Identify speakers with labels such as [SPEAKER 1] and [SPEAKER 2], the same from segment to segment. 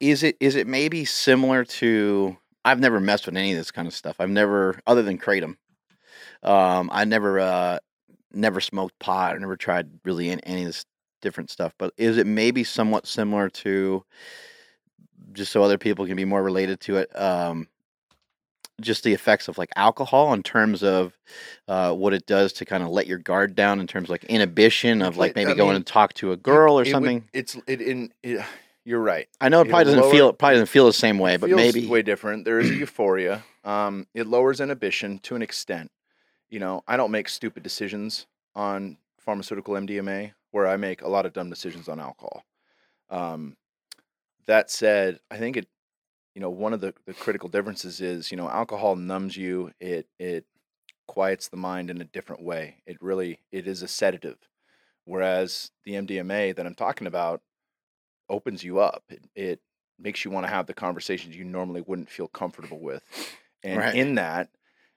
[SPEAKER 1] is it is it maybe similar to? I've never messed with any of this kind of stuff. I've never, other than kratom, um, I never uh, never smoked pot. I never tried really an- any of this different stuff. But is it maybe somewhat similar to? Just so other people can be more related to it. Um, just the effects of like alcohol in terms of uh, what it does to kind of let your guard down in terms of like inhibition of like maybe
[SPEAKER 2] I
[SPEAKER 1] going
[SPEAKER 2] mean,
[SPEAKER 1] and talk to a girl or
[SPEAKER 2] It would-
[SPEAKER 1] something.
[SPEAKER 2] it's it in. It, you're right.
[SPEAKER 1] I know it
[SPEAKER 2] it'll
[SPEAKER 1] probably doesn't
[SPEAKER 2] lower-
[SPEAKER 1] feel it probably doesn't feel the same way,
[SPEAKER 2] It
[SPEAKER 1] but
[SPEAKER 2] feels
[SPEAKER 1] maybe
[SPEAKER 2] way different. There is a euphoria. Um, it lowers inhibition to an extent. You know, I don't make stupid decisions on pharmaceutical MDMA, where I make a lot of dumb decisions on alcohol. Um, that said, I think it, you know, one of the, the critical differences is, you know, alcohol numbs you. It it quiets the mind in a different way. It really it is a sedative, whereas the MDMA that I'm talking about opens you up. It, it makes you want to have the conversations you normally wouldn't feel comfortable with. And
[SPEAKER 1] Right.
[SPEAKER 2] in that,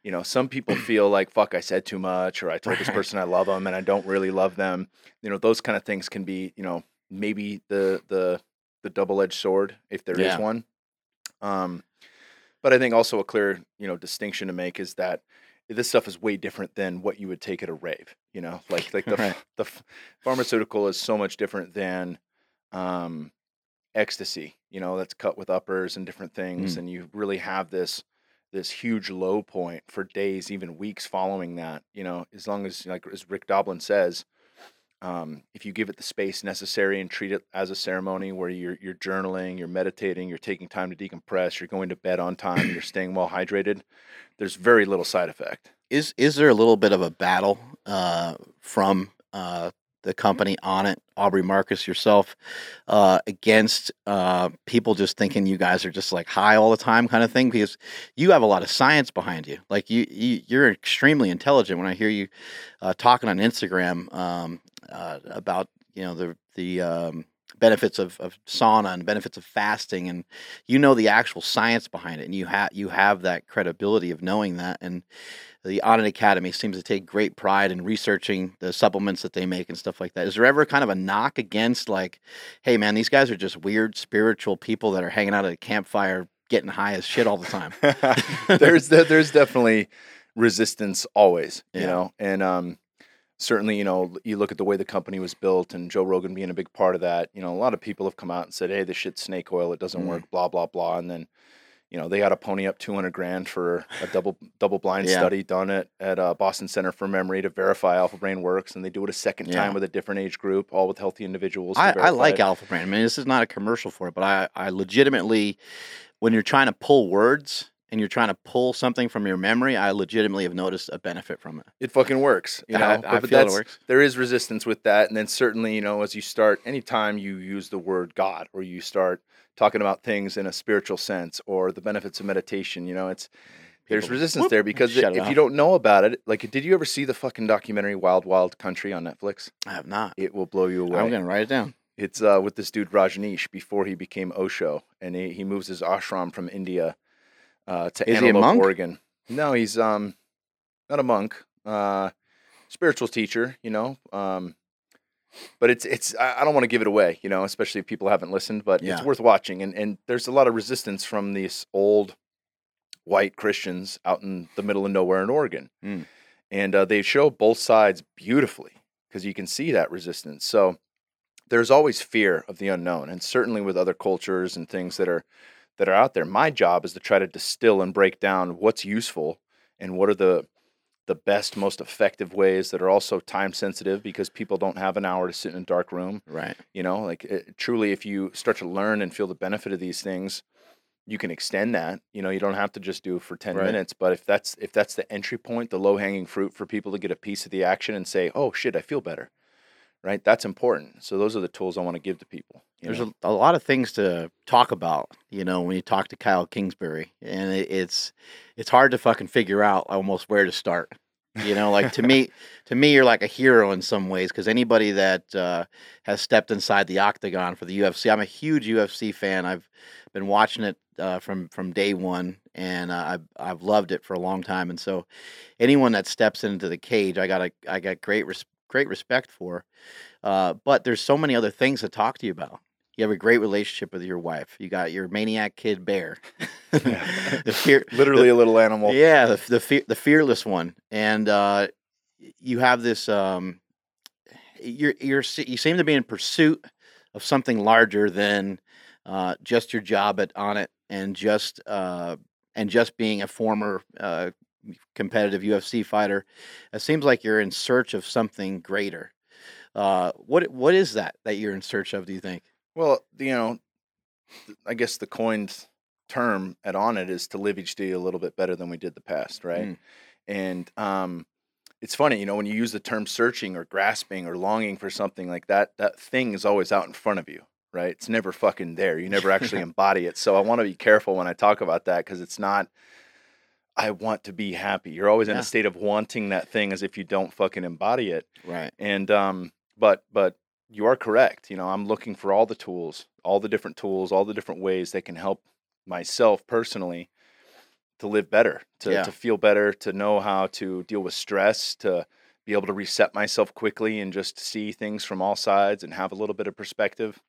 [SPEAKER 2] you know, some people feel like, fuck, I said too much, or I told this person I love them and I don't really love them. You know, those kind of things can be, you know, maybe the the the double edged sword if there is
[SPEAKER 1] Yeah.
[SPEAKER 2] one. Um, but I think also a clear, you know, distinction to make is that this stuff is way different than what you would take at a rave. You know, like like the
[SPEAKER 1] Right.
[SPEAKER 2] the pharmaceutical is so much different than um, ecstasy. You know, that's cut with uppers and different things, and you really have this this huge low point for days, even weeks following that. You know, as long as like as Rick Doblin says, um, if you give it the space necessary and treat it as a ceremony where you're you're journaling, you're meditating, you're taking time to decompress, you're going to bed on time, you're staying well hydrated, there's very little side effect.
[SPEAKER 1] is is there a little bit of a battle uh, from uh, the company on it, Aubrey Marcus yourself, uh, against uh, people just thinking you guys are just like high all the time kind of thing? Because you have a lot of science behind you. Like you, you you're extremely intelligent. When I hear you uh, talking on Instagram um, uh, about you know the the um, benefits of, of sauna and benefits of fasting and you know the actual science behind it and you have you have that credibility of knowing that and the Onnit Academy seems to take great pride in researching the supplements that they make and stuff like that. Is there ever kind of a knock against like, hey man, these guys are just weird spiritual people that are hanging out at a campfire getting high as shit all the time?
[SPEAKER 2] there's there's definitely resistance always, you
[SPEAKER 1] Yeah.
[SPEAKER 2] know, and um, certainly you know you look at the way the company was built and Joe Rogan being a big part of that. You know, a lot of people have come out and said, "Hey, this shit's snake oil. It doesn't
[SPEAKER 1] Mm.
[SPEAKER 2] work." Blah blah blah, and then. You know they had to pony up two hundred grand for a double double blind
[SPEAKER 1] Yeah.
[SPEAKER 2] study done at at uh, Boston Center for Memory to verify Alpha Brain works, and they do it a second
[SPEAKER 1] Yeah.
[SPEAKER 2] time with a different age group, all with healthy individuals.
[SPEAKER 1] I, I like
[SPEAKER 2] it.
[SPEAKER 1] Alpha Brain. I mean, this is not a commercial for it, but I, I legitimately, when you're trying to pull words and you're trying to pull something from your memory, I legitimately have noticed a benefit from it.
[SPEAKER 2] It fucking works, you know.
[SPEAKER 1] I, I
[SPEAKER 2] but
[SPEAKER 1] feel it works.
[SPEAKER 2] there is resistance with that and then certainly you know as you start anytime you use the word god or you start talking about things in a spiritual sense or the benefits of meditation you know it's there's
[SPEAKER 1] People-
[SPEAKER 2] resistance
[SPEAKER 1] whoop,
[SPEAKER 2] there because if you don't know about it like did you ever see the fucking documentary wild wild country on netflix
[SPEAKER 1] I have not.
[SPEAKER 2] it will blow you away
[SPEAKER 1] I'm going to write it down.
[SPEAKER 2] it's uh, with this dude Rajneesh before he became Osho, and he, he moves his ashram from India uh, to
[SPEAKER 1] Is
[SPEAKER 2] Antelope? Oregon. No, he's um not a monk, uh, spiritual teacher, you know. Um, but it's it's I I don't want to give it away, you know, especially if people haven't listened. But
[SPEAKER 1] Yeah.
[SPEAKER 2] it's worth watching, and and there's a lot of resistance from these old white Christians out in the middle of nowhere in Oregon,
[SPEAKER 1] Mm.
[SPEAKER 2] and uh, they show both sides beautifully because you can see that resistance. So there's always fear of the unknown, and certainly with other cultures and things that are that are out there. My job is to try to distill and break down what's useful and what are the the best, most effective ways that are also time sensitive because people don't have an hour to sit in a dark room.
[SPEAKER 1] Right.
[SPEAKER 2] You know, like it, truly, if you start to learn and feel the benefit of these things, you can extend that. You know, you don't have to just do it for ten
[SPEAKER 1] Right.
[SPEAKER 2] minutes. But if that's if that's the entry point, the low hanging fruit for people to get a piece of the action and say, "Oh shit, I feel better," right? That's important. So those are the tools I want to give to people.
[SPEAKER 1] There's a, a lot of things to talk about, you know, when you talk to Kyle Kingsbury, and it, it's it's hard to fucking figure out almost where to start. You know, like to me, to me, you're like a hero in some ways because anybody that uh, has stepped inside the octagon for the UFC, I'm a huge UFC fan. I've been watching it uh, from from day one, and uh, I've I've loved it for a long time. And so, anyone that steps into the cage, I got a I got great res- great respect for. Uh, but there's so many other things to talk to you about You have a great relationship with your wife. You got your maniac kid bear, the fear,
[SPEAKER 2] Literally a little animal.
[SPEAKER 1] yeah, the the, the fearless one, and uh, you have this. Um, you're you're you seem to be in pursuit of something larger than uh, just your job at Onnit, and just uh, and just being a former uh, competitive UFC fighter. It seems like you're in search of something greater. Uh, what what is that that you're in search of? Do you think?
[SPEAKER 2] Well, you know, I guess the coined term at Onnit is to live each day a little bit better than we did the past, right?
[SPEAKER 1] Mm.
[SPEAKER 2] And um, it's funny, you know, when you use the term searching or grasping or longing for something like that, that thing is always out in front of you, right? It's never fucking there. You never actually embody it. So I want to be careful when I talk about that because it's not. I want to be happy. You're always in
[SPEAKER 1] Yeah.
[SPEAKER 2] a state of wanting that thing as if you don't fucking embody it
[SPEAKER 1] Right.
[SPEAKER 2] and um but but you are correct you know i'm looking for all the tools all the different tools all the different ways that can help myself personally to live better to,
[SPEAKER 1] Yeah.
[SPEAKER 2] to feel better to know how to deal with stress to be able to reset myself quickly and just see things from all sides and have a little bit of perspective.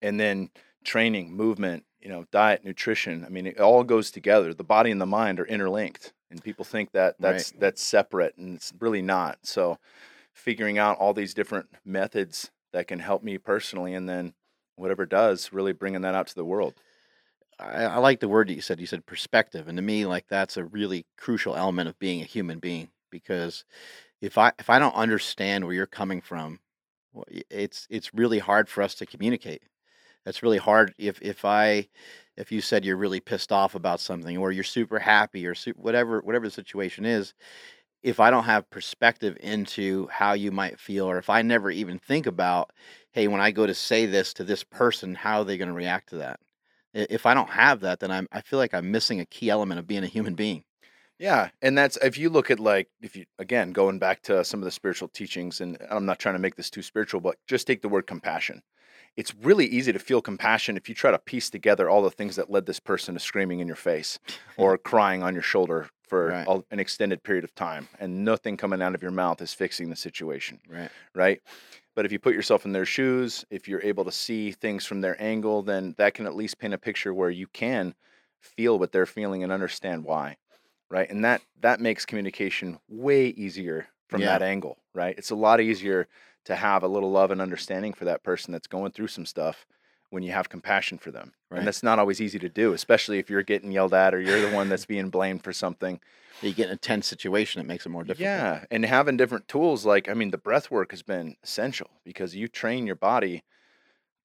[SPEAKER 2] And then training movement you know diet nutrition i mean it all goes together. The body and the mind are interlinked and people think that that's that's separate and it's really not. So figuring out all these different methods that can help me personally and then whatever does really bringing that out to the world
[SPEAKER 1] I, I like the word that you said. You said perspective, and to me, like that's a really crucial element of being a human being. Because if I if I don't understand where you're coming from, it's it's really hard for us to communicate. That's really hard. If if I if you said you're really pissed off about something, or you're super happy, or su- whatever whatever the situation is, if I don't have perspective into how you might feel, or if I never even think about, hey, when I go to say this to this person, how are they going to react to that? If I don't have that, then I'm I feel like I'm missing a key element of being a human being.
[SPEAKER 2] yeah and that's if you look at like if you again going back to some of the spiritual teachings and i'm not trying to make this too spiritual but just take the word compassion it's really easy to feel compassion if you try to piece together all the things that led this person to screaming in your face or crying on your shoulder for
[SPEAKER 1] Right.
[SPEAKER 2] a- an extended period of time and nothing coming out of your mouth is fixing the situation
[SPEAKER 1] Right.
[SPEAKER 2] right? But if you put yourself in their shoes, if you're able to see things from their angle, then that can at least paint a picture where you can feel what they're feeling and understand why, right? And that that makes communication way easier from
[SPEAKER 1] Yeah.
[SPEAKER 2] that angle, right? It's a lot easier to have a little love and understanding for that person that's going through some stuff when you have compassion for them.
[SPEAKER 1] Right.
[SPEAKER 2] And that's not always easy to do, especially if you're getting yelled at or you're the one that's being blamed for something.
[SPEAKER 1] You get in a tense situation, it makes it more difficult.
[SPEAKER 2] Yeah, and having different tools like I mean the breath work has been essential because you train your body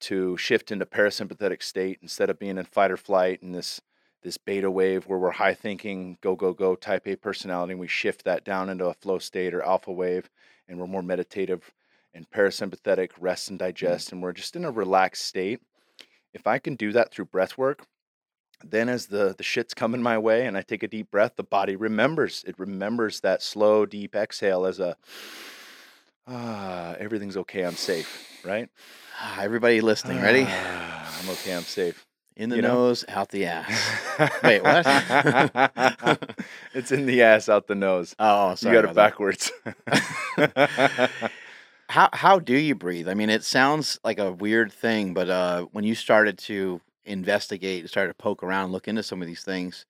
[SPEAKER 2] to shift into parasympathetic state instead of being in fight or flight and this this beta wave where we're high thinking go go go type A personality and we shift that down into a flow state or alpha wave and we're more meditative and parasympathetic rest and hmm. digest and we're just in a relaxed state. If I can do that through breath work, then as the the shit's coming my way and I take a deep breath, the body remembers. It remembers that slow, deep exhale as a ah, everything's okay, I'm safe, right?
[SPEAKER 1] Ah, Everybody listening, ready?
[SPEAKER 2] Ah, I'm okay, I'm safe.
[SPEAKER 1] In the
[SPEAKER 2] you know?
[SPEAKER 1] nose, out the ass. Wait, what?
[SPEAKER 2] it's in the ass, out the nose.
[SPEAKER 1] Oh, sorry.
[SPEAKER 2] You
[SPEAKER 1] sorry.
[SPEAKER 2] got it backwards.
[SPEAKER 1] How how do you breathe? I mean, it sounds like a weird thing, but uh, when you started to investigate, and started to poke around, look into some of these things,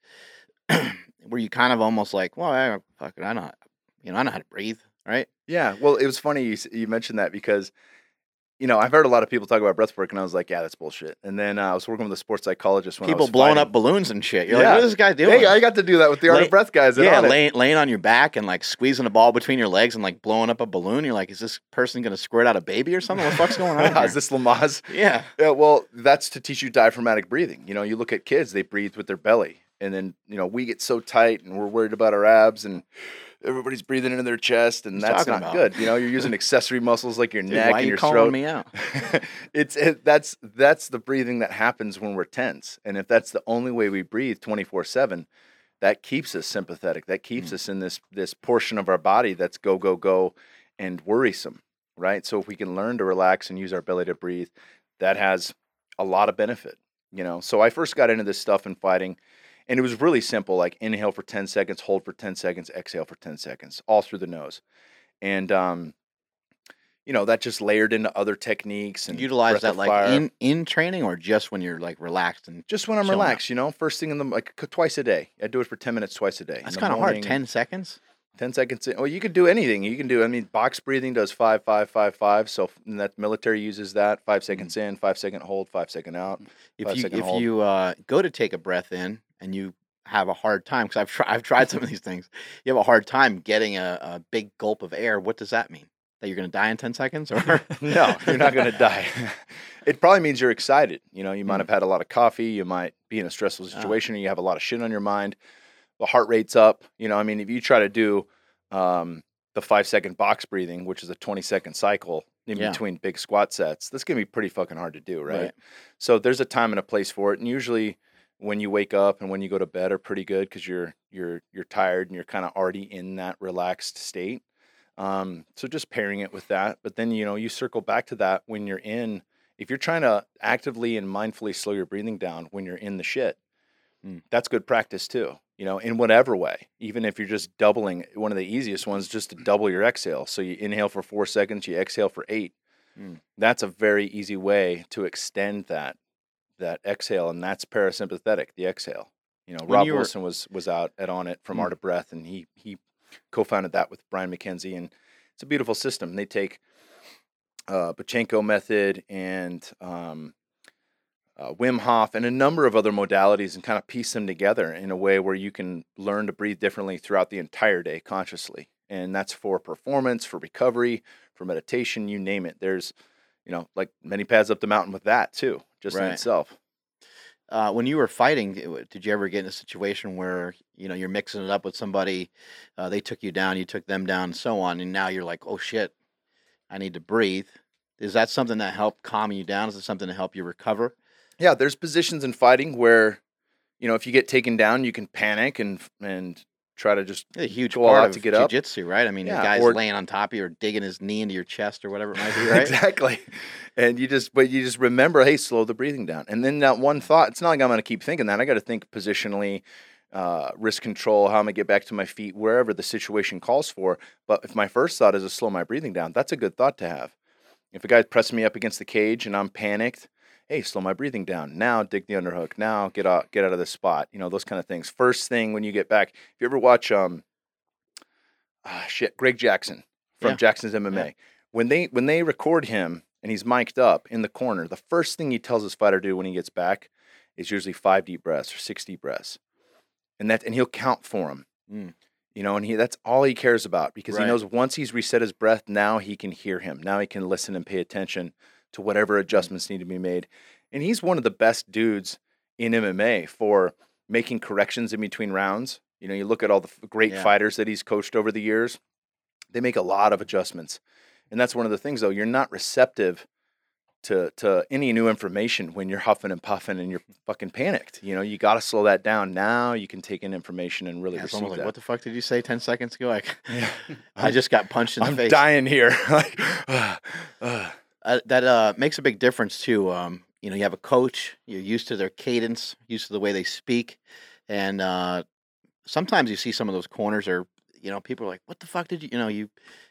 [SPEAKER 1] were you kind of almost like, well, I, fuck it, I know, you know, I know how to breathe, right?
[SPEAKER 2] yeah, well, it was funny you, you mentioned that because, you know, I've heard a lot of people talk about breath work, and I was like, yeah, that's bullshit. And then uh, I was working with a sports psychologist when I
[SPEAKER 1] People blowing
[SPEAKER 2] fighting.
[SPEAKER 1] up balloons and shit. You're
[SPEAKER 2] Yeah.
[SPEAKER 1] like, what is this guy doing?
[SPEAKER 2] Hey, I got to do that with the Art
[SPEAKER 1] Lay-
[SPEAKER 2] of Breath guys.
[SPEAKER 1] yeah, laying, laying on your back and like squeezing a ball between your legs and like blowing up a balloon. You're like, is this person gonna squirt out a baby or something? What the fuck's going on?
[SPEAKER 2] Is
[SPEAKER 1] here?
[SPEAKER 2] this Lamaze?
[SPEAKER 1] Yeah,
[SPEAKER 2] Yeah, well, that's to teach you diaphragmatic breathing. You know, you look at kids, they breathe with their belly. And then, you know, we get so tight and we're worried about our abs and everybody's breathing into their chest and that's not
[SPEAKER 1] about?
[SPEAKER 2] good. You know, you're using accessory muscles like your
[SPEAKER 1] Dude,
[SPEAKER 2] neck
[SPEAKER 1] why
[SPEAKER 2] and
[SPEAKER 1] you
[SPEAKER 2] your
[SPEAKER 1] calling
[SPEAKER 2] throat.
[SPEAKER 1] me out?
[SPEAKER 2] it's it, that's that's the breathing that happens when we're tense. And if that's the only way we breathe 24/7, that keeps us sympathetic. That keeps
[SPEAKER 1] Mm.
[SPEAKER 2] us in this this portion of our body that's go go go and worrisome, right? So if we can learn to relax and use our belly to breathe, that has a lot of benefit, you know. So I first got into this stuff in fighting and it was really simple like inhale for 10 seconds, hold for 10 seconds, exhale for 10 seconds, all through the nose. And um you know, that just layered into other techniques and
[SPEAKER 1] Utilize that like
[SPEAKER 2] fire.
[SPEAKER 1] in in training or just when you're like relaxed and
[SPEAKER 2] just when I'm relaxed, you know, first thing in the like twice a day. I do it for ten minutes twice a day.
[SPEAKER 1] that's kind of hard. Ten seconds.
[SPEAKER 2] 10 seconds. in- Well, you can do anything. You can do. I mean, box breathing does five, five, five, five. So that military uses that. Five seconds in, five second hold, five second out.
[SPEAKER 1] If you if
[SPEAKER 2] hold.
[SPEAKER 1] you uh, go to take a breath in and you have a hard time because I've tried I've tried some of these things. You have a hard time getting a, a big gulp of air. What does that mean? That you're going to die in ten seconds? Or
[SPEAKER 2] no, you're not going to die. it probably means you're excited. You know, you might
[SPEAKER 1] Mm.
[SPEAKER 2] have had a lot of coffee. You might be in a stressful
[SPEAKER 1] Ah.
[SPEAKER 2] situation, or you have a lot of shit on your mind. The heart rate's up. You know, I mean, if you try to do um, the five second box breathing, which is a 20 second cycle in
[SPEAKER 1] Yeah.
[SPEAKER 2] between big squat sets, that's going to be pretty fucking hard to do, right?
[SPEAKER 1] Right.
[SPEAKER 2] So there's a time and a place for it, and usually when you wake up and when you go to bed are pretty good because you're you're you're tired and you're kind of already in that relaxed state. Um, so just pairing it with that, but then you know you circle back to that when you're in. If you're trying to actively and mindfully slow your breathing down when you're in the shit,
[SPEAKER 1] Mm.
[SPEAKER 2] that's good practice too. You know, in whatever way, even if you're just doubling. One of the easiest ones just to double your exhale. So you inhale for four seconds, you exhale for eight.
[SPEAKER 1] Mm.
[SPEAKER 2] That's a very easy way to extend that that exhale, and that's parasympathetic. The exhale. You know,
[SPEAKER 1] When
[SPEAKER 2] Rob
[SPEAKER 1] you were-
[SPEAKER 2] Wilson was was out at Onnit from
[SPEAKER 1] Mm.
[SPEAKER 2] Art of Breath, and he he co-founded that with Brian McKenzie, and it's a beautiful system. They take uh, Buteyko method and um, uh, Wim Hof and a number of other modalities, and kind of piece them together in a way where you can learn to breathe differently throughout the entire day consciously. And that's for performance, for recovery, for meditation, you name it. There's, you know, like many paths up the mountain with that too, just in itself.
[SPEAKER 1] uh, when you were fighting, did you ever get in a situation where you know you're mixing it up with somebody? Uh, they took you down, you took them down, and so on, and now you're like, oh shit, I need to breathe. Is that something that helped calm you down? Is it something to help you recover?
[SPEAKER 2] Yeah, there's positions in fighting where, you know, if you get taken down, you can panic and and try to just
[SPEAKER 1] A huge
[SPEAKER 2] Go
[SPEAKER 1] part
[SPEAKER 2] out to get up.
[SPEAKER 1] jiu-jitsu, right? I mean,
[SPEAKER 2] Yeah,
[SPEAKER 1] the guy's
[SPEAKER 2] or-
[SPEAKER 1] laying on top of you or digging his knee into your chest or whatever it might be, right?
[SPEAKER 2] exactly. And you just, but you just remember, hey, slow the breathing down. And then that one thought, it's not like I'm going to keep thinking that. I got to think positionally, uh, risk control, how I'm going to get back to my feet, wherever the situation calls for. But if my first thought is to slow my breathing down, that's a good thought to have. If a guy's pressing me up against the cage and I'm panicked, hey, slow my breathing down. Now dig the underhook. Now get out, get out of the spot. You know, those kind of things. First thing when you get back, if you ever watch, um, ah, shit, Greg Jackson from
[SPEAKER 1] Yeah.
[SPEAKER 2] Jackson's MMA, when they when they record him and he's mic'd up in the corner, the first thing he tells his fighter to do when he gets back is usually five deep breaths or six deep breaths, and that and he'll count for him.
[SPEAKER 1] Mm.
[SPEAKER 2] You know, and he that's all he cares about because
[SPEAKER 1] Right.
[SPEAKER 2] he knows once he's reset his breath, now he can hear him. Now he can listen and pay attention to whatever adjustments need to be made. And he's one of the best dudes in MMA for making corrections in between rounds. You know, you look at all the great
[SPEAKER 1] Yeah.
[SPEAKER 2] fighters that he's coached over the years, they make a lot of adjustments. And that's one of the things though, you're not receptive to to any new information when you're huffing and puffing and you're fucking panicked. You know, you got to slow that down. Now you can take in information and really
[SPEAKER 1] Yeah,
[SPEAKER 2] receive
[SPEAKER 1] almost
[SPEAKER 2] that.
[SPEAKER 1] what the fuck did you say ten seconds ago? Like,
[SPEAKER 2] Yeah.
[SPEAKER 1] I just got punched in the
[SPEAKER 2] I'm
[SPEAKER 1] face.
[SPEAKER 2] dying here. like, uh, uh.
[SPEAKER 1] uh, that uh, makes a big difference too. Um, you know, you have a coach, you're used to their cadence, used to the way they speak, and uh, sometimes you see some of those corners are, you know, people are like, "What the fuck did you?" You know, you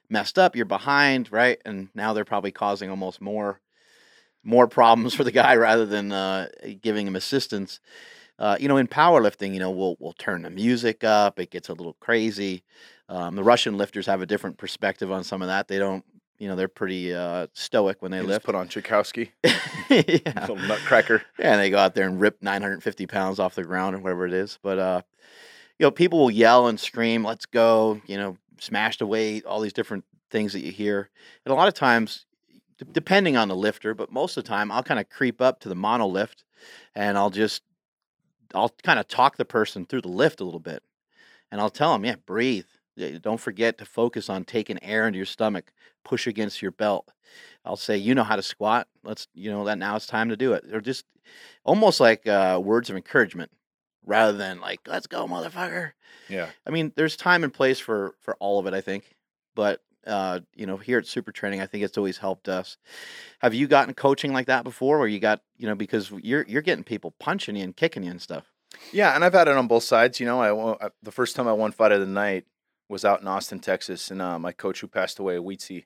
[SPEAKER 1] messed up, you're behind, right? And now they're probably causing almost more, more problems for the guy rather than uh, giving him assistance. Uh, you know, in powerlifting, you know, we'll we'll turn the music up. It gets a little crazy. Um, the Russian lifters have a different perspective on some of that. They don't, you know, they're pretty uh, stoic when they
[SPEAKER 2] just
[SPEAKER 1] lift.
[SPEAKER 2] put on Tchaikovsky,
[SPEAKER 1] yeah.
[SPEAKER 2] little nutcracker.
[SPEAKER 1] Yeah, and they go out there and rip 950 pounds off the ground or whatever it is. But uh, you know, people will yell and scream, "Let's go!" You know, smash away, all these different things that you hear. And a lot of times, d- depending on the lifter, but most of the time, I'll kind of creep up to the mono lift, and I'll just, I'll kind of talk the person through the lift a little bit, and I'll tell them, "Yeah, breathe. Don't forget to focus on taking air into your stomach. Push against your belt." I'll say, "You know how to squat. Let's, you know, that now it's time to do it." Or just almost like uh, words of encouragement rather than like let's go motherfucker
[SPEAKER 2] Yeah.
[SPEAKER 1] i mean there's time and place for for all of it i think but uh you know here at super training i think it's always helped us have you gotten coaching like that before where you got you know because you're you're getting people punching you and kicking you and stuff
[SPEAKER 2] Yeah, and I've had it on both sides. You know, I, I the first time I won fight of the night was out in Austin, Texas, and uh, my coach who passed away, Wheatsy,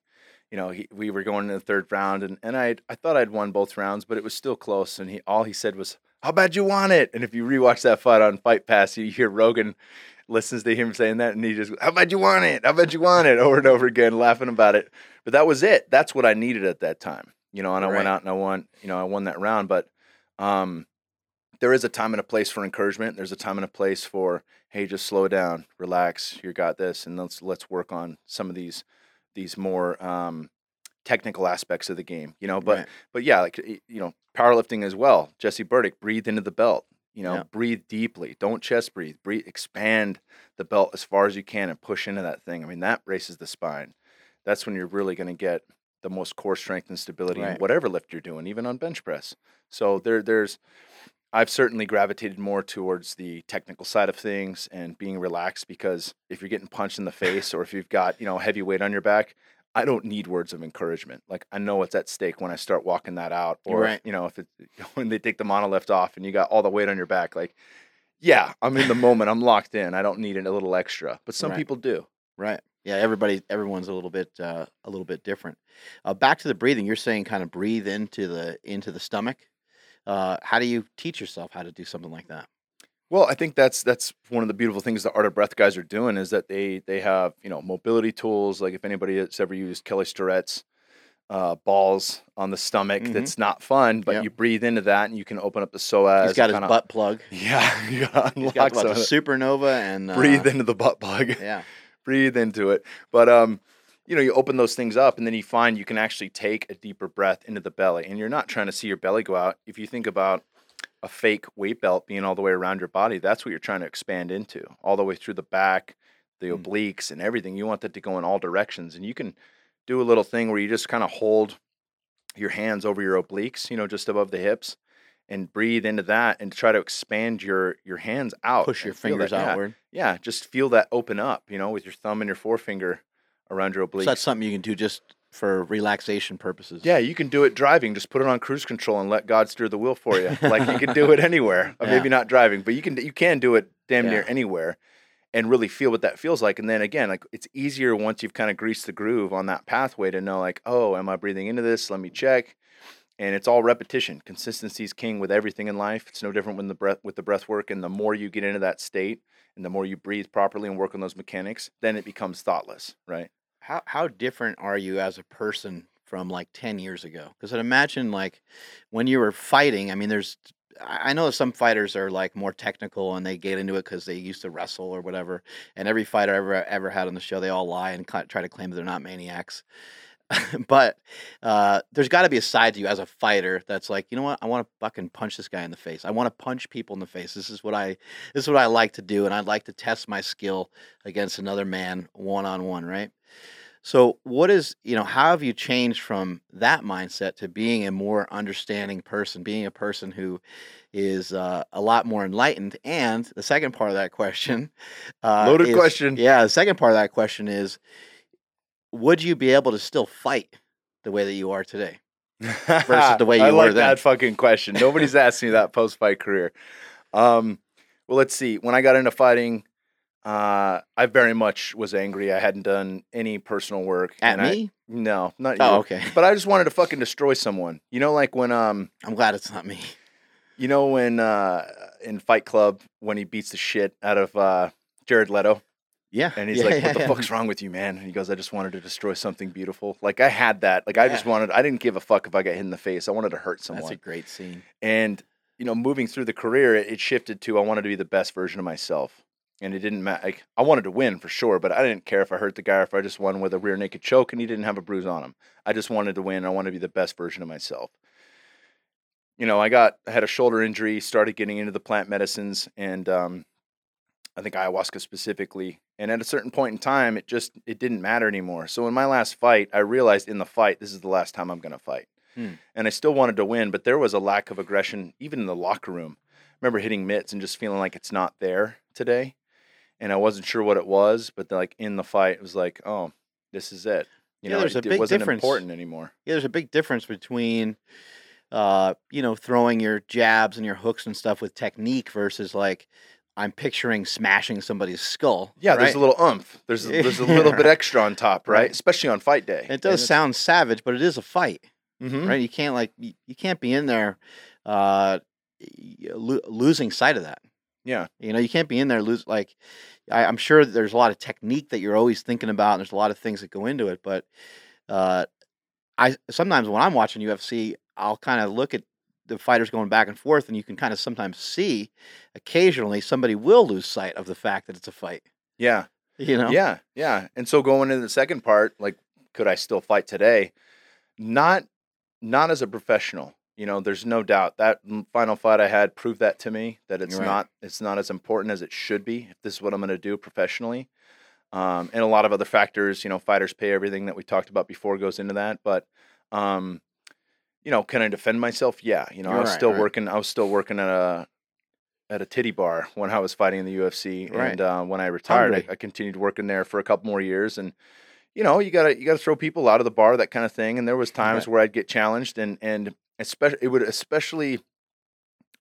[SPEAKER 2] you know, he, we were going in the third round, and and I I thought I'd won both rounds, but it was still close. And he all he said was, "How bad you want it?" And if you rewatch that fight on Fight Pass, you hear Rogan listens to him saying that, and he just, "How bad you want it? How bad you want it?" over and over again, laughing about it. But that was it. That's what I needed at that time, you know. And I
[SPEAKER 1] Right.
[SPEAKER 2] went out and I won, you know, I won that round. But um, there is a time and a place for encouragement. There's a time and a place for, hey, just slow down, relax. You got this, and let's let's work on some of these these more um, technical aspects of the game, you know. But
[SPEAKER 1] Right.
[SPEAKER 2] but yeah, like you know, powerlifting as well. Jesse Burdick, breathe into the belt. You know,
[SPEAKER 1] Yeah.
[SPEAKER 2] breathe deeply. Don't chest breathe. Breathe, expand the belt as far as you can and push into that thing. I mean, that races the spine. That's when you're really going to get the most core strength and stability in whatever lift you're doing, even on bench press. So there, there's, I've certainly gravitated more towards the technical side of things and being relaxed because if you're getting punched in the face or if you've got you know heavy weight on your back, I don't need words of encouragement. Like I know what's at stake when I start walking that out, or
[SPEAKER 1] Right.
[SPEAKER 2] you know if it when they take the monolift off and you got all the weight on your back, like yeah, I'm in the moment, I'm locked in. I don't need a little extra, but some
[SPEAKER 1] Right.
[SPEAKER 2] people do.
[SPEAKER 1] Right. Yeah. Everybody. Everyone's a little bit. Uh, a little bit different. Uh, back to the breathing. You're saying kind of breathe into the into the stomach. Uh, how do you teach yourself how to do something like that?
[SPEAKER 2] Well, I think that's that's one of the beautiful things the Art of Breath guys are doing is that they they have you know mobility tools. Like if anybody has ever used Kelly Starrett's uh, balls on the stomach,
[SPEAKER 1] Mhm.
[SPEAKER 2] that's not fun, but
[SPEAKER 1] Yep.
[SPEAKER 2] you breathe into that and you can open up the psoas.
[SPEAKER 1] He's got his
[SPEAKER 2] kinda-
[SPEAKER 1] butt plug.
[SPEAKER 2] Yeah, you gotta
[SPEAKER 1] He's
[SPEAKER 2] unlock
[SPEAKER 1] got
[SPEAKER 2] some
[SPEAKER 1] what,
[SPEAKER 2] of
[SPEAKER 1] the supernova and uh,
[SPEAKER 2] breathe into the butt plug.
[SPEAKER 1] Yeah.
[SPEAKER 2] breathe into it. But um, you know, you open those things up, and then you find you can actually take a deeper breath into the belly, and you're not trying to see your belly go out. If you think about a fake weight belt being all the way around your body, that's what you're trying to expand into, all the way through the back, the
[SPEAKER 1] Mm.
[SPEAKER 2] obliques, and everything. You want that to go in all directions, and you can do a little thing where you just kind of hold your hands over your obliques, you know, just above the hips. And breathe into that, and try to expand your your hands out.
[SPEAKER 1] Push your
[SPEAKER 2] feel that-
[SPEAKER 1] fingers
[SPEAKER 2] yeah.
[SPEAKER 1] outward.
[SPEAKER 2] Yeah, just feel that open up, you know, with your thumb and your forefinger around your obliques.
[SPEAKER 1] So that's something you can do just for relaxation purposes.
[SPEAKER 2] yeah, you can do it driving. Just put it on cruise control and let God steer the wheel for you. like you can do it anywhere. Or
[SPEAKER 1] Yeah.
[SPEAKER 2] Maybe not driving, but you can you can do it damn near anywhere and really feel what that feels like. And then again, like it's easier once you've kind of greased the groove on that pathway to know like, oh, am I breathing into this? Let me check. And it's all repetition. Consistency is king with everything in life. It's no different when the breath with the breath work. And the more you get into that state and the more you breathe properly and work on those mechanics, then it becomes thoughtless, right?
[SPEAKER 1] How how different are you as a person from like ten years ago? Because I imagine like when you were fighting. I mean, there's I I know some fighters are like more technical and they get into it because they used to wrestle or whatever. And every fighter I ever ever had on the show, they all lie and try to claim that they're not maniacs. but uh, there's got to be a side to you as a fighter that's like, you know what? I want to fucking punch this guy in the face. I want to punch people in the face. This is what I this is what I like to do, and I'd like to test my skill against another man one on one, right? So, what is you know? How have you changed from that mindset to being a more understanding person, being a person who is uh, a lot more enlightened? And the second part of that question, uh,
[SPEAKER 2] Loaded
[SPEAKER 1] is-
[SPEAKER 2] question.
[SPEAKER 1] Yeah, the second part of that question is, would you be able to still fight the way that you are today? Versus the way
[SPEAKER 2] I
[SPEAKER 1] you were
[SPEAKER 2] like
[SPEAKER 1] then.
[SPEAKER 2] that fucking question. Nobody's asked me that post fight career. Um, well, let's see. When I got into fighting, uh, I very much was angry. I hadn't done any personal work.
[SPEAKER 1] At
[SPEAKER 2] and I-
[SPEAKER 1] me?
[SPEAKER 2] no, not you.
[SPEAKER 1] Oh, okay.
[SPEAKER 2] But I just wanted to fucking destroy someone. You know, like when um,
[SPEAKER 1] I'm glad it's not me.
[SPEAKER 2] you know when uh, in Fight Club when he beats the shit out of uh, Jared Leto.
[SPEAKER 1] Yeah,
[SPEAKER 2] And he's
[SPEAKER 1] yeah,
[SPEAKER 2] like,
[SPEAKER 1] yeah,
[SPEAKER 2] "What the
[SPEAKER 1] yeah.
[SPEAKER 2] fuck's wrong with you, man?" And he goes, "I just wanted to destroy something beautiful." Like I had that. Like I just wanted. I didn't give a fuck if I got hit in the face. I wanted to hurt someone.
[SPEAKER 1] That's a great scene.
[SPEAKER 2] And you know, moving through the career, it, it shifted to I wanted to be the best version of myself. And it didn't matter. Like, I wanted to win for sure, but I didn't care if I hurt the guy or if I just won with a rear naked choke and he didn't have a bruise on him. I just wanted to win. I wanted to be the best version of myself. You know, I got I had a shoulder injury, started getting into the plant medicines, and um, I think ayahuasca specifically. And at a certain point in time, it just it didn't matter anymore. So in my last fight, I realized in the fight, this is the last time I'm going to fight.
[SPEAKER 1] Hmm.
[SPEAKER 2] And I still wanted to win, but there was a lack of aggression even in the locker room. I remember hitting mitts and just feeling like it's not there today, and I wasn't sure what it was. But like in the fight, it was like, oh, this is it. You
[SPEAKER 1] Yeah,
[SPEAKER 2] know,
[SPEAKER 1] there's
[SPEAKER 2] it,
[SPEAKER 1] a
[SPEAKER 2] it
[SPEAKER 1] big
[SPEAKER 2] wasn't
[SPEAKER 1] difference.
[SPEAKER 2] important anymore.
[SPEAKER 1] Yeah, there's a big difference between, uh, you know, throwing your jabs and your hooks and stuff with technique versus like, I'm picturing smashing somebody's skull.
[SPEAKER 2] Yeah, there's a little oomph. There's a, there's a little bit extra on top, right?
[SPEAKER 1] Right.
[SPEAKER 2] Especially on fight day.
[SPEAKER 1] It does sound savage, but it is a fight,
[SPEAKER 2] hmm
[SPEAKER 1] right? You can't like you, you can't be in there uh, lo- losing sight of that.
[SPEAKER 2] Yeah.
[SPEAKER 1] You know, you can't be in there lose like I, I'm sure there's a lot of technique that you're always thinking about, and there's a lot of things that go into it. But uh, I sometimes when I'm watching UFC, I'll kind of look at the fighters going back and forth, and you can kind of sometimes see occasionally somebody will lose sight of the fact that it's a fight.
[SPEAKER 2] Yeah.
[SPEAKER 1] You know?
[SPEAKER 2] Yeah, yeah. And so going into the second part, like, could I still fight today? Not, not as a professional. You know, there's no doubt that final fight I had proved that to me that it's
[SPEAKER 1] Right.
[SPEAKER 2] not, it's not as important as it should be. If this is what I'm going to do professionally, um, and a lot of other factors, you know, fighters pay everything that we talked about before goes into that. But, um, you know, can I defend myself? Yeah. You know, I was
[SPEAKER 1] Right,
[SPEAKER 2] still
[SPEAKER 1] right.
[SPEAKER 2] working. I was still working at a at a titty bar when I was fighting in the UFC, and uh, when I retired, I, I continued working there for a couple more years. And you know, you gotta you gotta throw people out of the bar, that kind of thing. And there was times
[SPEAKER 1] Right.
[SPEAKER 2] where I'd get challenged, and and especially it would especially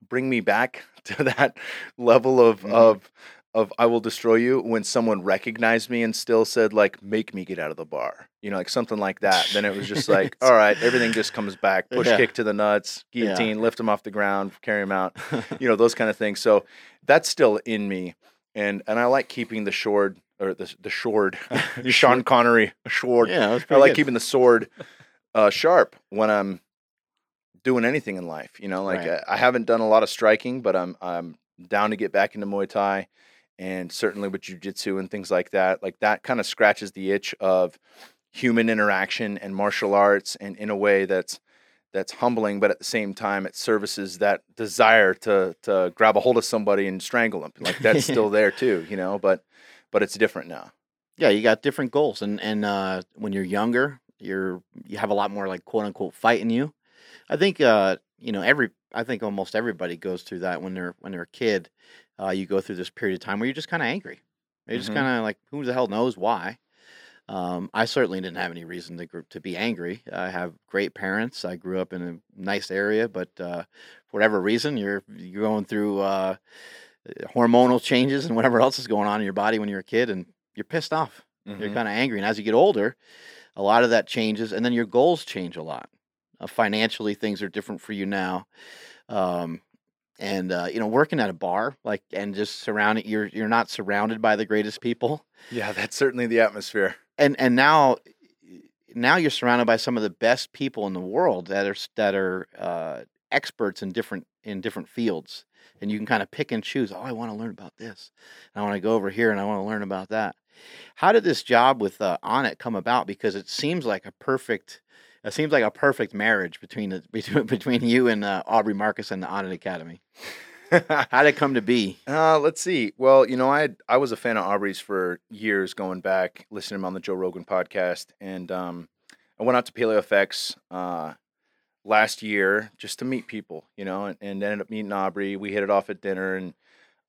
[SPEAKER 2] bring me back to that level of
[SPEAKER 1] Mhm.
[SPEAKER 2] of of I will destroy you when someone recognized me and still said like make me get out of the bar. You know, like something like that. Then it was just like, all right, everything just comes back. Push
[SPEAKER 1] Yeah.
[SPEAKER 2] kick to the nuts,
[SPEAKER 1] Yeah.
[SPEAKER 2] guillotine, lift him off the ground, carry him out. You know, those kind of things. So that's still in me. And and I like keeping the sword or the the sword. Sean Connery, sword.
[SPEAKER 1] yeah,
[SPEAKER 2] I like
[SPEAKER 1] good.
[SPEAKER 2] keeping the sword uh, sharp when I'm doing anything in life. You know, like
[SPEAKER 1] Right.
[SPEAKER 2] I, I haven't done a lot of striking, but I'm I'm down to get back into Muay Thai, and certainly with jujitsu and things like that. Like that kind of scratches the itch of human interaction and martial arts, and in a way that's that's humbling, but at the same time, it services that desire to to grab a hold of somebody and strangle them. Like that's still there too, you know. But but it's different now.
[SPEAKER 1] yeah, you got different goals, and and uh, when you're younger, you're you have a lot more like quote unquote fight in you. I think uh, you know every I think almost everybody goes through that when they're when they're a kid. Uh, you go through this period of time where you're just kind of angry. You're just
[SPEAKER 2] Mhm.
[SPEAKER 1] kind of like, who the hell knows why? Um, I certainly didn't have any reason to gr- to be angry. I have great parents. I grew up in a nice area, but uh, for whatever reason, you're you're going through uh, hormonal changes and whatever else is going on in your body when you're a kid, and you're pissed off. You're
[SPEAKER 2] Mhm.
[SPEAKER 1] kind of angry, and as you get older, a lot of that changes, and then your goals change a lot. Uh, financially, things are different for you now, um, and uh, you know, working at a bar, like, and just surrounded, you're you're not surrounded by the greatest people,
[SPEAKER 2] Yeah, that's certainly the atmosphere.
[SPEAKER 1] and and now, now you're surrounded by some of the best people in the world that are that are uh, experts in different in different fields, and you can kind of pick and choose. Oh, I want to learn about this. I want to go over here, and I want to learn about that. How did this job with uh, Onnit come about? Because it seems like a perfect, it seems like a perfect marriage between the, between between you and uh, Aubrey Marcus and the Onnit Academy. How'd it come to be?
[SPEAKER 2] Uh, let's see. Well, you know, I I was a fan of Aubrey's for years, going back, listening to him on the Joe Rogan podcast, and um, I went out to PaleoFX uh, last year just to meet people, you know, and, and ended up meeting Aubrey. We hit it off at dinner, and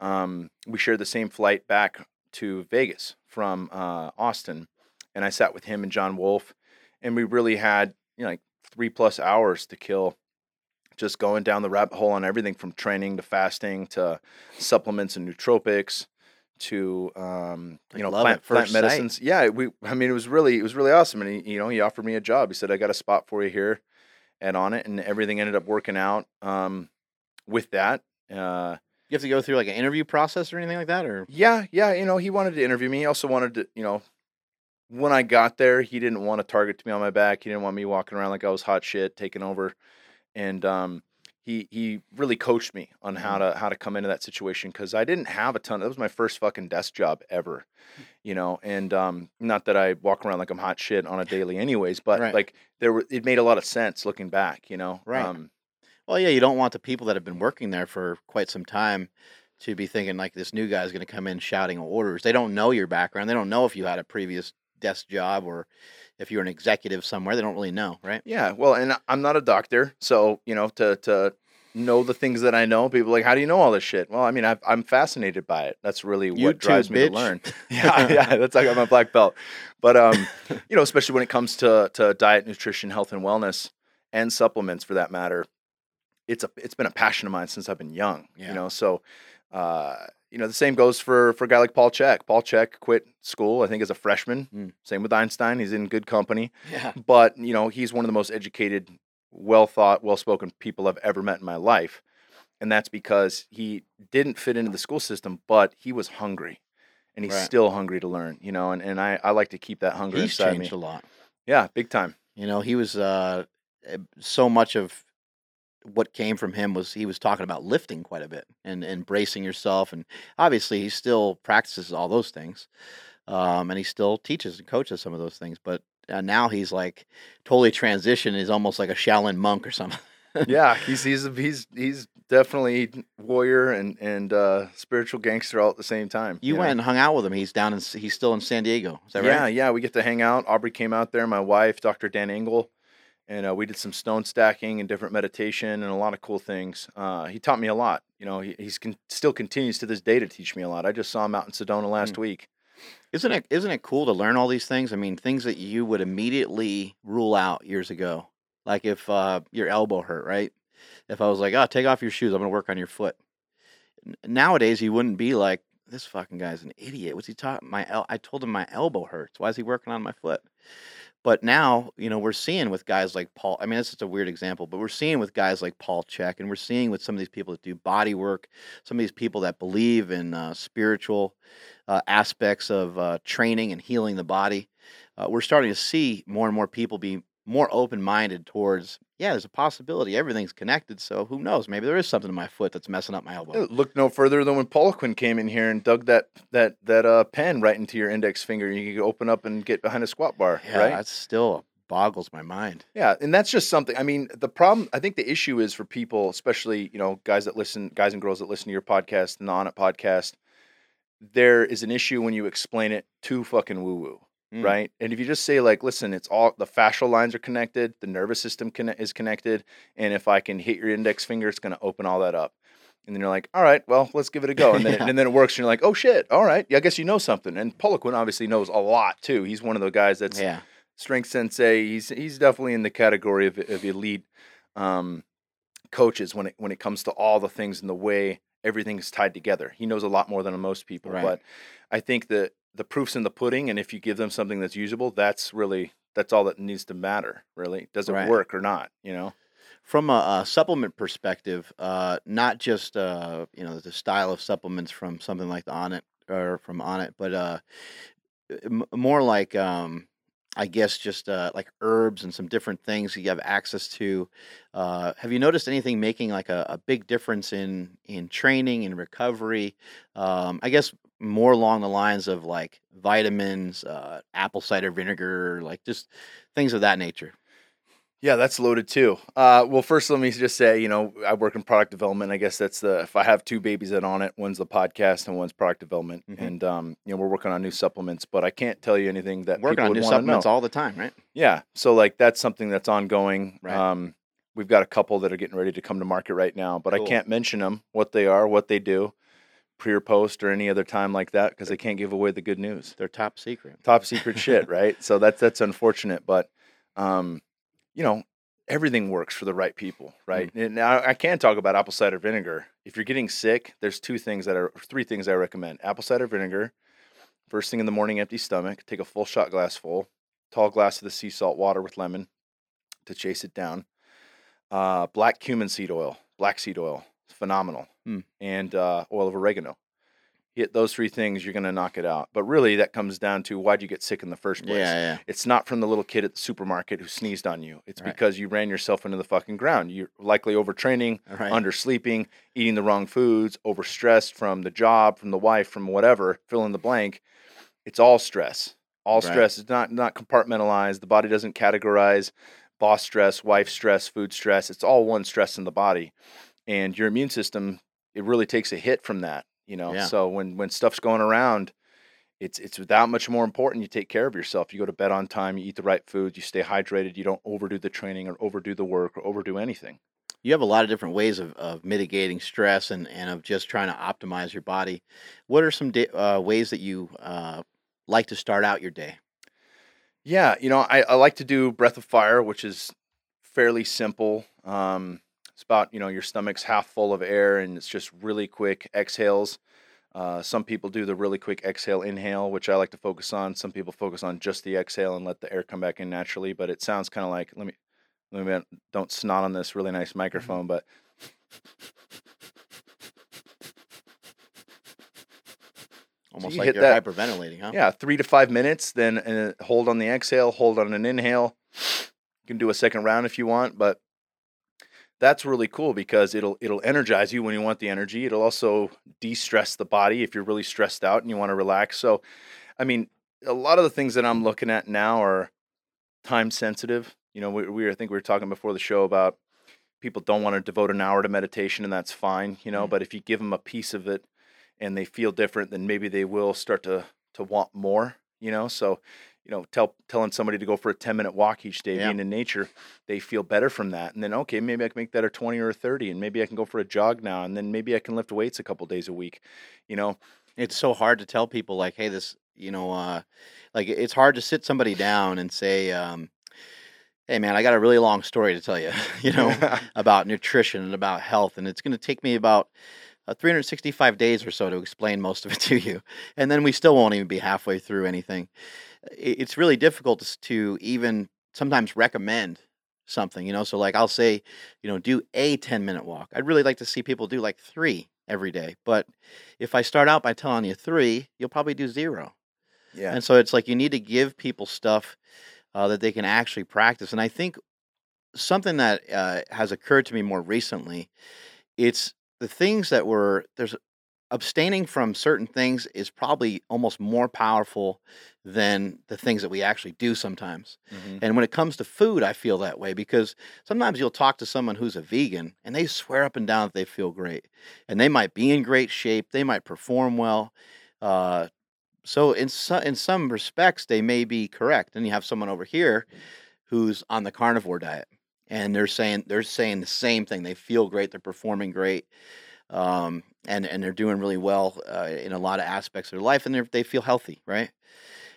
[SPEAKER 2] um, we shared the same flight back to Vegas from uh, Austin, and I sat with him and John Wolf, and we really had you know like three plus hours to kill just going down the rabbit hole on everything from training to fasting to supplements and nootropics to um, you know plant, plant
[SPEAKER 1] first sight.
[SPEAKER 2] medicines. Yeah, we. I mean, it was really it was really awesome, and he, you know he offered me a job. He said, "I got a spot for you here," and Onnit, and everything ended up working out um, with that. Uh,
[SPEAKER 1] You have to go through like an interview process or anything like that, or
[SPEAKER 2] yeah, yeah, you know, he wanted to interview me. He also wanted to, you know, when I got there, he didn't want to target to me on my back. He didn't want me walking around like I was hot shit, taking over. And um, he he really coached me on how to how to come into that situation because I didn't have a ton. That was my first fucking desk job ever, you know. And um, not that I walk around like I'm hot shit on a daily, anyways. But
[SPEAKER 1] Right.
[SPEAKER 2] like there were, it made a lot of sense looking back, you know.
[SPEAKER 1] Right.
[SPEAKER 2] Um,
[SPEAKER 1] Well, yeah, you don't want the people that have been working there for quite some time to be thinking like this new guy's going to come in shouting orders. They don't know your background. They don't know if you had a previous desk job or if you're an executive somewhere. They don't really know, right?
[SPEAKER 2] Yeah, well, and I'm not a doctor, so you know, to to know the things that I know, people like, how do you know all this shit? Well, I mean, I've, I'm fascinated by it. That's really what drives me
[SPEAKER 1] bitch.
[SPEAKER 2] to learn. yeah, yeah, that's like I'm a black belt. But um, you know, especially when it comes to to diet, nutrition, health, and wellness, and supplements for that matter, it's a it's been a passion of mine since I've been young.
[SPEAKER 1] Yeah.
[SPEAKER 2] You know, so uh, you know, the same goes for for a guy like Paul Chek. Paul Chek quit school, I think, as a freshman.
[SPEAKER 1] Mm.
[SPEAKER 2] Same with Einstein. He's in good company.
[SPEAKER 1] Yeah.
[SPEAKER 2] But, you know, he's one of the most educated, well thought, well spoken people I've ever met in my life. And that's because he didn't fit into the school system, but he was hungry. And he's
[SPEAKER 1] Right.
[SPEAKER 2] still hungry to learn, you know, and, and I, I like to keep that hunger
[SPEAKER 1] He's
[SPEAKER 2] inside
[SPEAKER 1] changed
[SPEAKER 2] me.
[SPEAKER 1] a lot.
[SPEAKER 2] Yeah, big time.
[SPEAKER 1] You know, he was uh, eh, so much of what came from him was he was talking about lifting quite a bit and and bracing yourself, and obviously he still practices all those things, um, and he still teaches and coaches some of those things. But uh, now he's like totally transitioned. He's almost like a Shaolin monk or something.
[SPEAKER 2] yeah, he's he's he's he's definitely warrior and and uh, spiritual gangster all at the same time.
[SPEAKER 1] You
[SPEAKER 2] know?
[SPEAKER 1] went and hung out with him. He's down in he's still in San Diego. Is that
[SPEAKER 2] yeah,
[SPEAKER 1] right?
[SPEAKER 2] yeah, we get to hang out. Aubrey came out there, my wife, Dr. Dan Engle, and uh, we did some stone stacking and different meditation and a lot of cool things. Uh, he taught me a lot. You know, he he's con- still continues to this day to teach me a lot. I just saw him out in Sedona last
[SPEAKER 1] Hmm.
[SPEAKER 2] week.
[SPEAKER 1] Isn't it isn't it cool to learn all these things? I mean, things that you would immediately rule out years ago. Like if uh, your elbow hurt, right? If I was like, "Oh, take off your shoes. I'm going to work on your foot." Nowadays, you wouldn't be like, "This fucking guy's an idiot. What's he talking? My el- I told him my elbow hurts. Why is he working on my foot?" But now, you know, we're seeing with guys like Paul. I mean, it's just a weird example, but we're seeing with guys like Paul Chek, and we're seeing with some of these people that do body work, some of these people that believe in uh, spiritual uh, aspects of uh, training and healing the body. Uh, we're starting to see more and more people be more open minded towards, yeah, there's a possibility. Everything's connected. So who knows? Maybe there is something in my foot that's messing up my elbow.
[SPEAKER 2] Look no further than when Poliquin came in here and dug that that that uh, pen right into your index finger. You could open up and get behind a squat bar,
[SPEAKER 1] Yeah,
[SPEAKER 2] right?
[SPEAKER 1] that still boggles my mind.
[SPEAKER 2] Yeah, and that's just something. I mean, the problem. I think the issue is for people, especially you know, guys that listen, guys and girls that listen to your podcast and the Onnit podcast. There is an issue when you explain it too fucking woo woo,
[SPEAKER 1] Mm.
[SPEAKER 2] right? And if you just say like, listen, it's all the fascial lines are connected, the nervous system is connected, and if I can hit your index finger, it's going to open all that up. And then you're like, all right, well, let's give it a go. And then, it,
[SPEAKER 1] Yeah.
[SPEAKER 2] and then it works. And you're like, oh shit, all right, yeah, I guess you know something. And Poliquin obviously knows a lot too. He's one of the guys that's
[SPEAKER 1] Yeah.
[SPEAKER 2] strength sensei. He's he's definitely in the category of, of elite um, coaches when it when it comes to all the things and the way everything is tied together. He knows a lot more than most people.
[SPEAKER 1] Right.
[SPEAKER 2] But I think that the proof's in the pudding, and if you give them something that's usable, that's really that's all that needs to matter. Really, does it
[SPEAKER 1] Right.
[SPEAKER 2] work or not? You know.
[SPEAKER 1] From a, a supplement perspective, uh, not just uh, you know the style of supplements from something like the Onnit or from Onnit, but uh, m- more like um, I guess just uh, like herbs and some different things you have access to. Uh, have you noticed anything making like a, a big difference in in training and recovery? Um, I guess more along the lines of like vitamins, uh, apple cider vinegar, like just things of that nature.
[SPEAKER 2] Yeah, that's loaded too. Uh, well, first, let me just say, you know, I work in product development. I guess that's the if I have two babies that Onnit, one's the podcast and one's product development,
[SPEAKER 1] Mhm.
[SPEAKER 2] and um, you know, we're working on new supplements. But I can't tell you anything that
[SPEAKER 1] Working
[SPEAKER 2] people
[SPEAKER 1] on new supplements
[SPEAKER 2] know.
[SPEAKER 1] all the time, right?
[SPEAKER 2] Yeah, so like that's something that's ongoing.
[SPEAKER 1] Right.
[SPEAKER 2] Um, we've got a couple that are getting ready to come to market right now, but
[SPEAKER 1] Cool.
[SPEAKER 2] I can't mention them, what they are, what they do, pre or post or any other time like that because they can't give away the good news
[SPEAKER 1] They're top secret.
[SPEAKER 2] top secret shit, right? So that's that's unfortunate, but um, you know, everything works for the right people, right? And now I can talk about apple cider vinegar. If you're getting sick, there's two things that are three things I recommend: apple cider vinegar, first thing in the morning, empty stomach, take a full shot glass full, tall glass of the sea salt water with lemon to chase it down. Uh, black cumin seed oil, black seed oil, phenomenal,
[SPEAKER 1] Hmm.
[SPEAKER 2] and uh, oil of oregano hit those three things, you're going to knock it out. But really, that comes down to why'd you get sick in the first place?
[SPEAKER 1] yeah. yeah.
[SPEAKER 2] It's not from the little kid at the supermarket who sneezed on you. It's
[SPEAKER 1] Right.
[SPEAKER 2] because you ran yourself into the fucking ground. You're likely overtraining,
[SPEAKER 1] right.
[SPEAKER 2] undersleeping, eating the wrong foods, overstressed from the job, from the wife, from whatever, fill in the blank. It's all stress. All
[SPEAKER 1] Right.
[SPEAKER 2] stress is not not compartmentalized. The body doesn't categorize boss stress, wife stress, food stress. It's all one stress in the body. And your immune system, it really takes a hit from that, you know.
[SPEAKER 1] Yeah.
[SPEAKER 2] So when when stuff's going around, it's it's without much more important you take care of yourself. You go to bed on time, you eat the right foods, you stay hydrated, you don't overdo the training or overdo the work or overdo anything.
[SPEAKER 1] You have a lot of different ways of, of mitigating stress and, and of just trying to optimize your body. What are some da- uh, ways that you uh, like to start out your day?
[SPEAKER 2] Yeah, you know, I, I like to do breath of fire, which is fairly simple. Um, it's about you know your stomach's half full of air, and it's just really quick exhales. Uh, some people do the really quick exhale inhale, which I like to focus on. Some people focus on just the exhale and let the air come back in naturally. But it sounds kind of like let me let me don't snot on this really nice microphone, but
[SPEAKER 1] Almost
[SPEAKER 2] you
[SPEAKER 1] like
[SPEAKER 2] hit
[SPEAKER 1] you're
[SPEAKER 2] that-
[SPEAKER 1] hyperventilating, huh?
[SPEAKER 2] yeah, three to five minutes. Then uh, hold on the exhale, hold on an inhale. You can do a second round if you want, but that's really cool because it'll it'll energize you when you want the energy. It'll also de-stress the body if you're really stressed out and you want to relax. So, I mean, a lot of the things that I'm looking at now are time sensitive. You know, we, we I think we were talking before the show about people don't want to devote an hour to meditation, and that's fine. You know,
[SPEAKER 1] Mhm.
[SPEAKER 2] but if you give them a piece of it and they feel different, then maybe they will start to to want more. You know, so you know, tell telling somebody to go for a ten minute walk each day,
[SPEAKER 1] Yeah.
[SPEAKER 2] being in nature, they feel better from that. And then okay, maybe I can make that a twenty or a thirty, and maybe I can go for a jog now, and then maybe I can lift weights a couple days a week. You know,
[SPEAKER 1] It's so hard to tell people like, hey, this, you know, uh, like it's hard to sit somebody down and say, um, hey, man, I got a really long story to tell you, you know, about nutrition and about health, and it's going to take me about uh, 365 days or so to explain most of it to you, and then we still won't even be halfway through anything. It's really difficult to, to even sometimes recommend something, you know. So like I'll say, you know, do a 10 minute walk. I'd really like to see people do like three every day, but if I start out by telling you three, you'll probably do zero.
[SPEAKER 2] yeah,
[SPEAKER 1] And so it's like you need to give people stuff uh, that they can actually practice. And I think something that uh, has occurred to me more recently, it's the things that were there's abstaining from certain things is probably almost more powerful than the things that we actually do sometimes.
[SPEAKER 2] Mhm.
[SPEAKER 1] And when it comes to food, I feel that way because sometimes you'll talk to someone who's a vegan and they swear up and down that they feel great. And they might be in great shape, they might perform well. Uh, so in so, in some respects, they may be correct. And you have someone over here who's on the carnivore diet, and they're saying they're saying the same thing. They feel great, they're performing great, um, and and they're doing really well uh, in a lot of aspects of their life, and they they feel healthy, right?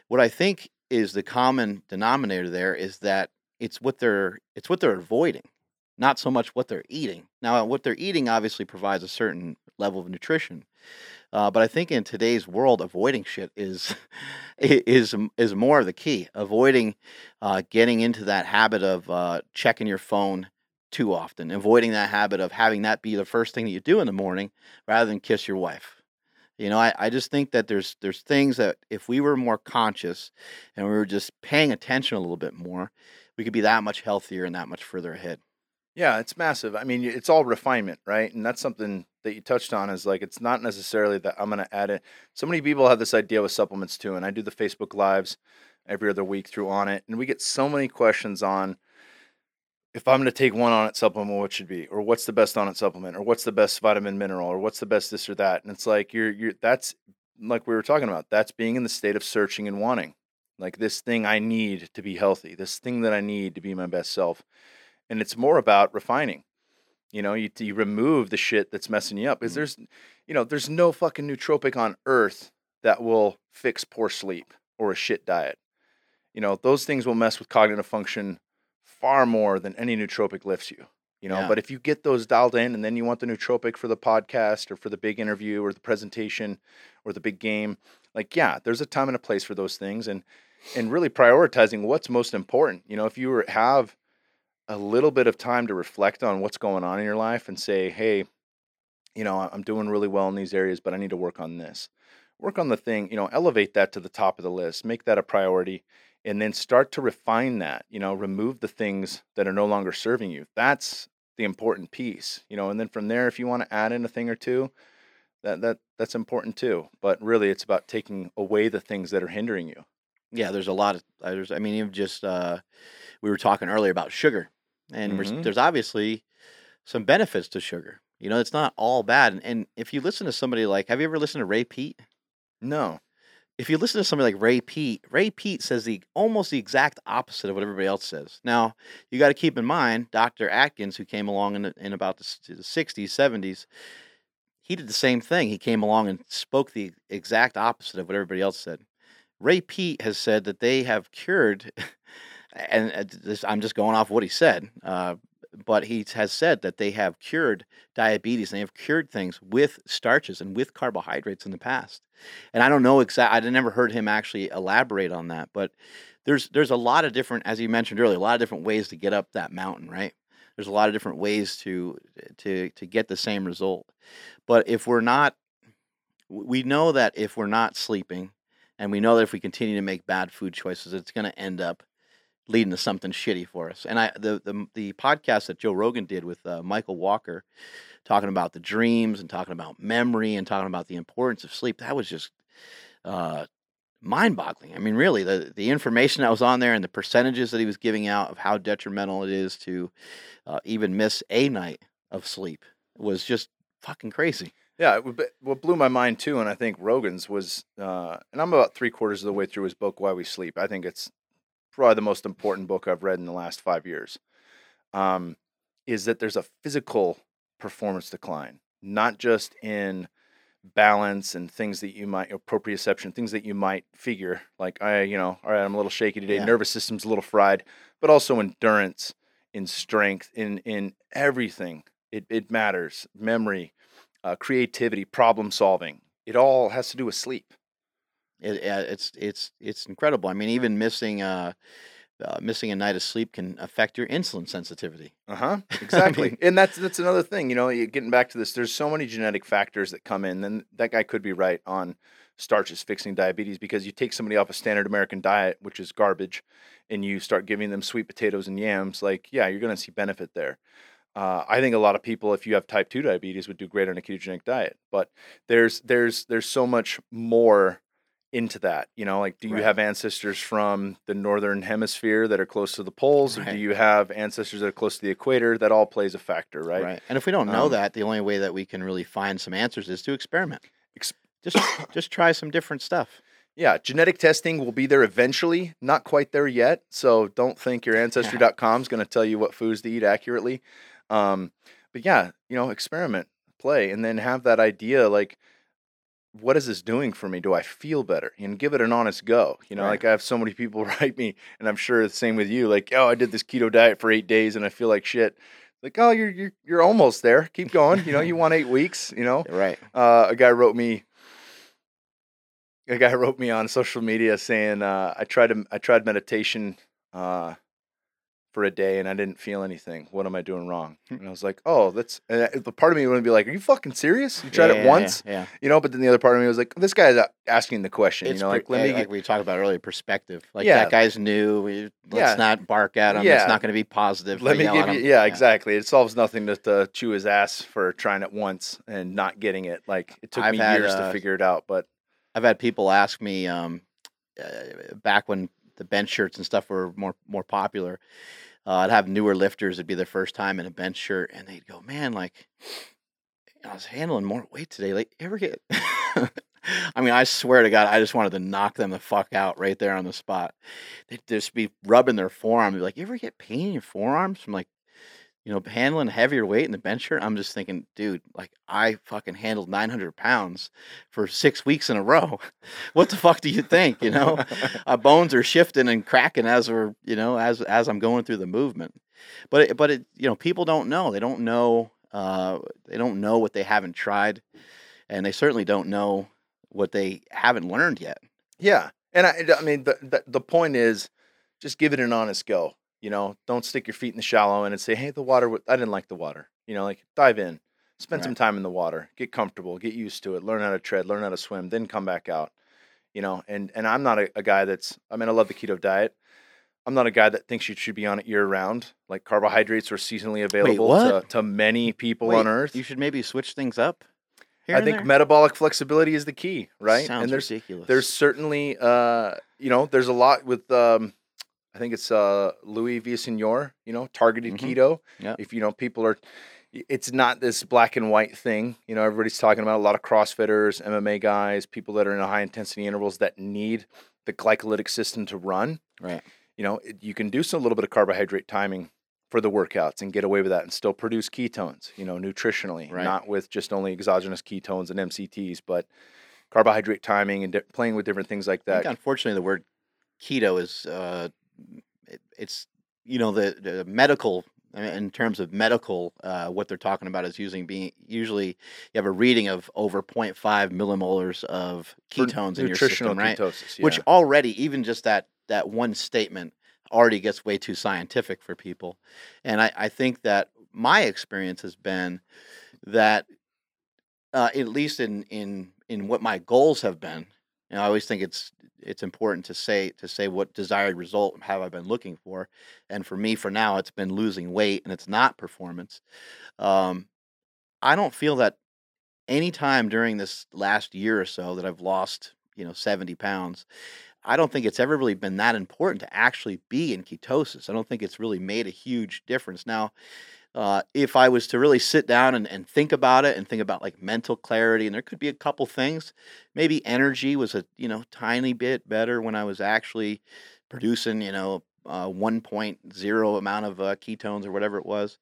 [SPEAKER 1] What I think is the common denominator there is that it's what they're it's what they're avoiding, not so much what they're eating. Now, what they're eating obviously provides a certain level of nutrition, uh, but I think in today's world, avoiding shit is is is more of the key. Avoiding uh, getting into that habit of uh, checking your phone too often, avoiding that habit of having that be the first thing that you do in the morning rather than kiss your wife. You know, I, I just think that there's there's things that if we were more conscious and we were just paying attention a little bit more, we could be that much healthier and that much further ahead.
[SPEAKER 2] Yeah, it's massive. I mean, it's all refinement, right? And that's something that you touched on is like it's not necessarily that I'm going to add it. So many people have this idea with supplements too, and I do the Facebook lives every other week through Onnit, and we get so many questions on if I'm going to take one Onnit supplement, what should be, or what's the best Onnit supplement, or what's the best vitamin mineral, or what's the best this or that. And it's like you're you're that's like we were talking about. That's being in the state of searching and wanting, like this thing I need to be healthy, this thing that I need to be my best self and it's more about refining. You know, you, you remove the shit that's messing you up because
[SPEAKER 1] Mm.
[SPEAKER 2] there's, you know, there's no fucking nootropic on earth that will fix poor sleep or a shit diet. You know, those things will mess with cognitive function far more than any nootropic lifts you. You know,
[SPEAKER 1] Yeah.
[SPEAKER 2] but if you get those dialed in and then you want the nootropic for the podcast or for the big interview or the presentation or the big game, like yeah, there's a time and a place for those things and and really prioritizing what's most important. You know, if you were, have a little bit of time to reflect on what's going on in your life and say, hey, you know, I'm doing really well in these areas, but I need to work on this. Work on the thing, you know, elevate that to the top of the list, make that a priority, and then start to refine that, you know, remove the things that are no longer serving you. That's the important piece, you know, and then from there, if you want to add in a thing or two, that, that that's important too. But really, it's about taking away the things that are hindering you.
[SPEAKER 1] Yeah, there's a lot of there's I mean even just uh we were talking earlier about sugar and
[SPEAKER 2] Mhm.
[SPEAKER 1] there's obviously some benefits to sugar. You know, it's not all bad. And, and if you listen to somebody like have you ever listened to Ray Peat?
[SPEAKER 2] No.
[SPEAKER 1] If you listen to somebody like Ray Peat, Ray Peat says the almost the exact opposite of what everybody else says. Now, you got to keep in mind Dr. Atkins who came along in the- in about the, the 60s, 70s, he did the same thing. He came along and spoke the exact opposite of what everybody else said. Ray Peat has said that they have cured, and uh, this, I'm just going off what he said. Uh, but he has said that they have cured diabetes and they have cured things with starches and with carbohydrates in the past. And I don't know exactly. I never heard him actually elaborate on that, but there's there's a lot of different, as you mentioned earlier, a lot of different ways to get up that mountain, right? There's a lot of different ways to to to get the same result. But if we're not, we know that if we're not sleeping, and we know that if we continue to make bad food choices, it's going to end up leading to something shitty for us. And I the the, the podcast that Joe Rogan did with uh, Michael Walker, talking about the dreams and talking about memory and talking about the importance of sleep, that was just uh, mind boggling. I mean, really, the the information that was on there and the percentages that he was giving out of how detrimental it is to uh, even miss a night of sleep was just fucking crazy.
[SPEAKER 2] Yeah, what blew my mind too, and I think Rogan's was, uh, and I'm about three quarters of the way through his book, Why We Sleep. I think it's probably the most important book I've read in the last five years. Um, is that there's a physical performance decline, not just in balance and things that you might proprioception, things that you might figure like I, you know, all right, I'm a little shaky today, yeah. nervous system's a little fried, but also endurance, in strength, in in everything. It it matters. Memory, uh, creativity, problem solving. It all has to do with sleep.
[SPEAKER 1] It, it's it's it's incredible. I mean, even missing uh, uh, missing a night of sleep can affect your insulin sensitivity.
[SPEAKER 2] Uh huh. Exactly. I mean, and that's that's another thing. You know, getting back to this, there's so many genetic factors that come in. Then that guy could be right on starches fixing diabetes because you take somebody off a standard American diet, which is garbage, and you start giving them sweet potatoes and yams. Like, yeah, you're going to see benefit there. Uh, I think a lot of people, if you have type two diabetes, would do great on a ketogenic diet. But there's there's there's so much more into that. You know, like do you right. have ancestors from the northern hemisphere that are close to the poles, right. or do you have ancestors that are close to the equator? That all plays a factor, right? Right.
[SPEAKER 1] And if we don't know um, that, the only way that we can really find some answers is to experiment. Ex- just just try some different stuff.
[SPEAKER 2] Yeah, genetic testing will be there eventually. Not quite there yet, so don't think your ancestry.com is going to tell you what foods to eat accurately. Um, but yeah, you know, experiment, play, and then have that idea like, what is this doing for me? Do I feel better? And give it an honest go. You know, right. like I have so many people write me, and I'm sure the same with you. Like, oh, I did this keto diet for eight days, and I feel like shit. Like, oh, you're you're you're almost there. Keep going. You know, you want eight weeks. You know,
[SPEAKER 1] right?
[SPEAKER 2] Uh, a guy wrote me. A guy wrote me on social media saying, uh, "I tried to, I tried meditation uh, for a day and I didn't feel anything. What am I doing wrong? And I was like, oh, that's the part of me would be like, are you fucking serious? You tried yeah, it once, yeah, yeah, you know. But then the other part of me was like, this guy's asking the question, it's you know, like
[SPEAKER 1] let me like we talked about earlier, perspective. Like yeah. that guy's new. We, let's not bark at him. Yeah. It's not going to be positive.
[SPEAKER 2] Let me give you, yeah, exactly. It solves nothing to, to, chew his ass for trying it once and not getting it. Like it took I've me had, years uh, to figure it out, but
[SPEAKER 1] I've had people ask me um, uh, back when the bench shirts and stuff were more more popular uh, I'd have newer lifters. It'd be their first time in a bench shirt, and they'd go, "Man, like I was handling more weight today. Like, ever get?" I mean, I swear to God, I just wanted to knock them the fuck out right there on the spot. They'd just be rubbing their forearm. Be like, "You ever get pain in your forearms from like you know, handling heavier weight in the bench shirt, I'm just thinking, dude, like I fucking handled 900 pounds for six weeks in a row. what the fuck do you think? You know, uh, bones are shifting and cracking as we're, you know, as as I'm going through the movement. But it, but it, you know, people don't know. They don't know. Uh, they don't know what they haven't tried, and they certainly don't know what they haven't learned yet.
[SPEAKER 2] Yeah, and I, I mean, the, the the point is, just give it an honest go you know, don't stick your feet in the shallow end and say, "Hey, the water. I didn't like the water." You know, like dive in, spend right. some time in the water, get comfortable, get used to it, learn how to tread, learn how to swim, then come back out. You know, and and I'm not a, a guy that's. I mean, I love the keto diet. I'm not a guy that thinks you should be on it year round. Like carbohydrates are seasonally available Wait, to, to many people Wait, on Earth.
[SPEAKER 1] You should maybe switch things up.
[SPEAKER 2] I think there? metabolic flexibility is the key, right?
[SPEAKER 1] Sounds
[SPEAKER 2] and there's,
[SPEAKER 1] ridiculous.
[SPEAKER 2] There's certainly, uh, you know, there's a lot with um, I think it's uh, Luis Villaseñor, you know, targeted mm-hmm. keto. Yeah. If, you know, people are, it's not this black and white thing. You know, everybody's talking about a lot of CrossFitters, MMA guys, people that are in high intensity intervals that need the glycolytic system to run.
[SPEAKER 1] Right.
[SPEAKER 2] You know, you can do some little bit of carbohydrate timing for the workouts and get away with that and still produce ketones, you know, nutritionally, right. not with just only exogenous ketones and MCTs, but carbohydrate timing and di- playing with different things like that.
[SPEAKER 1] Unfortunately, the word keto is uh, it, it's you know the, the medical in terms of medical, uh, what they're talking about is using being usually you have a reading of over 0.5 millimolars of ketones in your system, right?
[SPEAKER 2] ketosis.
[SPEAKER 1] Which already, even just that that one statement, already gets way too scientific for people. And I, I think that my experience has been that, uh, at least in in in what my goals have been, and I always think it's it's important to say to say what desired result have I been looking for, and for me, for now, it's been losing weight, and it's not performance. Um, I don't feel that any time during this last year or so that I've lost, you know, 70 pounds, I don't think it's ever really been that important to actually be in ketosis. I don't think it's really made a huge difference. Now, uh, if I was to really sit down and, and think about it and think about like mental clarity, and there could be a couple things, maybe energy was a you know tiny bit better when I was actually producing you know uh, 1.0 amount of uh, ketones or whatever it was.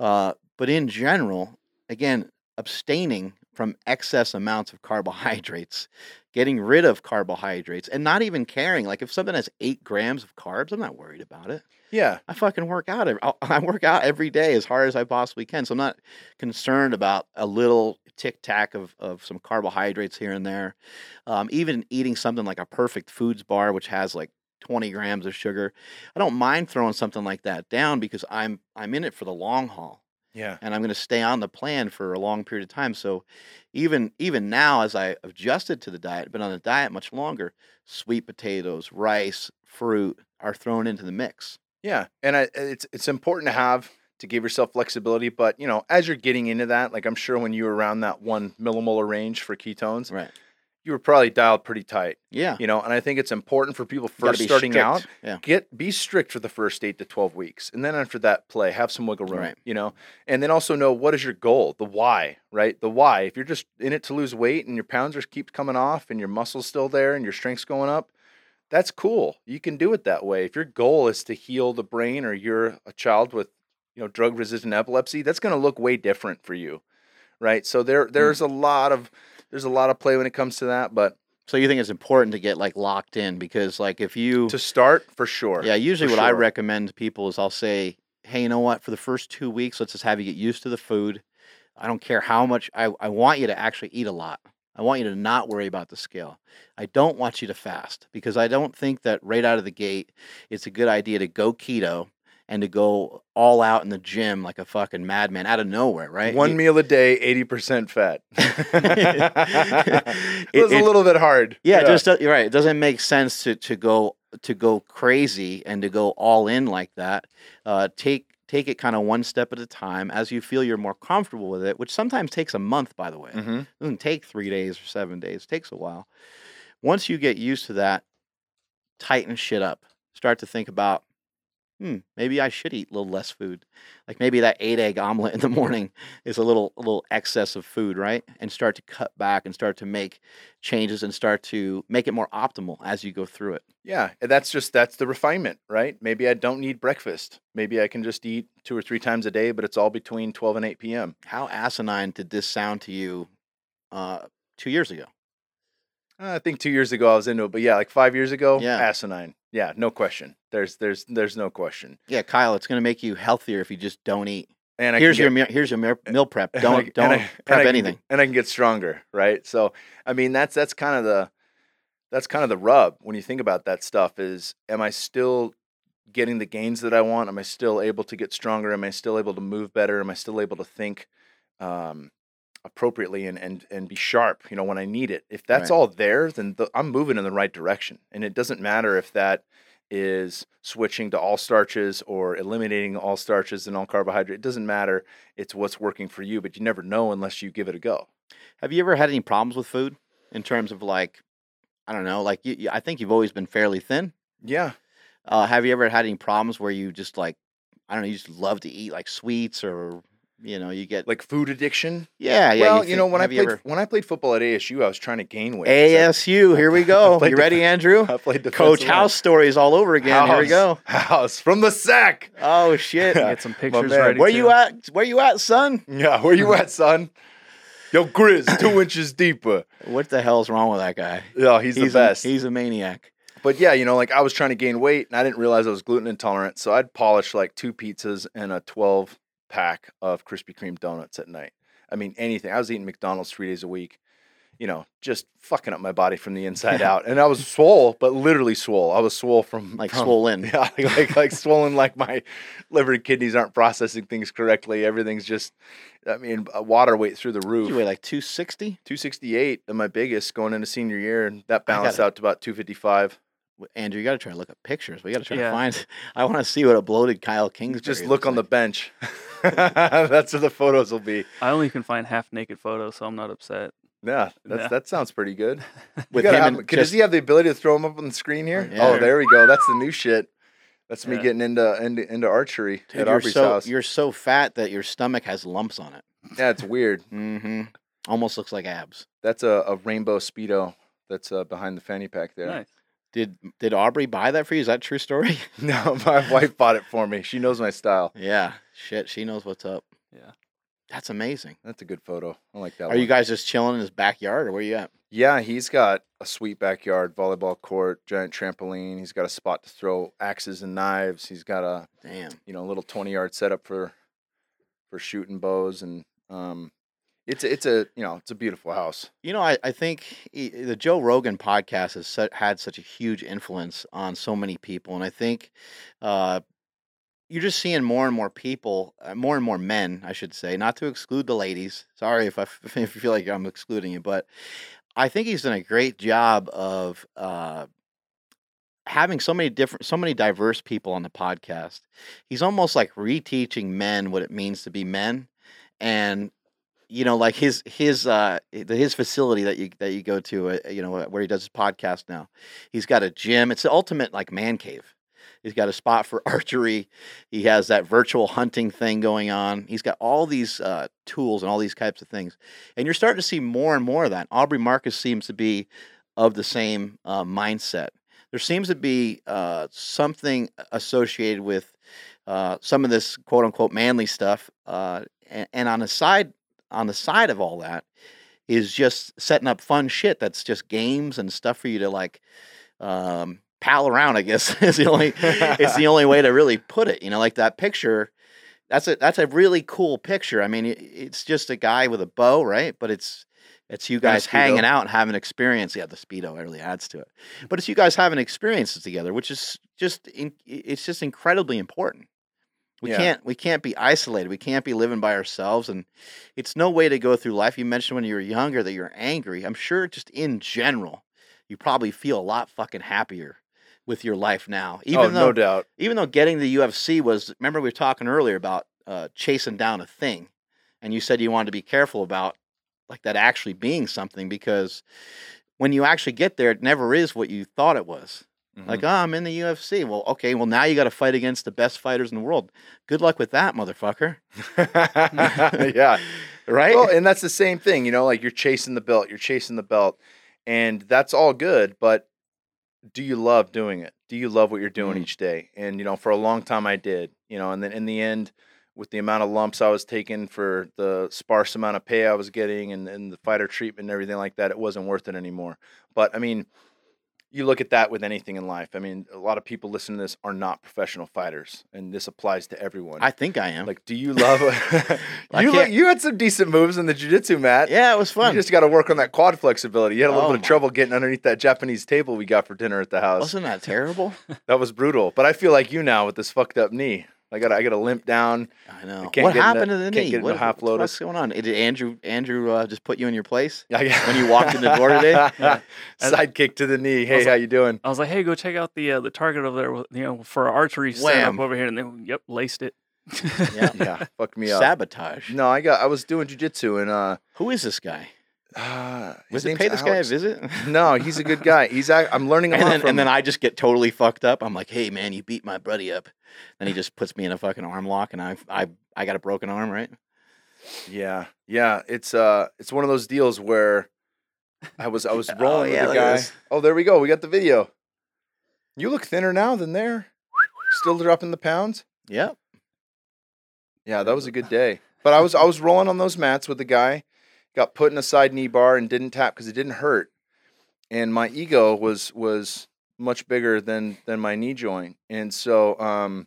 [SPEAKER 1] Uh, but in general, again, abstaining from excess amounts of carbohydrates, getting rid of carbohydrates, and not even caring. Like if something has eight grams of carbs, I'm not worried about it.
[SPEAKER 2] yeah.
[SPEAKER 1] I fucking work out. I work out every day as hard as I possibly can. So I'm not concerned about a little tic tac of, of some carbohydrates here and there. Um, even eating something like a perfect foods bar, which has like 20 grams of sugar, I don't mind throwing something like that down because I'm I'm in it for the long haul
[SPEAKER 2] Yeah.
[SPEAKER 1] and I'm going to stay on the plan for a long period of time. So even even now, as I adjusted to the diet, been on the diet much longer, sweet potatoes, rice, fruit are thrown into the mix.
[SPEAKER 2] Yeah, and I, it's it's important to have to give yourself flexibility. But you know, as you're getting into that, like I'm sure when you were around that one millimolar range for ketones,
[SPEAKER 1] Right.
[SPEAKER 2] You were probably dialed pretty tight.
[SPEAKER 1] Yeah.
[SPEAKER 2] You know, and I think it's important for people first starting
[SPEAKER 1] strict.
[SPEAKER 2] out
[SPEAKER 1] Yeah.
[SPEAKER 2] get be strict for the first eight to 12 weeks and then after that play have some wiggle room
[SPEAKER 1] Right.
[SPEAKER 2] you know and then also know what is your goal the why right the why if you're just in it to lose weight and your pounds just keep coming off and your muscles still there and your strength's going up that's cool you can do it that way if your goal is to heal the brain or you're a child with you know drug resistant epilepsy that's going to look way different for you right so there hmm. there's a lot of there's a lot of play when it comes to that but
[SPEAKER 1] So you think it's important to get like locked in because like if you
[SPEAKER 2] to start for sure
[SPEAKER 1] Yeah, usually
[SPEAKER 2] for
[SPEAKER 1] what I recommend to people is I'll say, "Hey, you know what? For the first 2 weeks, let's just have you get used to the food. I don't care how much I I want you to actually eat a lot. I want you to not worry about the scale. I don't want you to fast because I don't think that right out of the gate it's a good idea to go keto and to go all out in the gym like a fucking madman out of nowhere, right?
[SPEAKER 2] One
[SPEAKER 1] You-
[SPEAKER 2] meal a day, eighty percent fat.
[SPEAKER 1] It-
[SPEAKER 2] it was a little bit hard.
[SPEAKER 1] Yeah, it just do- you're right. It doesn't make sense to to go to go crazy and to go all in like that. Uh, take take it kind of one step at a time as you feel you're more comfortable with it, which sometimes takes a month. By the way,
[SPEAKER 2] Mhm.
[SPEAKER 1] it doesn't take three days or seven days. It takes a while. Once you get used to that, tighten shit up. Start to think about, hmm, maybe I should eat a little less food. Like maybe that eight egg omelet in the morning is a little a little excess of food, right? And start to cut back and start to make changes and start to make it more optimal as you go through it.
[SPEAKER 2] Yeah, and that's just that's the refinement, right? Maybe I don't need breakfast. Maybe I can just eat two or three times a day, but it's all between twelve and eight p.m.
[SPEAKER 1] How asinine did this sound to you uh, two years ago?
[SPEAKER 2] I think two years ago I was into it, but yeah, like five years ago,
[SPEAKER 1] Yeah.
[SPEAKER 2] asinine. Yeah, no question. There's there's there's no question.
[SPEAKER 1] Yeah, Kyle, it's going to make you healthier if you just don't eat.
[SPEAKER 2] And I
[SPEAKER 1] here's
[SPEAKER 2] can
[SPEAKER 1] your meal, here's your meal, meal prep. Don't
[SPEAKER 2] I-
[SPEAKER 1] don't
[SPEAKER 2] I-
[SPEAKER 1] prep
[SPEAKER 2] can
[SPEAKER 1] anything.
[SPEAKER 2] get- and I can get stronger, right? So I mean that's that's kind of the that's kind of the rub when you think about that stuff is am I still getting the gains that I want? Am I still able to get stronger? Am I still able to move better? Am I still able to think um, appropriately and, and and be sharp, you know, when I need it? If that's
[SPEAKER 1] Right.
[SPEAKER 2] all there, then the, I'm moving in the right direction. And it doesn't matter if that is switching to all starches or eliminating all starches and all carbohydrate. It doesn't matter. It's what's working for you, but you never know unless you give it a go.
[SPEAKER 1] Have you ever had any problems with food in terms of like, I don't know, like you, you- I think you've always been fairly thin.
[SPEAKER 2] Yeah.
[SPEAKER 1] Uh, have you ever had any problems where you just like, I don't know, you just love to eat like sweets or you know, you get
[SPEAKER 2] Like food addiction.
[SPEAKER 1] yeah, yeah.
[SPEAKER 2] well, you, know, when I played
[SPEAKER 1] ever-
[SPEAKER 2] when I played football at ASU, I was trying to gain weight. so
[SPEAKER 1] ASU, here we go.
[SPEAKER 2] played
[SPEAKER 1] You ready, Andrew?
[SPEAKER 2] I played
[SPEAKER 1] Coach. House stories all over again. Here we go.
[SPEAKER 2] House, House from the sack.
[SPEAKER 1] Oh shit.
[SPEAKER 2] Yeah.
[SPEAKER 3] Get some pictures ready.
[SPEAKER 1] Where
[SPEAKER 3] too.
[SPEAKER 1] you at? Where you at, son?
[SPEAKER 2] Yeah, where you at, son? Yo, Grizz, two inches deeper.
[SPEAKER 1] What the hell's wrong with that guy?
[SPEAKER 2] Yeah, he's, the
[SPEAKER 1] a-
[SPEAKER 2] best.
[SPEAKER 1] he's a maniac.
[SPEAKER 2] but yeah, you know, like I was trying to gain weight and I didn't realize I was gluten intolerant. So I'd polish like two pizzas and a 12 pack of Krispy Kreme donuts at night. I mean, anything. I was eating McDonald's three days a week, you know, just fucking up my body from the inside out. And I was swole, but literally swole. I was swole from
[SPEAKER 1] Like
[SPEAKER 2] from-
[SPEAKER 1] swollen.
[SPEAKER 2] Yeah, like, like like swollen. Like my liver and kidneys aren't processing things correctly. Everything's just, I mean, water weight through the roof.
[SPEAKER 1] You weigh like 260?
[SPEAKER 2] 268 of my biggest going into senior year, and that balanced
[SPEAKER 1] gotta-
[SPEAKER 2] out to about 255.
[SPEAKER 1] Andrew, you got to try to look up pictures. We got to try
[SPEAKER 3] Yeah.
[SPEAKER 1] to find. I want to see what a bloated Kyle Kingsbury.
[SPEAKER 2] Just look on the bench. That's where the photos will be.
[SPEAKER 3] I only can find half naked photos, so I'm not upset.
[SPEAKER 2] Yeah, that's,
[SPEAKER 3] Yeah.
[SPEAKER 2] that sounds pretty good.
[SPEAKER 1] With
[SPEAKER 2] With him,
[SPEAKER 1] him
[SPEAKER 2] have,
[SPEAKER 1] and
[SPEAKER 2] can, does
[SPEAKER 1] just-
[SPEAKER 2] he have the ability to throw them up on the screen here?
[SPEAKER 1] Yeah.
[SPEAKER 2] Oh, there we go. That's the new shit. That's me
[SPEAKER 3] Yeah.
[SPEAKER 2] getting into into, into archery
[SPEAKER 1] Dude,
[SPEAKER 2] at
[SPEAKER 1] you're
[SPEAKER 2] Aubrey's
[SPEAKER 1] so
[SPEAKER 2] house.
[SPEAKER 1] you're so fat that your stomach has lumps on it.
[SPEAKER 2] Yeah, it's weird.
[SPEAKER 1] Mm-hmm. Almost looks like abs.
[SPEAKER 2] That's a, a rainbow speedo that's uh, behind the fanny pack there.
[SPEAKER 3] Nice.
[SPEAKER 1] Did did Aubrey buy that for you? Is that a true story?
[SPEAKER 2] No, my wife bought it for me. She knows my style.
[SPEAKER 1] yeah. Shit, she knows what's up.
[SPEAKER 3] Yeah.
[SPEAKER 1] That's amazing.
[SPEAKER 2] That's a good photo. I like that.
[SPEAKER 1] Are
[SPEAKER 2] one.
[SPEAKER 1] you guys just chilling in his backyard, or where you at?
[SPEAKER 2] Yeah, he's got a sweet backyard, volleyball court, giant trampoline. He's got a spot to throw axes and knives. He's got a
[SPEAKER 1] Damn.
[SPEAKER 2] you know little twenty yard setup for for shooting bows, and um, it's a, it's a you know it's a beautiful house.
[SPEAKER 1] You know, I, I think he- the Joe Rogan podcast has had such a huge influence on so many people. And I think uh, you're just seeing more and more people, uh, more and more men, I should say, not to exclude the ladies. Sorry if, I, if you feel like I'm excluding you, but I think he's done a great job of uh, having so many different, so many diverse people on the podcast. He's almost like reteaching men what it means to be men. And you know, like his his uh his facility that you that you go to, uh, you know, where he does his podcast now. He's got a gym. It's the ultimate like man cave. He's got a spot for archery. He has that virtual hunting thing going on. He's got all these uh, tools and all these types of things, and you're starting to see more and more of that. Aubrey Marcus seems to be of the same uh, mindset. There seems to be uh, something associated with uh, some of this quote unquote manly stuff, uh, and, and on the side on the side of all that is just setting up fun shit that's just games and stuff for you to like um, pal around. I guess is the only it's the only way to really put it. You know, like that picture. That's a that's a really cool picture. I mean, it, it's just a guy with a bow, right? But it's it's you guys hanging out and having experience. Yeah, the speedo really adds to it. But it's you guys having experiences together, which is just in, it's just incredibly important. We
[SPEAKER 2] Yeah.
[SPEAKER 1] can't we can't be isolated. We can't be living by ourselves, and it's no way to go through life. You mentioned when you were younger that you're angry. I'm sure just in general, you probably feel a lot fucking happier with your life now. Even
[SPEAKER 2] oh,
[SPEAKER 1] though
[SPEAKER 2] no doubt.
[SPEAKER 1] even though getting the UFC was remember we were talking earlier about uh, chasing down a thing, and you said you wanted to be careful about like that actually being something because when you actually get there, it never is what you thought it was. Like, oh, I'm in the UFC. Well, okay, well now you got to fight against the best fighters in the world. Good luck with that, motherfucker.
[SPEAKER 2] Yeah.
[SPEAKER 1] Right?
[SPEAKER 2] Well, and that's the same thing, you know, like you're chasing the belt, you're chasing the belt, and that's all good, but do you love doing it? Do you love what you're doing
[SPEAKER 1] Mm.
[SPEAKER 2] each day? And you know, for a long time I did, you know, and then in the end with the amount of lumps I was taking for the sparse amount of pay I was getting and, and the fighter treatment and everything like that, it wasn't worth it anymore. But I mean, you look at that with anything in life. I mean, a lot of people listening to this are not professional fighters, and this applies to everyone.
[SPEAKER 1] I think I am.
[SPEAKER 2] Like, do you love? You
[SPEAKER 1] can't-
[SPEAKER 2] you had some decent moves in the jujitsu mat.
[SPEAKER 1] yeah, it was fun.
[SPEAKER 2] You just got to work on that quad flexibility. You had a little
[SPEAKER 1] Oh
[SPEAKER 2] bit of trouble getting underneath that Japanese table we got for dinner at the house.
[SPEAKER 1] Wasn't that terrible?
[SPEAKER 2] That was brutal. But I feel like you now with this fucked up knee. I got I got to limp down.
[SPEAKER 1] I know.
[SPEAKER 2] can't
[SPEAKER 1] what
[SPEAKER 2] get
[SPEAKER 1] happened
[SPEAKER 2] the-
[SPEAKER 1] to the
[SPEAKER 2] can't
[SPEAKER 1] knee?
[SPEAKER 2] get
[SPEAKER 1] what,
[SPEAKER 2] half
[SPEAKER 1] what the
[SPEAKER 2] lotus.
[SPEAKER 1] fuck's going on? Did Andrew Andrew uh, just put you in your place?
[SPEAKER 2] when
[SPEAKER 1] When you walked in the door today?
[SPEAKER 2] Sidekick to the knee. Hey,
[SPEAKER 3] was-
[SPEAKER 2] how you doing?
[SPEAKER 3] I was like, hey, go check out the uh, the target over there, you know, for our archery
[SPEAKER 1] Wham.
[SPEAKER 3] setup over here. And then yep, laced it.
[SPEAKER 1] Yeah.
[SPEAKER 2] Yeah, fucked me up.
[SPEAKER 1] Sabotage.
[SPEAKER 2] No, I got I was doing jujitsu and uh,
[SPEAKER 1] Who is this guy?
[SPEAKER 2] Uh
[SPEAKER 1] Was it pay this guy a
[SPEAKER 2] Alex.
[SPEAKER 1] visit?
[SPEAKER 2] No, he's a good guy. He's I'm learning a
[SPEAKER 1] and
[SPEAKER 2] lot
[SPEAKER 1] then,
[SPEAKER 2] from
[SPEAKER 1] and then. I just get totally fucked up. I'm like, hey man, you beat my buddy up. Then he just puts me in a fucking arm lock, and I I I got a broken arm, right?
[SPEAKER 2] Yeah, yeah. It's uh, it's one of those deals where I was I was
[SPEAKER 1] Oh,
[SPEAKER 2] rolling
[SPEAKER 1] yeah,
[SPEAKER 2] with
[SPEAKER 1] at
[SPEAKER 2] guy. Oh, there we go. We got the video. You look thinner now than there. Still dropping the pounds.
[SPEAKER 1] Yep.
[SPEAKER 2] Yeah, that was a good day. But I was I was rolling on those mats with the guy. Got put in a side knee bar and didn't tap because it didn't hurt. And my ego was was much bigger than than my knee joint, and so um,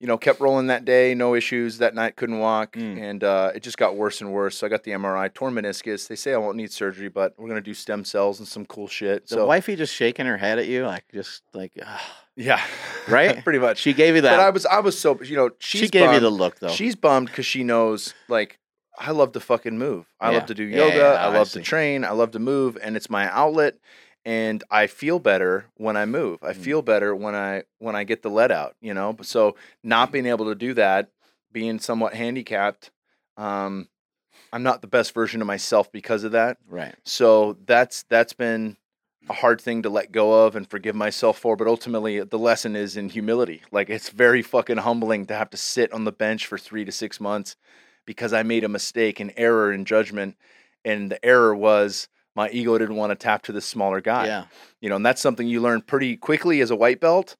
[SPEAKER 2] you know, kept rolling that day, no issues. That night couldn't walk,
[SPEAKER 1] Mm.
[SPEAKER 2] and uh, it just got worse and worse. So I got the MRI, torn meniscus. They say I won't need surgery, but we're gonna do stem cells and some cool shit.
[SPEAKER 1] The
[SPEAKER 2] so
[SPEAKER 1] wifey just shaking her head at you, like just like ah.
[SPEAKER 2] yeah,
[SPEAKER 1] Right?
[SPEAKER 2] pretty much.
[SPEAKER 1] she gave you that.
[SPEAKER 2] But I was I was so you know she's
[SPEAKER 1] she gave you the look though.
[SPEAKER 2] She's bummed because she knows like I love to fucking move. I
[SPEAKER 1] Yeah.
[SPEAKER 2] love to do yoga.
[SPEAKER 1] yeah,
[SPEAKER 2] I
[SPEAKER 1] I
[SPEAKER 2] love to train. I love to move, and it's my outlet. And I feel better when I move. I
[SPEAKER 1] Mm.
[SPEAKER 2] feel better when I when I get the let out. You know. So not being able to do that, being somewhat handicapped, um, I'm not the best version of myself because of that.
[SPEAKER 1] right.
[SPEAKER 2] So that's that's been a hard thing to let go of and forgive myself for. But ultimately, the lesson is in humility. Like it's very fucking humbling to have to sit on the bench for three to six months because I made a mistake, an error in judgment, and the error was my ego didn't want to tap to this smaller guy.
[SPEAKER 1] Yeah.
[SPEAKER 2] You know, and that's something you learn pretty quickly as a white belt.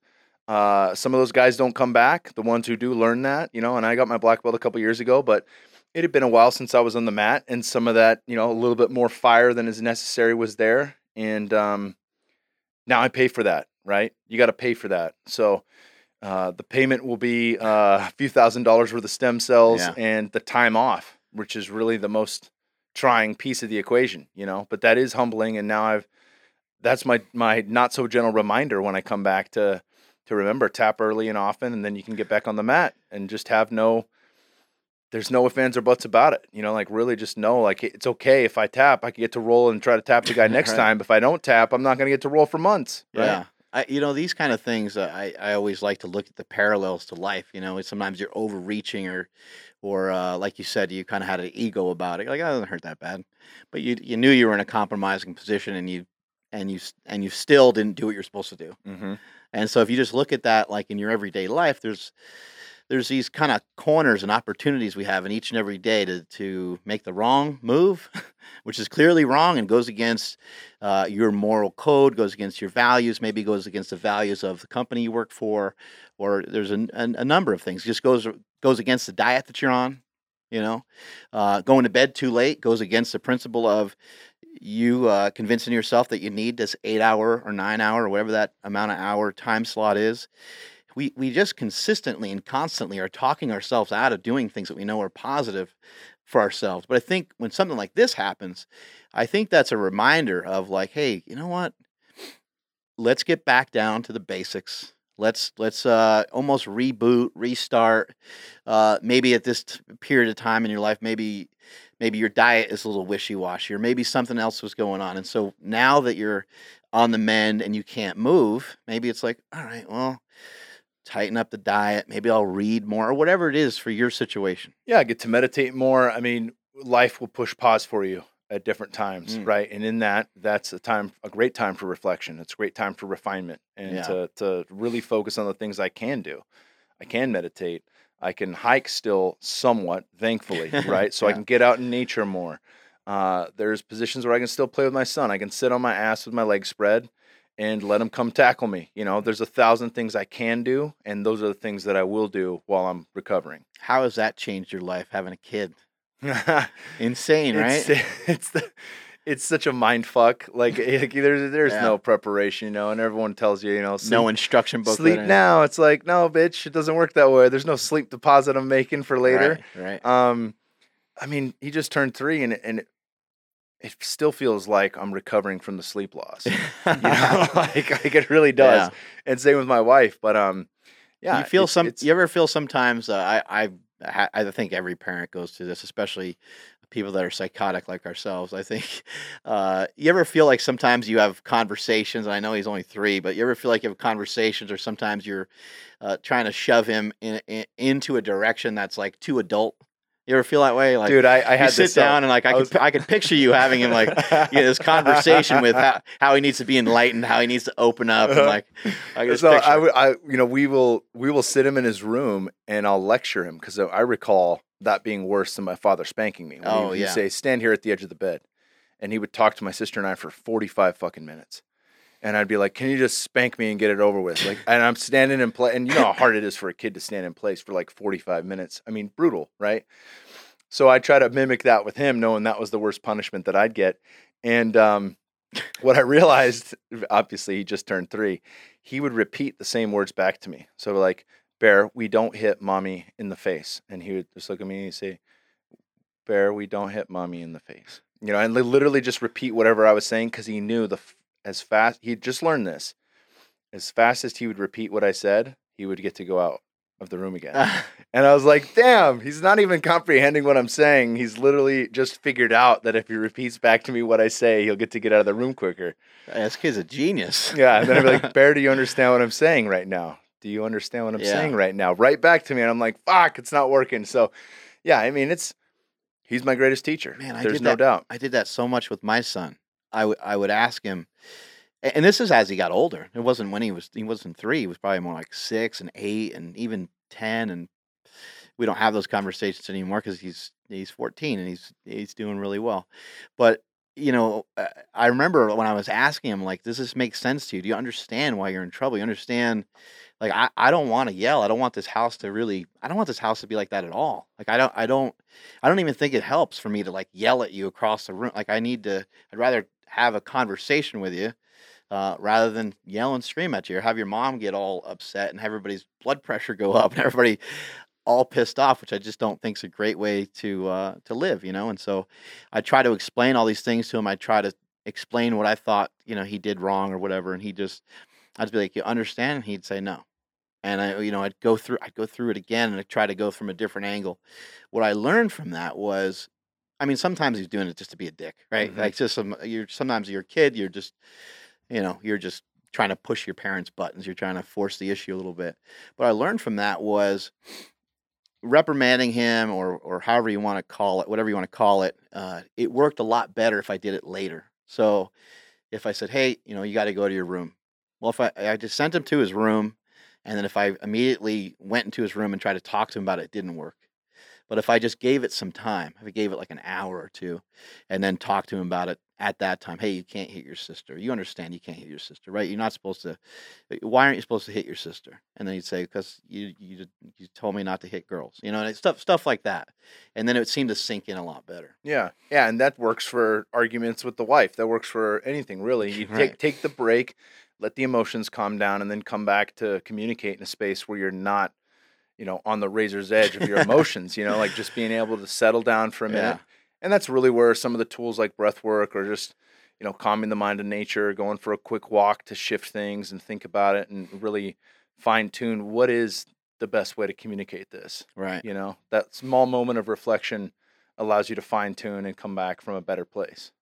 [SPEAKER 2] Uh, some of those guys don't come back. The ones who do learn that, you know, and I got my black belt a couple years ago, but it had been a while since I was on the mat, and some of that, you know, a little bit more fire than is necessary was there, and um, now I pay for that. Right? You got to pay for that. So uh, the payment will be uh, a few thousand dollars worth of stem cells
[SPEAKER 1] Yeah.
[SPEAKER 2] and the time off, which is really the most trying piece of the equation. You know, but that is humbling, and now I've that's my my not so gentle reminder when I come back to to remember tap early and often, and then you can get back on the mat and just have no. There's no ifs, ands, or buts about it. You know, like really just know, like it's okay if I tap, I can get to roll and try to tap the guy next
[SPEAKER 1] Right.
[SPEAKER 2] time. If I don't tap, I'm not going to get to roll for months. Right?
[SPEAKER 1] Yeah. I, you know, these kind of things, uh, I, I always like to look at the parallels to life. You know, sometimes you're overreaching or, or uh, like you said, you kind of had an ego about it. Like, oh, it doesn't hurt that bad. But you, you knew you were in a compromising position and you, and you, and you still didn't do what you're supposed to do.
[SPEAKER 2] Mm-hmm.
[SPEAKER 1] And so if you just look at that like in your everyday life, there's there's these kind of corners and opportunities we have in each and every day to to make the wrong move, which is clearly wrong and goes against uh, your moral code, goes against your values, maybe goes against the values of the company you work for, or there's a, a, number of things. Just goes goes against the diet that you're on. You know, uh, going to bed too late goes against the principle of you uh, convincing yourself that you need this eight hour or nine hour or whatever that amount of hour time slot is. We, we just consistently and constantly are talking ourselves out of doing things that we know are positive for ourselves. But I think when something like this happens, I think that's a reminder of like, hey, you know what? Let's get back down to the basics. Let's let's uh, almost reboot, restart. Uh, maybe at this t- period of time in your life, maybe maybe your diet is a little wishy-washy or maybe something else was going on and so now that you're on the mend and you can't move maybe it's like all right well tighten up the diet maybe i'll read more or whatever it is for your situation
[SPEAKER 2] Yeah, I get to meditate more. I mean, life will push pause for you at different times,
[SPEAKER 1] Mm.
[SPEAKER 2] right? And in that, that's a time, a great time for reflection. It's a great time for refinement and
[SPEAKER 1] Yeah.
[SPEAKER 2] to to really focus on the things I can do. I can meditate. I can hike still somewhat, thankfully, right? So I can get out in nature more. Uh, there's positions where I can still play with my son. I can sit on my ass with my legs spread and let them come tackle me. You know, there's a thousand things I can do, and those are the things that I will do while I'm recovering.
[SPEAKER 1] how has that changed your life having a kid insane right
[SPEAKER 2] It's, it's the, it's such a mind fuck. Like, like there's there's
[SPEAKER 1] Yeah.
[SPEAKER 2] no preparation, you know, and everyone tells you, you know, sleep,
[SPEAKER 1] no instruction book
[SPEAKER 2] sleep now. It's like, no, bitch, it doesn't work that way. There's no sleep deposit I'm making for later.
[SPEAKER 1] right, right.
[SPEAKER 2] Um, I mean, he just turned three, and and it, still feels like I'm recovering from the sleep loss. you know, like, like it really does.
[SPEAKER 1] Yeah.
[SPEAKER 2] And same with my wife, but um, yeah,
[SPEAKER 1] you feel
[SPEAKER 2] it's-
[SPEAKER 1] some
[SPEAKER 2] it's-
[SPEAKER 1] you ever feel sometimes uh, i i i think every parent goes through this especially people that are psychotic like ourselves i think uh you ever feel like sometimes you have conversations and i know he's only three but you ever feel like you have conversations or sometimes you're uh, trying to shove him in, in, into a direction that's like too adult you ever feel that way like
[SPEAKER 2] dude. I, I had
[SPEAKER 1] sit
[SPEAKER 2] this, uh,
[SPEAKER 1] down and like I,
[SPEAKER 2] I
[SPEAKER 1] could
[SPEAKER 2] was-
[SPEAKER 1] I could picture you having him like you know, this conversation with how, how he needs to be enlightened, how he needs to open up, and
[SPEAKER 2] Uh-huh.
[SPEAKER 1] like I
[SPEAKER 2] so I would, I, you know, we will, we will sit him in his room and I'll lecture him because I recall that being worse than my father spanking me. When
[SPEAKER 1] Oh,
[SPEAKER 2] he, he'd
[SPEAKER 1] yeah.
[SPEAKER 2] say, "Stand here at the edge of the bed," and he would talk to my sister and I for forty-five fucking minutes, and I'd be like, "Can you just spank me and get it over with?" Like, and I'm standing in place, and you know how hard it is for a kid to stand in place for like forty-five minutes. I mean, brutal, right? So I try to mimic that with him, knowing that was the worst punishment that I'd get, and um, what I realized, obviously, he just turned three. He would repeat the same words back to me. So like, Bear, we don't hit mommy in the face, and he would just look at me and say, Bear, we don't hit mommy in the face. You know, and literally just repeat whatever I was saying because he knew the as fast he just learned this. As fast as he would repeat what I said, he would get to go out of the room again. And I was like, damn, he's not even comprehending what I'm saying. He's literally just figured out that if he repeats back to me what I say, he'll get to get out of the room quicker.
[SPEAKER 1] this kid's a genius.
[SPEAKER 2] Yeah. And then I'd be like, Bear, do you understand what I'm saying right now? Do you understand what I'm
[SPEAKER 1] Yeah.
[SPEAKER 2] saying right now? Right back to me. And I'm like, fuck, it's not working. So, yeah, I mean, it's, he's my greatest teacher.
[SPEAKER 1] Man, I
[SPEAKER 2] There's no
[SPEAKER 1] that-
[SPEAKER 2] doubt.
[SPEAKER 1] I did that so much with my son. I would I would ask him, and this is as he got older. It wasn't when he was he wasn't three. He was probably more like six and eight and even ten. And we don't have those conversations anymore because he's he's fourteen and he's he's doing really well. But you know, uh, I remember when I was asking him, like, does this make sense to you? Do you understand why you're in trouble? You understand? Like, I, I don't want to yell. I don't want this house to really. I don't want this house to be like that at all. Like, I don't. I don't. I don't even think it helps for me to like yell at you across the room. Like I need to. I'd rather have a conversation with you uh, rather than yell and scream at you or have your mom get all upset and have everybody's blood pressure go up and everybody all pissed off, which I just don't think is a great way to uh, to live. You know. And so I try to explain all these things to him. I try to explain what I thought you know he did wrong or whatever, and he just I'd be like, "You understand?" And he'd say no. And I, you know, I'd go through, I'd go through it again, and I'd try to go from a different angle. What I learned from that was, I mean, sometimes he's doing it just to be a dick, right?
[SPEAKER 2] Mhm.
[SPEAKER 1] Like just some, you're sometimes you're a kid, you're just, you know, you're just trying to push your parents' buttons, you're trying to force the issue a little bit. But I learned from that was reprimanding him, or or however you want to call it, whatever you want to call it. Uh, it worked a lot better if I did it later. So if I said, hey, you know, you got to go to your room. Well, if I, I just sent him to his room, and then if I immediately went into his room and tried to talk to him about it, it didn't work. But if I just gave it some time, if I gave it like an hour or two, and then talked to him about it at that time, hey, you can't hit your sister. You understand you can't hit your sister, right? You're not supposed to. Eh, why aren't you supposed to hit your sister? And then he'd say, because you you you told me not to hit girls, you know, and it's stuff stuff like that. And then it seemed to sink in a lot better.
[SPEAKER 2] Yeah, yeah, and that works for arguments with the wife. That works for anything really. You
[SPEAKER 1] Right.
[SPEAKER 2] take take the break, let the emotions calm down, and then come back to communicate in a space where you're not, you know, on the razor's edge of your emotions. You know, like just being able to settle down for a minute.
[SPEAKER 1] Yeah.
[SPEAKER 2] And that's really where some of the tools like breath work or just, you know, calming the mind to nature, going for a quick walk to shift things and think about it and really fine tune what is the best way to communicate this.
[SPEAKER 1] Right.
[SPEAKER 2] You know, that small moment of reflection allows you to fine tune and come back from a better place.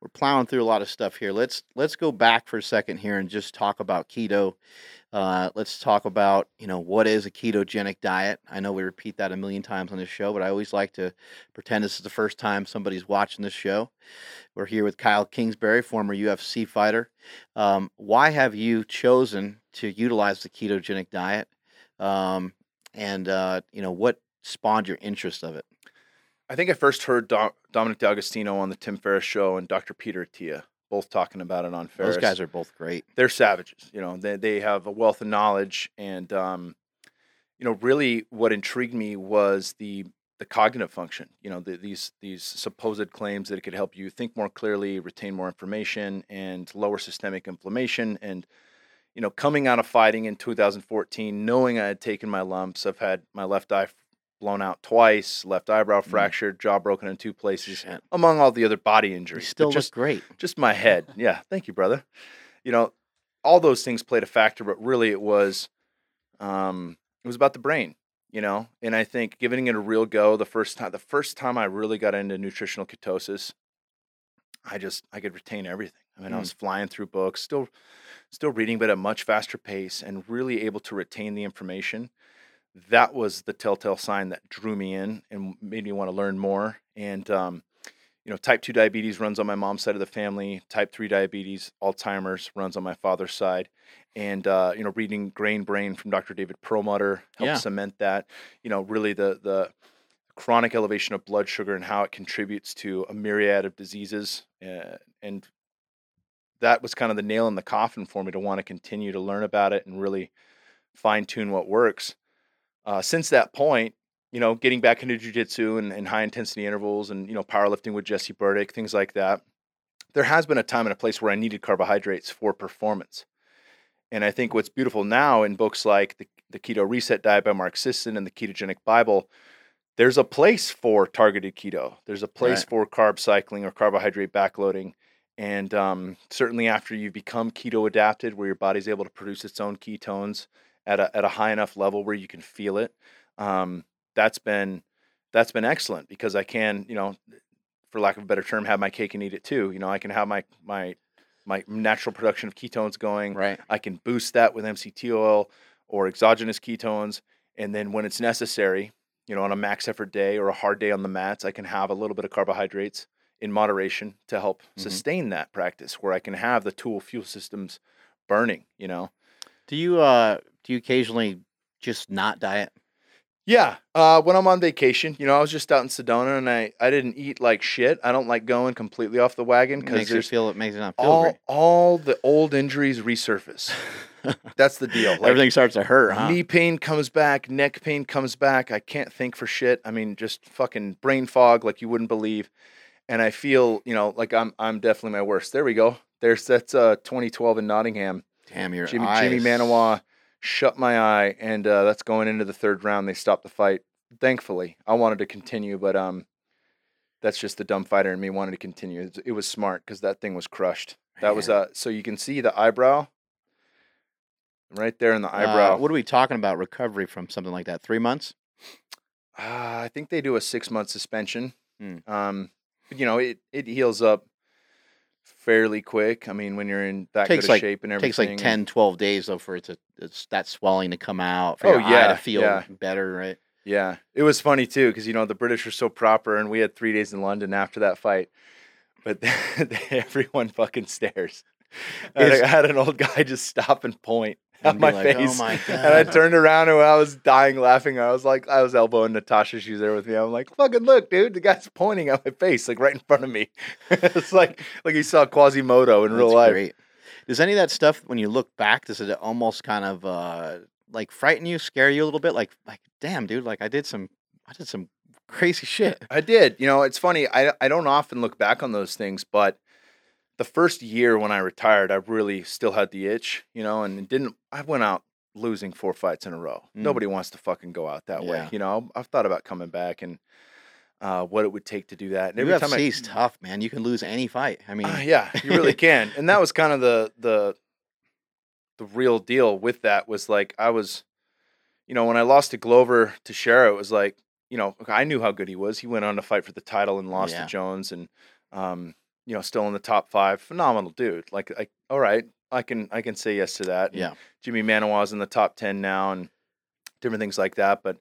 [SPEAKER 1] we're plowing through a lot of stuff here. Let's let's go back for a second here and just talk about keto. Uh, let's talk about you know what is a ketogenic diet. I know we repeat that a million times on this show, but I always like to pretend this is the first time somebody's watching this show. We're here with Kyle Kingsbury, former UFC fighter. Um, why have you chosen to utilize the ketogenic diet? Um, and uh, you know what spawned your interest of it?
[SPEAKER 2] I think I first heard Do- Dominic D'Agostino on the Tim Ferriss show and Dr. Peter Attia both talking about it on Ferriss.
[SPEAKER 1] Those guys are both great.
[SPEAKER 2] they're savages. You know, they they have a wealth of knowledge, and um, you know, really, what intrigued me was the the cognitive function. You know, the, these these supposed claims that it could help you think more clearly, retain more information, and lower systemic inflammation. And you know, coming out of fighting in 2014, knowing I had taken my lumps, I've had my left eye blown out twice, left eyebrow
[SPEAKER 1] Mm.
[SPEAKER 2] fractured, jaw broken in two places,
[SPEAKER 1] Shit.
[SPEAKER 2] among all the other body
[SPEAKER 1] You
[SPEAKER 2] injuries. But
[SPEAKER 1] still
[SPEAKER 2] just
[SPEAKER 1] look great.
[SPEAKER 2] just my head. Yeah, thank you, brother. You know, all those things played a factor, but really it was um it was about the brain, you know? And I think giving it a real go the first time the first time I really got into nutritional ketosis, I just I could retain everything. I mean, I
[SPEAKER 1] Mm.
[SPEAKER 2] was flying through books, still still reading but at a much faster pace and really able to retain the information. That was the telltale sign that drew me in and made me want to learn more. And um you know, type 2 diabetes runs on my mom's side of the family. Type 3 diabetes, Alzheimer's runs on my father's side. And, uh, you know, reading Grain Brain from Dr. David Perlmutter helped
[SPEAKER 1] Yeah.
[SPEAKER 2] cement that. You know, really the, the chronic elevation of blood sugar and how it contributes to a myriad of diseases. Uh, and that was kind of the nail in the coffin for me to want to continue to learn about it and really fine tune what works. Uh, since that point, you know, getting back into jujitsu and, and high intensity intervals and, you know, powerlifting with Jesse Burdick, things like that. there has been a time and a place where I needed carbohydrates for performance. And I think what's beautiful now in books like the, the Keto Reset Diet by Mark Sisson and the Ketogenic Bible, there's a place for targeted keto. There's a place
[SPEAKER 1] Right.
[SPEAKER 2] for carb cycling or carbohydrate backloading. And um, certainly after you've become keto adapted, where your body's able to produce its own ketones at a, at a high enough level where you can feel it, um, that's been that's been excellent because I can, you know, for lack of a better term, have my cake and eat it too. You know, I can have my my my natural production of ketones going.
[SPEAKER 1] Right.
[SPEAKER 2] I can boost that with MCT oil or exogenous ketones, and then when it's necessary, you know, on a max effort day or a hard day on the mats, I can have a little bit of carbohydrates in moderation to help
[SPEAKER 1] Mhm.
[SPEAKER 2] sustain that practice where I can have the tool fuel systems burning, you know.
[SPEAKER 1] Do you uh do you occasionally just not diet?
[SPEAKER 2] Yeah, uh, when I'm on vacation, you know, I was just out in Sedona and I, I didn't eat like shit. I don't like going completely off the wagon because
[SPEAKER 1] Makes you
[SPEAKER 2] there's
[SPEAKER 1] feel it makes you not feel
[SPEAKER 2] all
[SPEAKER 1] great.
[SPEAKER 2] all the old injuries resurface. That's the deal. Like,
[SPEAKER 1] Everything starts to hurt, huh?
[SPEAKER 2] Knee pain comes back, neck pain comes back. I can't think for shit. I mean, just fucking brain fog like you wouldn't believe. And I feel, you know, like I'm I'm definitely my worst. There we go. There's that's uh 2012 in Nottingham.
[SPEAKER 1] Damn your
[SPEAKER 2] Jimmy
[SPEAKER 1] eyes.
[SPEAKER 2] Jimi Manuwa shut my eye, and uh, that's going into the third round. They stopped the fight. Thankfully, I wanted to continue, but um, that's just the dumb fighter in me wanted to continue. It, was smart because that thing was crushed. That was uh, so you can see the eyebrow right there in the
[SPEAKER 1] Uh,
[SPEAKER 2] eyebrow.
[SPEAKER 1] what are we talking about? Recovery from something like that? Three months?
[SPEAKER 2] Uh, I think they do a six month suspension.
[SPEAKER 1] Hmm.
[SPEAKER 2] Um, but, you know, it, it heals up fairly quick. I mean, when you're in that
[SPEAKER 1] Takes
[SPEAKER 2] good of
[SPEAKER 1] like-
[SPEAKER 2] shape and everything.
[SPEAKER 1] takes like
[SPEAKER 2] and-
[SPEAKER 1] 10, 12 days though for it to uh, it's that swelling to come out, for
[SPEAKER 2] Oh, yeah,
[SPEAKER 1] to feel
[SPEAKER 2] yeah.
[SPEAKER 1] better, right?
[SPEAKER 2] Yeah, it was funny too because you know the British are so proper, and we had three days in London after that fight, but everyone fucking stares. I had, I had an old guy just stop and point at my
[SPEAKER 1] like, "Oh
[SPEAKER 2] face,
[SPEAKER 1] my
[SPEAKER 2] and I turned around and I was dying laughing. I was like, I was elbowing Natasha. She's there with me. I'm like, fucking look, dude, the guy's pointing at my face, like right in front of me. it's like like he saw Quasimodo in real life.
[SPEAKER 1] Great. Does any of that stuff, when you look back, does it almost kind of uh, like frighten you, scare you a little bit? Like, like, damn, dude, like I did some, I did some crazy shit.
[SPEAKER 2] I did. You know, it's funny. I I don't often look back on those things, but the first year when I retired, I really still had the itch. You know, and didn't. I went out losing four fights in a row.
[SPEAKER 1] Mm.
[SPEAKER 2] Nobody wants to fucking go out that way. You know, I've thought about coming back and uh, what it would take to do that. And every time I,
[SPEAKER 1] tough, man. You can lose any fight. I mean,
[SPEAKER 2] Uh, yeah, you really can. And that was kind of the the the real deal with that was like I was, you know, when I lost to Glover Teixeira, it was like, you know, I knew how good he was. He went on to fight for the title and lost
[SPEAKER 1] Yeah.
[SPEAKER 2] to Jones, and um, you know, still in the top five. Phenomenal dude. Like, I, all right, I can I can say yes to that. And
[SPEAKER 1] Yeah.
[SPEAKER 2] Jimi Manuwa's in the top ten now, and different things like that. But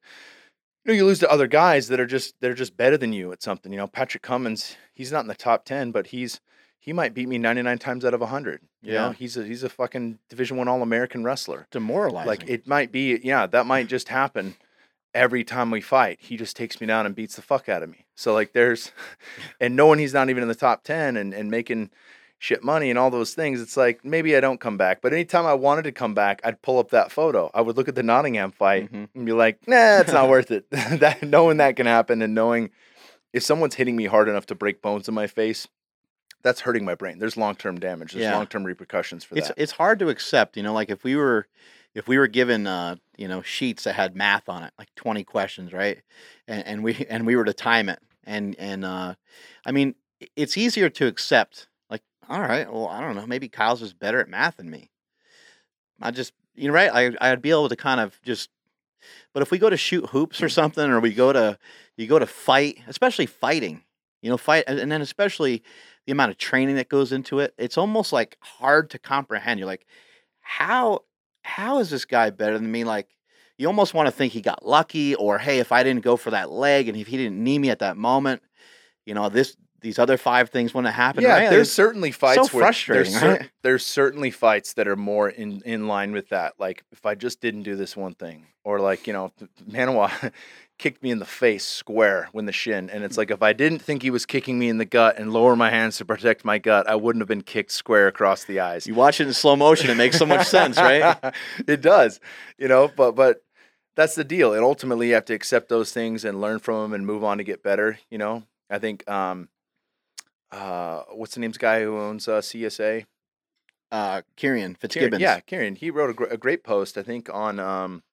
[SPEAKER 2] you know, you lose to other guys that are just they're just better than you at something. You know, Patrick Cummins, he's not in the top ten, but he's he might beat me 99 times out of 100. You know,
[SPEAKER 1] Yeah.
[SPEAKER 2] he's a he's a fucking Division 1 All-American wrestler.
[SPEAKER 1] demoralizing.
[SPEAKER 2] Like it might be yeah, that might just happen every time we fight. He just takes me down and beats the fuck out of me. So like there's and knowing he's not even in the top 10 and and making shit money and all those things, it's like maybe I don't come back. But anytime I wanted to come back, I'd pull up that photo. I would look at the Nottingham fight
[SPEAKER 1] Mhm.
[SPEAKER 2] and be like, nah, it's not worth it. that knowing that can happen and knowing if someone's hitting me hard enough to break bones in my face, that's hurting my brain. There's long term damage. There's
[SPEAKER 1] Yeah.
[SPEAKER 2] long term repercussions for
[SPEAKER 1] it's
[SPEAKER 2] that.
[SPEAKER 1] it's hard to accept. You know, like if we were if we were given uh, you know sheets that had math on it, like twenty questions, right? And, and we and we were to time it, and and uh, I mean, it's easier to accept. Like, all right, well, I don't know, maybe Kyle's just better at math than me. I just you know, right? I I'd be able to kind of just. But if we go to shoot hoops or something, or we go to you go to fight, especially fighting, you know, fight, and and then especially the amount of training that goes into it, it's almost like hard to comprehend. You're like, how how is this guy better than me? Like, you almost want to think he got lucky, or hey, if I didn't go for that leg, and if he didn't knee me at that moment, you know, this these other five things wouldn't have happened.
[SPEAKER 2] yeah,
[SPEAKER 1] right?
[SPEAKER 2] there's
[SPEAKER 1] It's-
[SPEAKER 2] certainly fights where
[SPEAKER 1] frustrating,
[SPEAKER 2] There's, cer- there's certainly fights that are more in in line with that. Like if I just didn't do this one thing, or like you know, Manuwa kicked me in the face square when the shin, and it's like if I didn't think he was kicking me in the gut and lower my hands to protect my gut, I wouldn't have been kicked square across the eyes.
[SPEAKER 1] you watch it in slow motion, it makes so much sense, right?
[SPEAKER 2] it does, you know. But but that's the deal. And ultimately, you have to accept those things and learn from them and move on to get better. You know, I think um, uh, what's the name's guy who owns uh, CSA?
[SPEAKER 1] Uh, Kieran
[SPEAKER 2] Kieran,
[SPEAKER 1] Fitzgibbons.
[SPEAKER 2] yeah, Kieran. He wrote a, gr- a great post, I think, on um,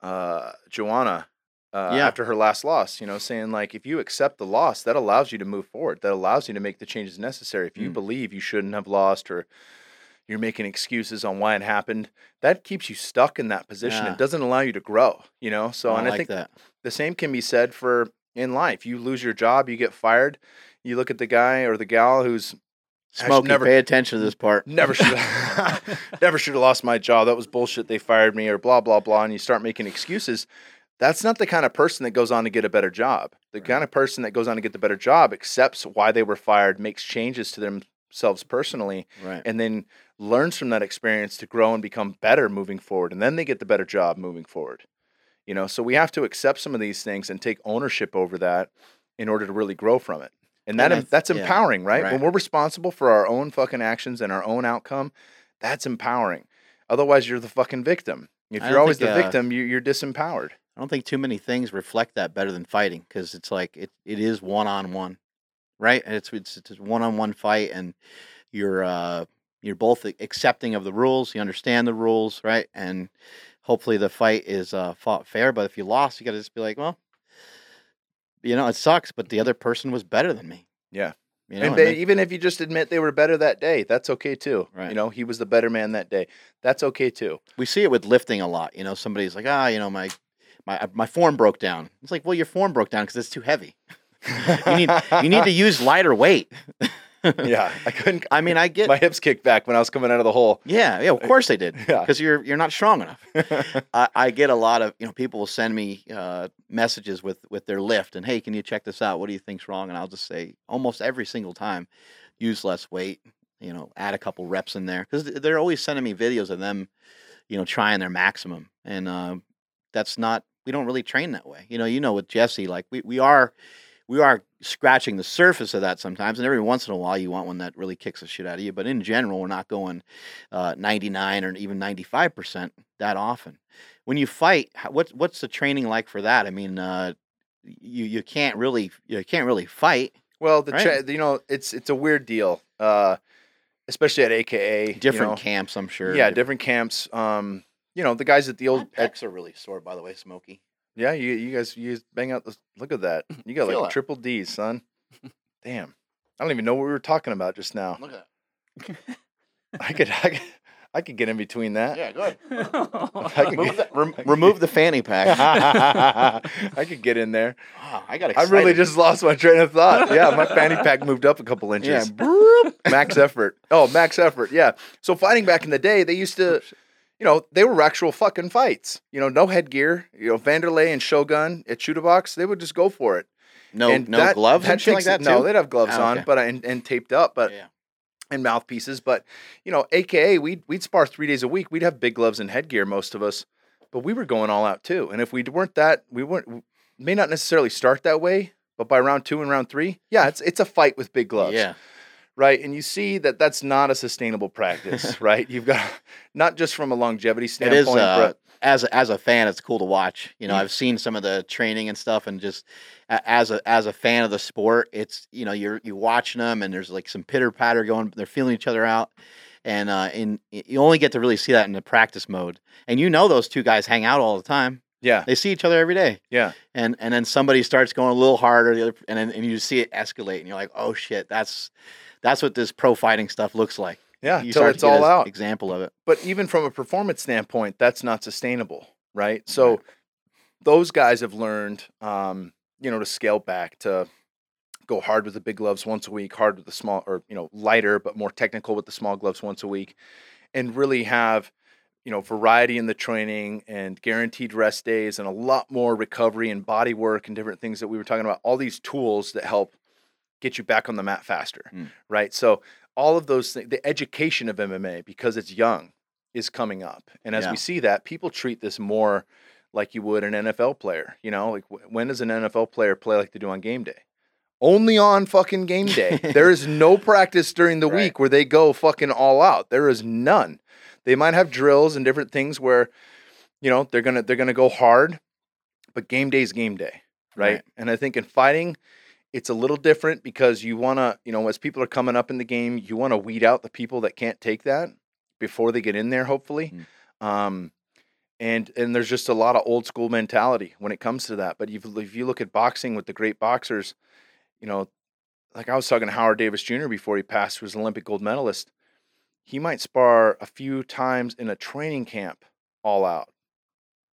[SPEAKER 2] uh, Joanna uh,
[SPEAKER 1] Yeah.
[SPEAKER 2] after her last loss. You know, saying like if you accept the loss, that allows you to move forward. That allows you to make the changes necessary. If you
[SPEAKER 1] Mm.
[SPEAKER 2] believe you shouldn't have lost or you're making excuses on why it happened, that keeps you stuck in that position.
[SPEAKER 1] Yeah.
[SPEAKER 2] It doesn't allow you to grow. You know, so
[SPEAKER 1] Oh, I
[SPEAKER 2] and I think
[SPEAKER 1] that.
[SPEAKER 2] the same can be said for in life. You lose your job, you get fired. You look at the guy or the gal who's
[SPEAKER 1] Smokey,
[SPEAKER 2] never-
[SPEAKER 1] pay attention to this part.
[SPEAKER 2] never should never should have lost my job. That was bullshit. They fired me or blah blah blah. And you start making excuses. That's not the kind of person that goes on to get a better job. The
[SPEAKER 1] Right.
[SPEAKER 2] kind of person that goes on to get the better job accepts why they were fired, makes changes to themselves personally,
[SPEAKER 1] Right.
[SPEAKER 2] and then learns from that experience to grow and become better moving forward. And then they get the better job moving forward. You know, so we have to accept some of these things and take ownership over that in order to really grow from it. And that
[SPEAKER 1] And I
[SPEAKER 2] em-
[SPEAKER 1] th-
[SPEAKER 2] that's
[SPEAKER 1] yeah,
[SPEAKER 2] empowering, right?
[SPEAKER 1] right.
[SPEAKER 2] When we're responsible for our own fucking actions and our own outcome, that's empowering. Otherwise, you're the fucking victim. If you're always
[SPEAKER 1] think,
[SPEAKER 2] the
[SPEAKER 1] uh,
[SPEAKER 2] victim, you, you're disempowered.
[SPEAKER 1] I don't think too many things reflect that better than fighting because it's like it, it is one on one, right? And it's it's it's a one on one fight, and you're uh you're both accepting of the rules, you understand the rules, right? And hopefully the fight is uh fought fair. But if you lost, you got to just be like, well, you know, it sucks, but the other person was better than me.
[SPEAKER 2] Yeah.
[SPEAKER 1] You know,
[SPEAKER 2] and
[SPEAKER 1] and
[SPEAKER 2] they, even if you just admit they were better that day, that's okay too.
[SPEAKER 1] Right.
[SPEAKER 2] You know, he was the better man that day. That's okay too.
[SPEAKER 1] we see it with lifting a lot. You know, somebody's like, ah, you know, my my my form broke down. It's like, well, your form broke down because it's too heavy. you need you need to use lighter weight.
[SPEAKER 2] yeah, I couldn't.
[SPEAKER 1] I mean, I get.
[SPEAKER 2] my hips kicked back when I was coming out of the hole.
[SPEAKER 1] yeah, yeah, of course they did.
[SPEAKER 2] Yeah.
[SPEAKER 1] Because you're you're not strong enough. I, I get a lot of you know people will send me uh, messages with with their lift and hey, can you check this out? What do you think's wrong? And I'll just say almost every single time, use less weight. You know, add a couple reps in there because they're always sending me videos of them, you know, trying their maximum, and uh, that's not we don't really train that way. You know, you know with Jesse, like we we are. We are scratching the surface of that sometimes, and every once in a while you want one that really kicks the shit out of you. But in general, we're not going uh, 99 or even 95 percent that often. When you fight, what's what's the training like for that? I mean, uh, you you can't really you can't really fight.
[SPEAKER 2] Well, the
[SPEAKER 1] Right.
[SPEAKER 2] cha- you know, it's it's a weird deal, uh, especially at AKA. you
[SPEAKER 1] Different
[SPEAKER 2] know.
[SPEAKER 1] camps, I'm sure.
[SPEAKER 2] Yeah, different camps. Um, you know, the guys at the old. At,
[SPEAKER 1] pecs are really sore, by the way, Smokey.
[SPEAKER 2] yeah, you you guys you guys bang out. The, look at that. You got
[SPEAKER 1] Feel
[SPEAKER 2] like
[SPEAKER 1] it.
[SPEAKER 2] triple D's, son. Damn. I don't even know what we were talking about just now.
[SPEAKER 1] Look at
[SPEAKER 2] I could I could, I could get in between that.
[SPEAKER 1] Yeah, good.
[SPEAKER 2] I can
[SPEAKER 1] remove,
[SPEAKER 2] get-
[SPEAKER 1] the, rem- remove the fanny pack.
[SPEAKER 2] I could get in there.
[SPEAKER 1] Ah, I got
[SPEAKER 2] I
[SPEAKER 1] excited.
[SPEAKER 2] really just lost my train of thought. Yeah, my fanny pack moved up a couple
[SPEAKER 1] yeah.
[SPEAKER 2] inches.
[SPEAKER 1] broop.
[SPEAKER 2] max effort. Oh, max effort. Yeah. So fighting back in the day, they used to, you know, they were actual fucking fights. You know, no headgear. You know, Vanderlei and Shogun at Chute Boxe, they would just go for it.
[SPEAKER 1] No,
[SPEAKER 2] And
[SPEAKER 1] no
[SPEAKER 2] that-
[SPEAKER 1] gloves and shit like that too.
[SPEAKER 2] No, they'd have gloves
[SPEAKER 1] Ah,
[SPEAKER 2] on, but and, and taped up, but
[SPEAKER 1] yeah.
[SPEAKER 2] and mouthpieces. But you know, AKA, we'd we'd spar three days a week. We'd have big gloves and headgear, most of us, but we were going all out too. And if we weren't that, we weren't we may not necessarily start that way, but by round two and round three, yeah, it's it's a fight with big gloves
[SPEAKER 1] Yeah.
[SPEAKER 2] Right? And you see that that's not a sustainable practice, right? You've got not just from a longevity standpoint,
[SPEAKER 1] is uh,
[SPEAKER 2] but
[SPEAKER 1] as a, as a fan, it's cool to watch. You know,
[SPEAKER 2] Mm.
[SPEAKER 1] I've seen some of the training and stuff, and just as a as a fan of the sport, it's you know you're you watching them, and there's like some pitter patter going. They're feeling each other out, and uh, in you only get to really see that in the practice mode. And you know those two guys hang out all the time.
[SPEAKER 2] yeah,
[SPEAKER 1] They see each other every day.
[SPEAKER 2] yeah,
[SPEAKER 1] and and then somebody starts going a little harder, the other, and then and you see it escalate, and you're like, oh shit, that's that's what this pro fighting stuff looks like.
[SPEAKER 2] yeah, until it's all out.
[SPEAKER 1] Example of it.
[SPEAKER 2] But even from a performance standpoint, that's not sustainable, right? So those guys have learned, um, you know, to scale back to go hard with the big gloves once a week, hard with the small, or you know, lighter but more technical with the small gloves once a week, and really have you know variety in the training and guaranteed rest days and a lot more recovery and body work and different things that we were talking about. All these tools that help get you back on the mat faster,
[SPEAKER 1] Mm.
[SPEAKER 2] right? So all of those things, the education of MMA because it's young is coming up, and as
[SPEAKER 1] Yeah.
[SPEAKER 2] we see that, people treat this more like you would an NFL player. You know, like wh- when does an NFL player play like they do on game day? Only on fucking game day. there is no practice during the
[SPEAKER 1] Right.
[SPEAKER 2] week where they go fucking all out. There is none. They might have drills and different things where, you know, they're gonna they're gonna go hard, but game day is game day, right?
[SPEAKER 1] Right.
[SPEAKER 2] And I think in fighting, it's a little different because you want to, you know, as people are coming up in the game, you want to weed out the people that can't take that before they get in there, hopefully. Um, and and there's just a lot of old school mentality when it comes to that. But if, if you look at boxing with the great boxers, you know, like I was talking to Howard Davis Jr. before he passed, who was an Olympic gold medalist. He might spar a few times in a training camp all out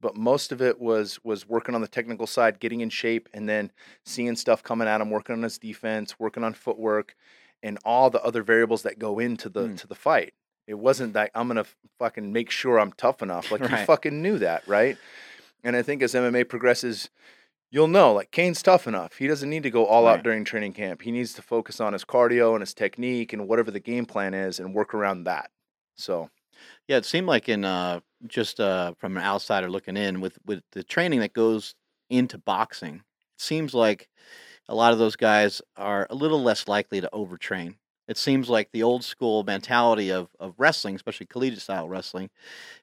[SPEAKER 2] but most of it was was working on the technical side, getting in shape, and then seeing stuff coming at him, working on his defense, working on footwork, and all the other variables that go into the
[SPEAKER 1] Mm.
[SPEAKER 2] to the fight. It wasn't that I'm gonna fucking make sure I'm tough enough. Like you fucking knew that, right? And I think as MMA progresses, you'll know like Cain's tough enough. He doesn't need to go all
[SPEAKER 1] Right.
[SPEAKER 2] out during training camp. He needs to focus on his cardio and his technique and whatever the game plan is and work around that. So
[SPEAKER 1] Yeah, it seemed like in uh, just uh, from an outsider looking in with with the training that goes into boxing, it seems like a lot of those guys are a little less likely to overtrain. It seems like the old school mentality of, of wrestling, especially collegiate style wrestling,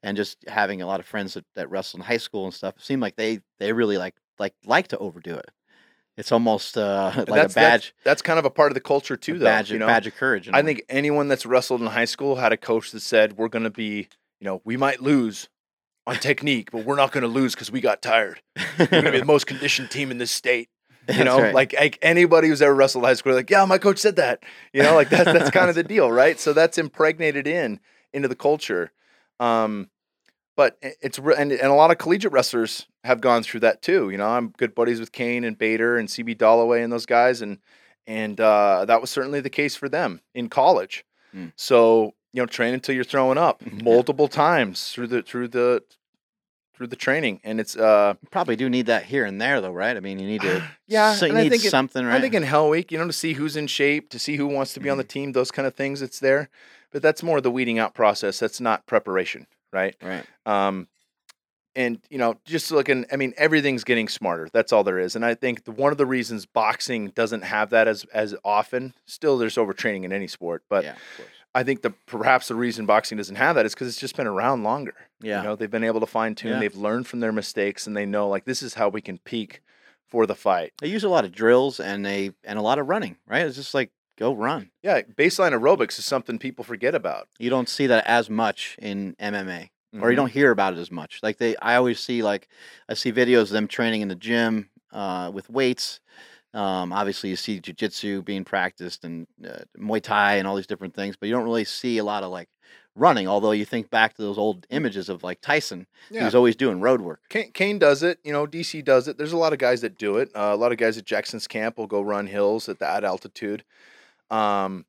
[SPEAKER 1] and just having a lot of friends that, that wrestle in high school and stuff, it seemed like they they really like like like to overdo it. It's almost uh, like
[SPEAKER 2] And
[SPEAKER 1] a
[SPEAKER 2] that's, that's
[SPEAKER 1] badge,
[SPEAKER 2] that's kind of a part of the culture too, though.
[SPEAKER 1] badge,
[SPEAKER 2] you know,
[SPEAKER 1] badge of courage. I a
[SPEAKER 2] I
[SPEAKER 1] way.
[SPEAKER 2] think anyone that's wrestled in high school had a coach that said, "We're going to be, you know, we might lose on technique, but we're not going to lose because we got tired. We're going to be the most conditioned team in this state." You know,
[SPEAKER 1] right.
[SPEAKER 2] like, like anybody who's ever wrestled high school, like, yeah, my coach said that. You know, like that's that's kind of the deal, right? So that's impregnated in into the culture. Um, but it's and, and a lot of collegiate wrestlers have gone through that too. You know, I'm good buddies with Cain and Bader and CB Dollaway and those guys, and and uh, that was certainly the case for them in college.
[SPEAKER 1] Mm.
[SPEAKER 2] So you know, train until you're throwing up multiple times through the through the through the training, and it's uh
[SPEAKER 1] You probably do need that here and there, though, right? I mean, you need to.
[SPEAKER 2] Yeah,
[SPEAKER 1] so you
[SPEAKER 2] and I
[SPEAKER 1] need
[SPEAKER 2] think it-
[SPEAKER 1] something, right?
[SPEAKER 2] I think in Hell Week, you know, to see who's in shape, to see who wants to be on the team, those kind of things, it's there. But that's more the weeding out process. That's not preparation, right?
[SPEAKER 1] right.
[SPEAKER 2] Um, and you know, just looking, I mean, everything's getting smarter. That's all there is. And I think the, one of the reasons boxing doesn't have that as as often. Still, there's overtraining in any sport, but
[SPEAKER 1] yeah.
[SPEAKER 2] I think the perhaps the reason boxing doesn't have that is because it's just been around longer.
[SPEAKER 1] Yeah.
[SPEAKER 2] You know, they've been able to fine tune.
[SPEAKER 1] Yeah.
[SPEAKER 2] They've learned from their mistakes, and they know like this is how we can peak for the fight.
[SPEAKER 1] They use a lot of drills and they and a lot of running, right? It's just like go run.
[SPEAKER 2] Yeah, baseline aerobics is something people forget about.
[SPEAKER 1] You don't see that as much in MMA, or you
[SPEAKER 2] Mhm.
[SPEAKER 1] don't hear about it as much. Like they, I always see like I see videos of them training in the gym uh, with weights. Um, obviously, you see jujitsu being practiced and uh, Muay Thai and all these different things, but you don't really see a lot of like running. Although you think back to those old images of like Tyson, he was always doing road work.
[SPEAKER 2] Cain, Cain does it. You know, DC does it. There's a lot of guys that do it. Uh, a lot of guys at Jackson's camp will go run hills at that altitude. Um,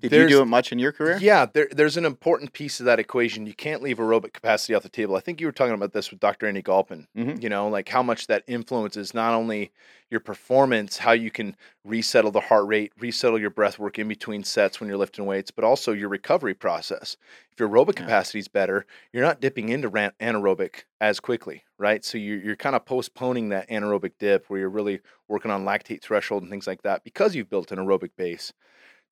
[SPEAKER 1] Did you do it much in your career?
[SPEAKER 2] Yeah, there, there's an important piece of that equation. You can't leave aerobic capacity off the table. I think you were talking about this with Dr. Andy Galpin.
[SPEAKER 1] Mhm.
[SPEAKER 2] You know, like how much that influences not only your performance, how you can resettle the heart rate, resettle your breath work in between sets when you're lifting weights, but also your recovery process. If your aerobic
[SPEAKER 1] Yeah.
[SPEAKER 2] capacity is better, you're not dipping into anaerobic as quickly, right? So you're, you're kind of postponing that anaerobic dip where you're really working on lactate threshold and things like that because you've built an aerobic base.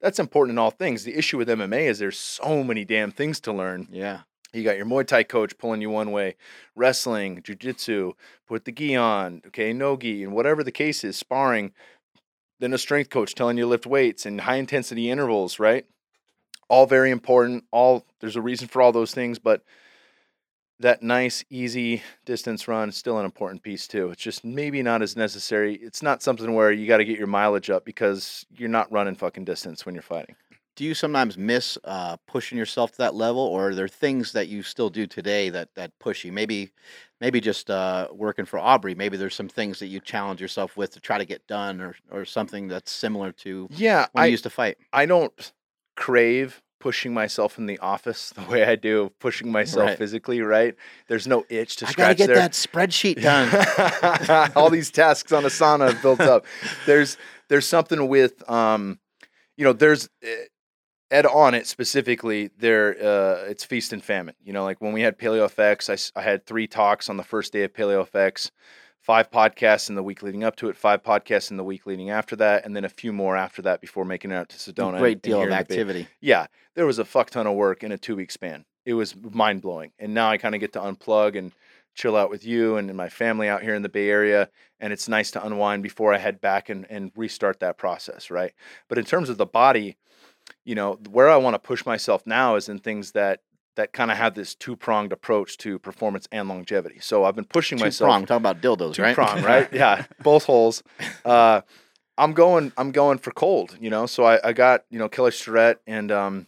[SPEAKER 2] That's important in all things. The issue with MMA is there's so many damn things to learn.
[SPEAKER 1] Yeah.
[SPEAKER 2] You got your Muay Thai coach pulling you one way, wrestling, jujitsu, put the gi on, okay, no gi, and whatever the case is, sparring. Then a strength coach telling you to lift weights and high intensity intervals, right? All very important. All there's a reason for all those things, but that nice, easy distance run is still an important piece too. It's just maybe not as necessary. It's not something where you got to get your mileage up because you're not running fucking distance when you're fighting.
[SPEAKER 1] do you sometimes miss uh, pushing yourself to that level, or are there things that you still do today that that push you? Maybe, maybe just uh, working for Aubrey. Maybe there's some things that you challenge yourself with to try to get done, or or something that's similar to
[SPEAKER 2] Yeah,
[SPEAKER 1] when
[SPEAKER 2] I
[SPEAKER 1] you used to fight.
[SPEAKER 2] I don't crave pushing myself in the office the way I do pushing myself
[SPEAKER 1] Right.
[SPEAKER 2] physically, right? There's no itch to
[SPEAKER 1] I gotta get
[SPEAKER 2] there.
[SPEAKER 1] that spreadsheet done.
[SPEAKER 2] All these tasks on Asana have built up. There's there's something with um, you know, there's eh, Ed Onnit specifically. There, uh, it's feast and famine. You know, like when we had Paleo FX, I, I had three talks on the first day of Paleo FX, five podcasts in the week leading up to it, five podcasts in the week leading after that, and then a few more after that before making it out to Sedona. A Great
[SPEAKER 1] deal of activity.
[SPEAKER 2] Yeah, there was a fuck ton of work in a two week span. It was mind blowing. And now I kind of get to unplug and chill out with you and my family out here in the Bay Area. And it's nice to unwind before I head back and, and restart that process, right? But in terms of the body, you know, where I want to push myself now is in things that that kind of have this two pronged approach to performance and longevity. So I've been pushing
[SPEAKER 1] Two
[SPEAKER 2] myself
[SPEAKER 1] prong. Talk about dildos,
[SPEAKER 2] two
[SPEAKER 1] right?
[SPEAKER 2] prong, right? Yeah, both holes. Uh, I'm going. I'm going for cold. You know, so I, I got you know Kelly Starrett and um,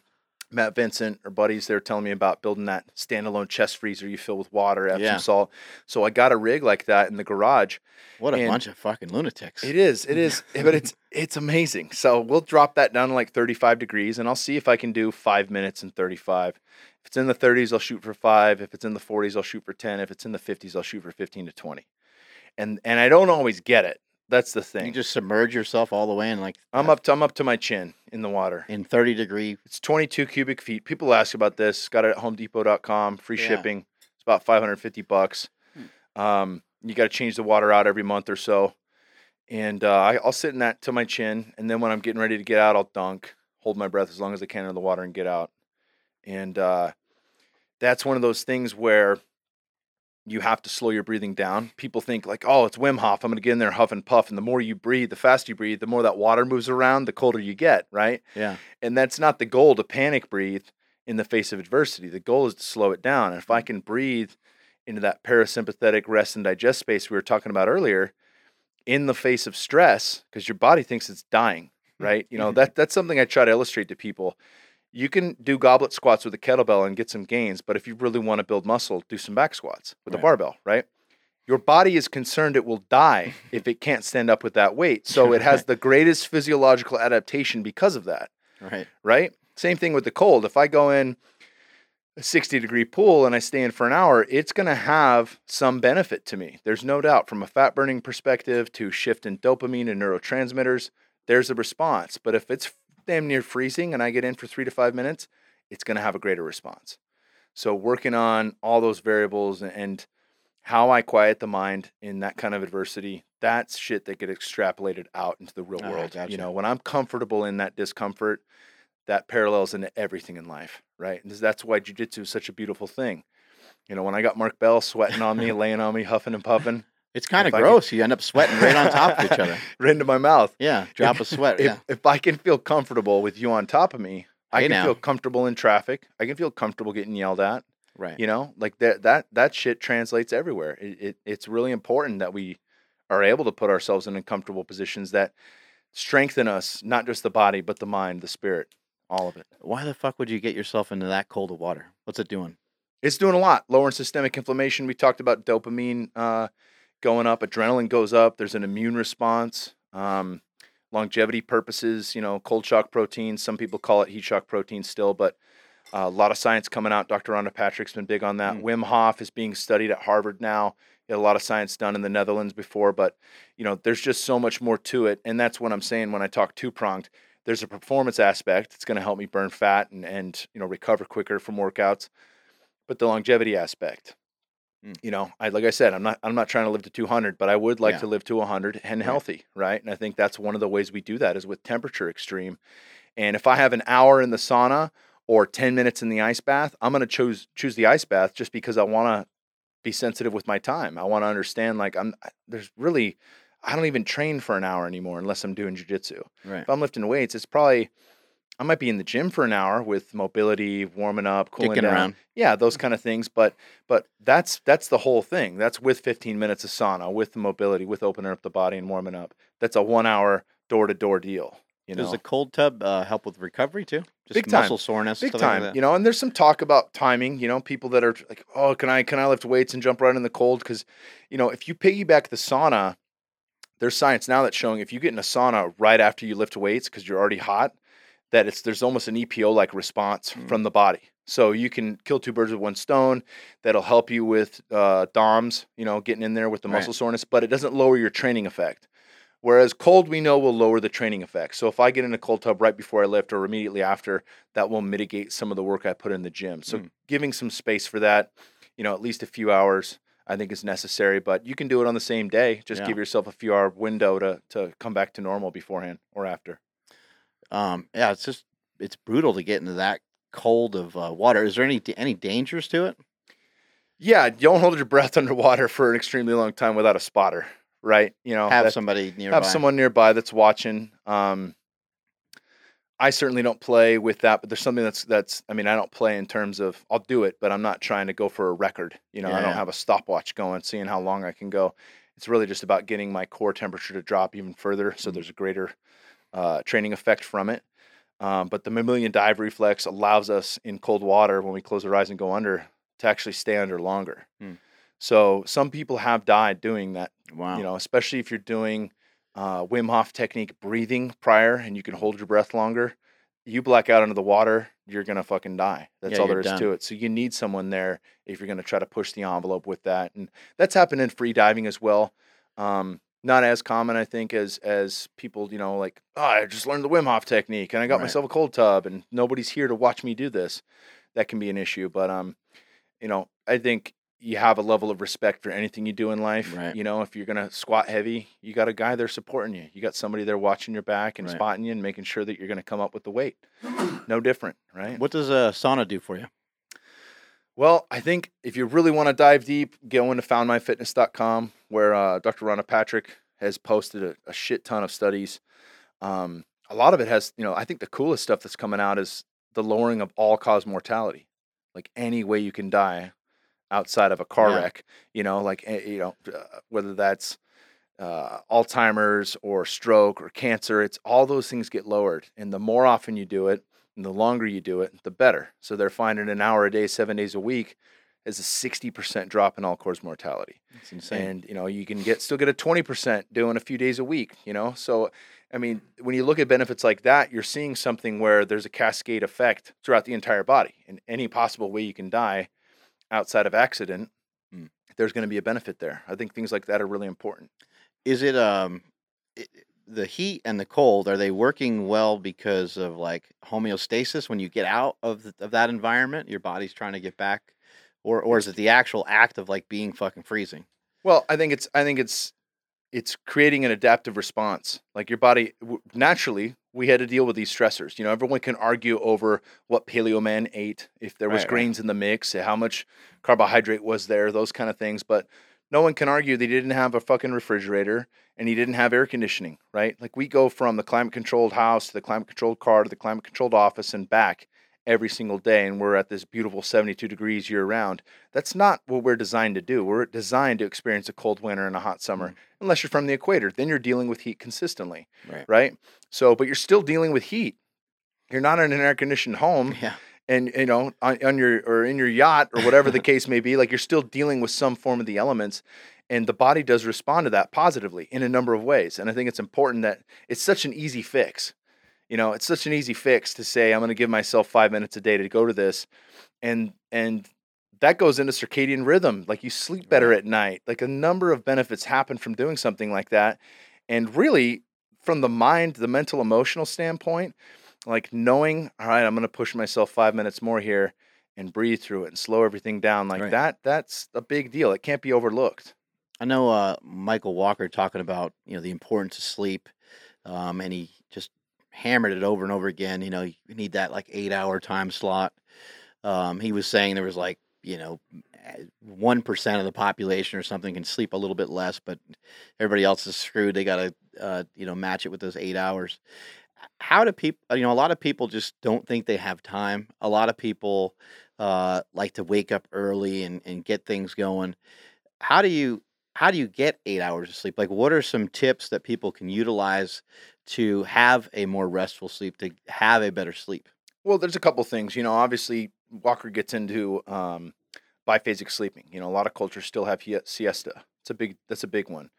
[SPEAKER 2] Matt Vincent are buddies. They're telling me about building that standalone chest freezer you fill with water, Epsom
[SPEAKER 1] Yeah.
[SPEAKER 2] salt. So I got a rig like that in the garage.
[SPEAKER 1] What a bunch of fucking lunatics.
[SPEAKER 2] It is. It is. but it's it's amazing. So we'll drop that down to like 35 degrees, and I'll see if I can do five minutes and 35. If it's in the 30s, I'll shoot for five. If it's in the 40s, I'll shoot for 10. If it's in the 50s, I'll shoot for 15 to 20. And and I don't always get it. That's the thing.
[SPEAKER 1] You just submerge yourself all the way in like
[SPEAKER 2] I'm up to I'm up to my chin in the water.
[SPEAKER 1] in 30 degree.
[SPEAKER 2] It's 22 cubic feet. People ask about this. Got it at HomeDepot.com. Free
[SPEAKER 1] Yeah.
[SPEAKER 2] shipping. It's about 550 bucks. Um, you got to change the water out every month or so. And uh, I, I'll sit in that to my chin, and then when I'm getting ready to get out, I'll dunk, hold my breath as long as I can in the water, and get out. And uh, that's one of those things where you have to slow your breathing down. People think like, oh, it's Wim Hof. I'm going to get in there huff and puff, and the more you breathe, the faster you breathe, the more that water moves around, the colder you get, right?
[SPEAKER 1] Yeah.
[SPEAKER 2] And that's not the goal to panic breathe in the face of adversity. The goal is to slow it down. And if I mm-hmm. can breathe into that parasympathetic rest and digest space we were talking about earlier in the face of stress, because your body thinks it's dying, mm-hmm. right? You know, mm-hmm. that that's something I try to illustrate to people. You can do goblet squats with a kettlebell and get some gains, but if you really want to build muscle, do some back squats with a barbell, right? Your body is concerned it will die if it can't stand up with that weight. So it has the greatest physiological adaptation because of that
[SPEAKER 1] Right.
[SPEAKER 2] right? Same thing with the cold. If I go in a 60 degree pool and I stay in for an hour, it's going to have some benefit to me. There's no doubt from a fat burning perspective to shift in dopamine and neurotransmitters, there's a response. But if it's damn near freezing and I get in for three to five minutes, it's going to have a greater response. So working on all those variables and how I quiet the mind in that kind of adversity, that's shit that get extrapolated out into the real world.
[SPEAKER 1] gotcha.
[SPEAKER 2] You know, when I'm comfortable in that discomfort, that parallels into everything in life, right? And that's why jujitsu is such a beautiful thing. You know, when I got Mark Bell sweating on me, laying on me, huffing and puffing,
[SPEAKER 1] It's kind of
[SPEAKER 2] If I could-
[SPEAKER 1] gross. You end up sweating right on top of each other.
[SPEAKER 2] right into my mouth.
[SPEAKER 1] Yeah. Drop of sweat.
[SPEAKER 2] If,
[SPEAKER 1] yeah.
[SPEAKER 2] if I can feel comfortable with you on top of me, I
[SPEAKER 1] Hey,
[SPEAKER 2] can
[SPEAKER 1] now.
[SPEAKER 2] feel comfortable in traffic. I can feel comfortable getting yelled at.
[SPEAKER 1] Right.
[SPEAKER 2] You know, like that that that shit translates everywhere. It, it it's really important that we are able to put ourselves in uncomfortable positions that strengthen us, not just the body, but the mind, the spirit, all of it.
[SPEAKER 1] Why the fuck would you get yourself into that cold of water? What's it doing?
[SPEAKER 2] It's doing a lot. Lowering systemic inflammation. We talked about dopamine uh, going up, adrenaline goes up. There's an immune response. Um, longevity purposes, you know, cold shock proteins. Some people call it heat shock protein still, but uh, a lot of science coming out. Dr. Rhonda Patrick's been big on that.
[SPEAKER 1] Mm.
[SPEAKER 2] Wim Hof is being studied at Harvard now. A lot of science done in the Netherlands before, but you know, there's just so much more to it. And that's what I'm saying when I talk two pronged. There's a performance aspect. It's going to help me burn fat and, and you know recover quicker from workouts but the longevity aspect.
[SPEAKER 1] Mm.
[SPEAKER 2] You know, I like I said, I'm not I'm not trying to live to 200, but I would like
[SPEAKER 1] Yeah.
[SPEAKER 2] to live to 100 and
[SPEAKER 1] Right.
[SPEAKER 2] healthy, right? And I think that's one of the ways we do that is with temperature extreme. And if I have an hour in the sauna or 10 minutes in the ice bath, I'm going to choose choose the ice bath just because I want to be sensitive with my time. I want to understand like I'm there's really I don't even train for an hour anymore unless I'm doing jujitsu
[SPEAKER 1] Right.
[SPEAKER 2] if I'm lifting weights, it's probably I might be in the gym for an hour with mobility, warming up, cooling
[SPEAKER 1] Kicking
[SPEAKER 2] down.
[SPEAKER 1] around.
[SPEAKER 2] Yeah, those kind of things. But but that's that's the whole thing. That's with 15 minutes of sauna, with the mobility, with opening up the body and warming up. That's a one hour door to door deal. You know,
[SPEAKER 1] Does the cold tub uh, help with recovery too? Just
[SPEAKER 2] Big time.
[SPEAKER 1] muscle soreness,
[SPEAKER 2] big
[SPEAKER 1] stuff like
[SPEAKER 2] time. you know, and there's some talk about timing. You know, people that are like, oh, can I can I lift weights and jump right in the cold? Because you know, if you piggyback the sauna, there's science now that's showing if you get in a sauna right after you lift weights because you're already hot, that it's there's almost an EPO like response
[SPEAKER 1] Mm.
[SPEAKER 2] from the body. So you can kill two birds with one stone. That'll help you with uh, DOMS, you know, getting in there with the
[SPEAKER 1] Right.
[SPEAKER 2] muscle soreness, but it doesn't lower your training effect. Whereas cold, we know will lower the training effect. So if I get in a cold tub right before I lift or immediately after, that will mitigate some of the work I put in the gym. So
[SPEAKER 1] Mm.
[SPEAKER 2] giving some space for that, you know, at least a few hours, I think is necessary. But you can do it on the same day. Just
[SPEAKER 1] Yeah.
[SPEAKER 2] give yourself a few hour window to to come back to normal beforehand or after.
[SPEAKER 1] Um, yeah, it's just it's brutal to get into that cold of uh, water. Is there any any dangers to it?
[SPEAKER 2] Yeah, don't hold your breath underwater for an extremely long time without a spotter, right? You know,
[SPEAKER 1] Have
[SPEAKER 2] that-
[SPEAKER 1] somebody nearby.
[SPEAKER 2] have someone nearby that's watching. Um, I certainly don't play with that, but there's something that's that's. I mean, I don't play in terms of I'll do it, but I'm not trying to go for a record. You know, I don't have a stopwatch going, seeing how long I can go. It's really just about getting my core temperature to drop even further, so
[SPEAKER 1] Mhm.
[SPEAKER 2] there's a greater uh, training effect from it. Um, but the mammalian dive reflex allows us in cold water when we close our eyes and go under to actually stay under longer.
[SPEAKER 1] Hmm.
[SPEAKER 2] So some people have died doing that
[SPEAKER 1] Wow.
[SPEAKER 2] you know, especially if you're doing uh, Wim Hof technique breathing prior and you can hold your breath longer. You black out under the water, you're gonna fucking die. That's
[SPEAKER 1] Yeah,
[SPEAKER 2] all there is
[SPEAKER 1] done.
[SPEAKER 2] to it. So you need someone there if you're gonna try to push the envelope with that, and that's happened in free diving as well. Um, not as common, I think, as as people, you know, like, oh, I just learned the Wim Hof technique and I got
[SPEAKER 1] Right.
[SPEAKER 2] myself a cold tub, and nobody's here to watch me do this. That can be an issue, but um, you know, I think you have a level of respect for anything you do in life.
[SPEAKER 1] Right.
[SPEAKER 2] You know, if you're gonna squat heavy, you got a guy there supporting you. You got somebody there watching your back and
[SPEAKER 1] Right.
[SPEAKER 2] spotting you and making sure that you're gonna come up with the weight. No different, right?
[SPEAKER 1] What does a sauna do for you?
[SPEAKER 2] Well, I think if you really want to dive deep, go into foundmyfitness.com where uh, Dr. Rhonda Patrick has posted a, a shit ton of studies. Um, a lot of it has, you know, I think the coolest stuff that's coming out is the lowering of all cause mortality. Like any way you can die outside of a car
[SPEAKER 1] Yeah.
[SPEAKER 2] wreck, you know, like, eh, you know, uh, whether that's uh, Alzheimer's or stroke or cancer, it's all those things get lowered. And the more often you do it, and the longer you do it, the better. So they're finding an hour a day, seven days a week, is a sixty percent drop in all cause mortality.
[SPEAKER 1] It's insane.
[SPEAKER 2] And you know you can get still get a twenty percent doing a few days a week. You know, so I mean when you look at benefits like that, you're seeing something where there's a cascade effect throughout the entire body. In any possible way you can die outside of accident,
[SPEAKER 1] Mm.
[SPEAKER 2] there's going to be a benefit there. I think things like that are really important.
[SPEAKER 1] is it um i the heat and the cold are they working well because of like homeostasis when you get out of th- of that environment your body's trying to get back or or is it the actual act of like being fucking freezing
[SPEAKER 2] Well, I think it's I think it's it's creating an adaptive response. Like your body w- naturally, we had to deal with these stressors. You know, everyone can argue over what paleo man ate, if there was
[SPEAKER 1] Right, right.
[SPEAKER 2] grains in the mix, how much carbohydrate was there, those kind of things. But no one can argue they didn't have a fucking refrigerator and he didn't have air conditioning, right? Like we go from the climate controlled house to the climate controlled car to the climate controlled office and back every single day and we're at this beautiful 72 degrees year round. That's not what we're designed to do. We're designed to experience a cold winter and a hot summer, mm. unless you're from the equator. Then you're dealing with heat consistently,
[SPEAKER 1] right
[SPEAKER 2] right? So, but you're still dealing with heat. You're not in an air conditioned home
[SPEAKER 1] yeah
[SPEAKER 2] and you know on, on your or in your yacht or whatever the case may be like you're still dealing with some form of the elements and the body does respond to that positively in a number of ways and i think it's important that it's such an easy fix. You know it's such an easy fix to say i'm going to give myself five minutes a day to go to this and and that goes into circadian rhythm like you sleep better at night. Like a number of benefits happen from doing something like that and really from the mind the mental emotional standpoint like knowing all right i'm going to push myself five minutes more here and breathe through it and slow everything down like
[SPEAKER 1] Right.
[SPEAKER 2] that that's a big deal it can't be overlooked
[SPEAKER 1] I know uh, Michael Walker talking about you know the importance of sleep, um, and he just hammered it over and over again. You know, you need that like eight hour time slot. Um, he was saying there was like you know one percent of the population or something can sleep a little bit less, but everybody else is screwed. They got to uh, you know match it with those eight hours. How do people? You know, a lot of people just don't think they have time. A lot of people uh, like to wake up early and, and get things going. How do you how do you get eight hours of sleep? Like, what are some tips that people can utilize to have a more restful sleep, to have a better sleep?
[SPEAKER 2] Well, there's a couple things. You know, obviously Walker gets into um, biphasic sleeping. You know, a lot of cultures still have siesta. It's a big. That's a big one,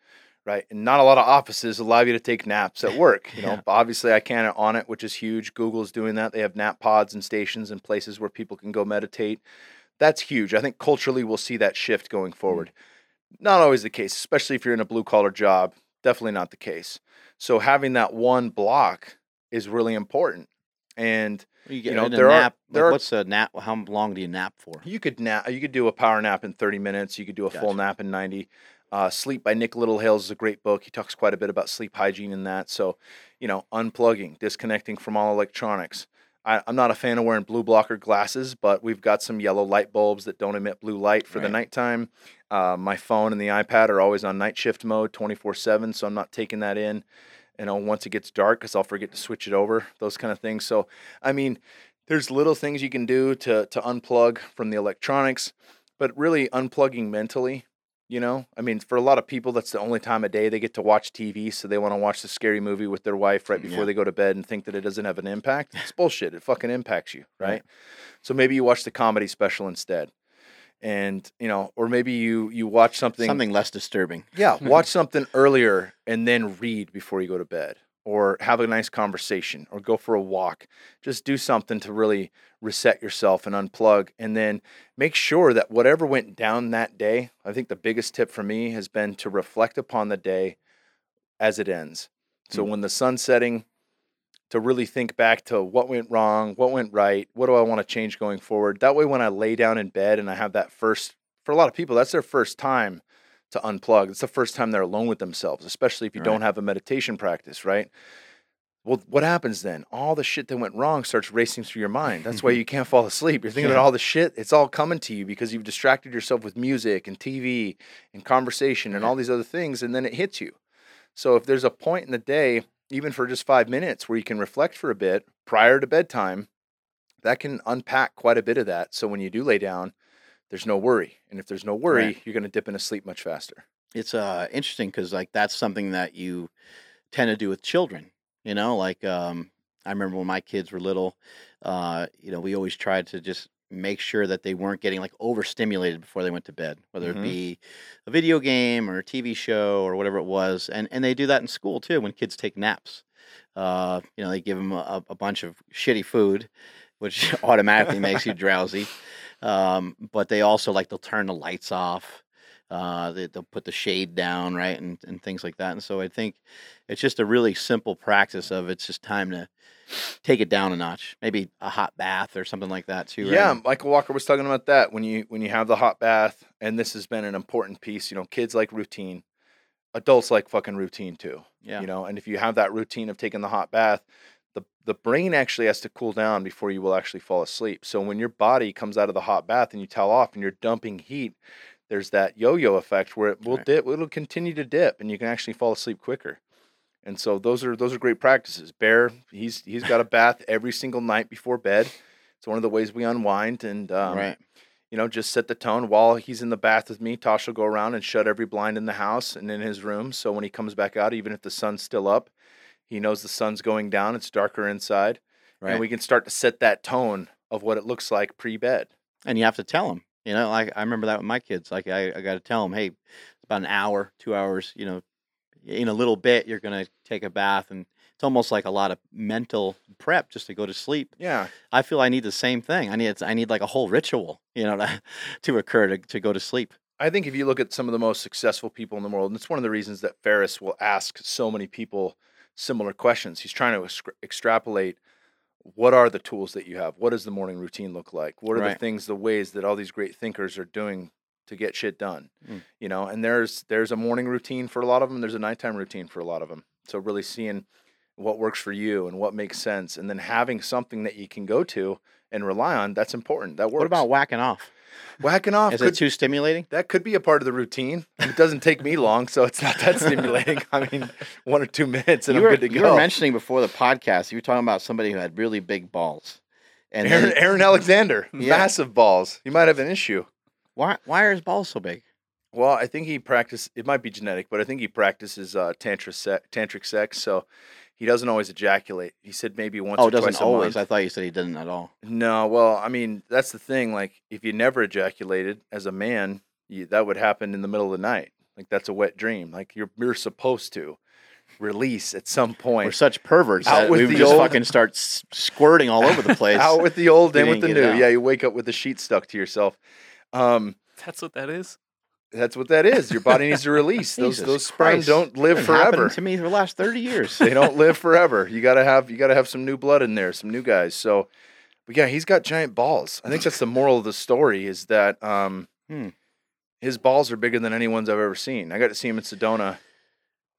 [SPEAKER 2] right? And not a lot of offices allow you to take naps at work. You know,
[SPEAKER 1] Yeah.
[SPEAKER 2] obviously I can Onnit, which is huge. Google's doing that. They have nap pods and stations and places where people can go meditate. That's huge. I think culturally we'll see that shift going hmm. forward. Not always the case, especially if you're in a blue collar job. Definitely not the case. So having that one block is really important. And
[SPEAKER 1] You, get,
[SPEAKER 2] know, there are-
[SPEAKER 1] nap. like,
[SPEAKER 2] are-
[SPEAKER 1] what's a nap? How long do you nap for?
[SPEAKER 2] You could nap. You could do a power nap in 30 minutes. You could do a full nap in 90. Uh, Sleep by Nick Littlehales is a great book. He talks quite a bit about sleep hygiene in that. So, you know, unplugging, disconnecting from all electronics. I, I'm not a fan of wearing blue blocker glasses, but we've got some yellow light bulbs that don't emit blue light for the nighttime. Uh, my phone and the iPad are always on night shift mode 24 7, so I'm not taking that in. You know, once it gets dark, because I'll forget to switch it over, those kind of things. So, I mean, there's little things you can do to to unplug from the electronics, but really unplugging mentally. You know, I mean, for a lot of people, that's the only time of day they get to watch TV, so they want to watch the scary movie with their wife right mm, before
[SPEAKER 1] Yeah.
[SPEAKER 2] they go to bed and think that it doesn't have an impact. It's bullshit. It fucking impacts you, right?
[SPEAKER 1] Right.
[SPEAKER 2] So maybe you watch the comedy special instead, and you know, or maybe you you watch something
[SPEAKER 1] Something less disturbing.
[SPEAKER 2] yeah, watch something earlier and then read before you go to bed, or have a nice conversation, or go for a walk. Just do something to really reset yourself and unplug, and then make sure that whatever went down that day. I think the biggest tip for me has been to reflect upon the day as it ends. So hmm. when the sun's setting, to really think back to what went wrong, what went right, what do I want to change going forward. That way, when I lay down in bed and I have that first, for a lot of people, that's their first time to unplug. It's the first time they're alone with themselves, especially if you
[SPEAKER 1] Right.
[SPEAKER 2] don't have a meditation practice, right? Well, what happens then? All the shit that went wrong starts racing through your mind. That's why you can't fall asleep. You're thinking
[SPEAKER 1] Yeah.
[SPEAKER 2] about all the shit. It's all coming to you because you've distracted yourself with music and TV and conversation and all these other things, and then it hits you. So if there's a point in the day, even for just five minutes, where you can reflect for a bit prior to bedtime, that can unpack quite a bit of that. So when you do lay down, there's no worry, and if there's no worry,
[SPEAKER 1] Right.
[SPEAKER 2] you're going to dip into sleep much faster.
[SPEAKER 1] It's uh interesting because like that's something that you tend to do with children. You know, like um, I remember when my kids were little. Uh, you know, we always tried to just make sure that they weren't getting like overstimulated before they went to bed, whether
[SPEAKER 2] Mhm.
[SPEAKER 1] it be a video game or a TV show or whatever it was. And and they do that in school too when kids take naps. Uh, you know, they give them a, a bunch of shitty food, which automatically makes you drowsy. Um, but they also like they'll turn the lights off. Uh, they, they'll put the shade down, right, and and things like that. And so I think it's just a really simple practice of it's just time to take it down a notch. Maybe a hot bath or something like that too. right?
[SPEAKER 2] Yeah, Michael Walker was talking about that when you when you have the hot bath, and this has been an important piece. You know, kids like routine, adults like fucking routine too.
[SPEAKER 1] yeah,
[SPEAKER 2] You know, and if you have that routine of taking the hot bath, the the brain actually has to cool down before you will actually fall asleep. So when your body comes out of the hot bath and you towel off and you're dumping heat, there's that yo-yo effect where it will
[SPEAKER 1] Right.
[SPEAKER 2] dip, it'll continue to dip, and you can actually fall asleep quicker. And so those are those are great practices. Bear, he's he's got a bath every single night before bed. It's one of the ways we unwind and um,
[SPEAKER 1] right.
[SPEAKER 2] you know, just set the tone while he's in the bath with me. Tosh will go around and shut every blind in the house and in his room. So when he comes back out, even if the sun's still up, he knows the sun's going down. It's darker inside,
[SPEAKER 1] Right.
[SPEAKER 2] and we can start to set that tone of what it looks like pre-bed.
[SPEAKER 1] and you have to tell them. You know, like I remember that with my kids. Like I, I got to tell them, hey, it's about an hour, two hours. You know, in a little bit, you're gonna take a bath, and it's almost like a lot of mental prep just to go to sleep.
[SPEAKER 2] Yeah,
[SPEAKER 1] I feel I need the same thing. I need I need like a whole ritual, you know, to, to occur to, to go to sleep.
[SPEAKER 2] I think if you look at some of the most successful people in the world, and it's one of the reasons that Ferriss will ask so many people similar questions. He's trying to extra- extrapolate what are the tools that you have? What does the morning routine look like? What are the things, the ways that all these great thinkers are doing to get shit done?
[SPEAKER 1] Mm.
[SPEAKER 2] You know, and there's there's a morning routine for a lot of them. There's a nighttime routine for a lot of them. So really seeing what works for you and what makes sense, and then having something that you can go to and rely on. That's important. That works.
[SPEAKER 1] What about whacking off?
[SPEAKER 2] Whacking off?
[SPEAKER 1] Is
[SPEAKER 2] could-
[SPEAKER 1] it too stimulating?
[SPEAKER 2] that could be a part of the routine. It doesn't take me long, so it's not that stimulating. I mean, one or two minutes and
[SPEAKER 1] you
[SPEAKER 2] I'm
[SPEAKER 1] were,
[SPEAKER 2] good to
[SPEAKER 1] you
[SPEAKER 2] go.
[SPEAKER 1] You were mentioning before the podcast, you were talking about somebody who had really big balls. And
[SPEAKER 2] Aaron,
[SPEAKER 1] then-
[SPEAKER 2] Aaron Alexander,
[SPEAKER 1] Yeah.
[SPEAKER 2] massive balls. He might have an issue.
[SPEAKER 1] why why are his balls so big?
[SPEAKER 2] Well, I think he practice. It might be genetic, but I think he practices uh, tantra se- tantric sex, so he doesn't always ejaculate. He said maybe once
[SPEAKER 1] oh,
[SPEAKER 2] or
[SPEAKER 1] it doesn't
[SPEAKER 2] twice a
[SPEAKER 1] always.
[SPEAKER 2] month.
[SPEAKER 1] I thought you said he didn't at all.
[SPEAKER 2] No, well, I mean that's the thing. Like, if you never ejaculated as a man, you, that would happen in the middle of the night. Like that's a wet dream. Like you're you're supposed to release at some point.
[SPEAKER 1] We're such perverts
[SPEAKER 2] Out
[SPEAKER 1] that
[SPEAKER 2] with
[SPEAKER 1] we just
[SPEAKER 2] old-
[SPEAKER 1] fucking start squirting all over the place.
[SPEAKER 2] Out with the old
[SPEAKER 1] You
[SPEAKER 2] and with the new. Yeah, you wake up with the sheet stuck to yourself. Um,
[SPEAKER 3] That's what that is.
[SPEAKER 2] That's what that is. Your body needs to release those.
[SPEAKER 1] Jesus
[SPEAKER 2] Those sperm
[SPEAKER 1] Christ.
[SPEAKER 2] don't live
[SPEAKER 1] It's been happening
[SPEAKER 2] forever.
[SPEAKER 1] to me for the last thirty years.
[SPEAKER 2] they don't live forever. You gotta have you gotta have some new blood in there, some new guys. So, but yeah, he's got giant balls. I think that's the moral of the story is that um,
[SPEAKER 1] Hmm.
[SPEAKER 2] his balls are bigger than anyone's I've ever seen. I got to see him in Sedona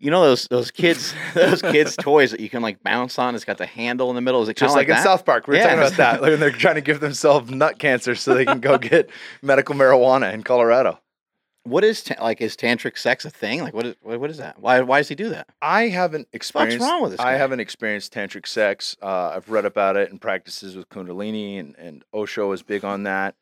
[SPEAKER 1] You know those those kids those kids toys that you can like bounce on. It's got the handle in the middle. Is it
[SPEAKER 2] Just like,
[SPEAKER 1] like,
[SPEAKER 2] in
[SPEAKER 1] that?
[SPEAKER 2] South Park, we were
[SPEAKER 1] Yeah.
[SPEAKER 2] talking about that. Like when they're trying to give themselves nut cancer so they can go get medical marijuana in Colorado.
[SPEAKER 1] What is ta- like is tantric sex a thing? Like what is what, what is that? Why why does he do that?
[SPEAKER 2] I haven't experienced.
[SPEAKER 1] What's wrong with this
[SPEAKER 2] I
[SPEAKER 1] guy?
[SPEAKER 2] haven't experienced tantric sex. Uh, I've read about it in practices with Kundalini, and, and Osho is big on that.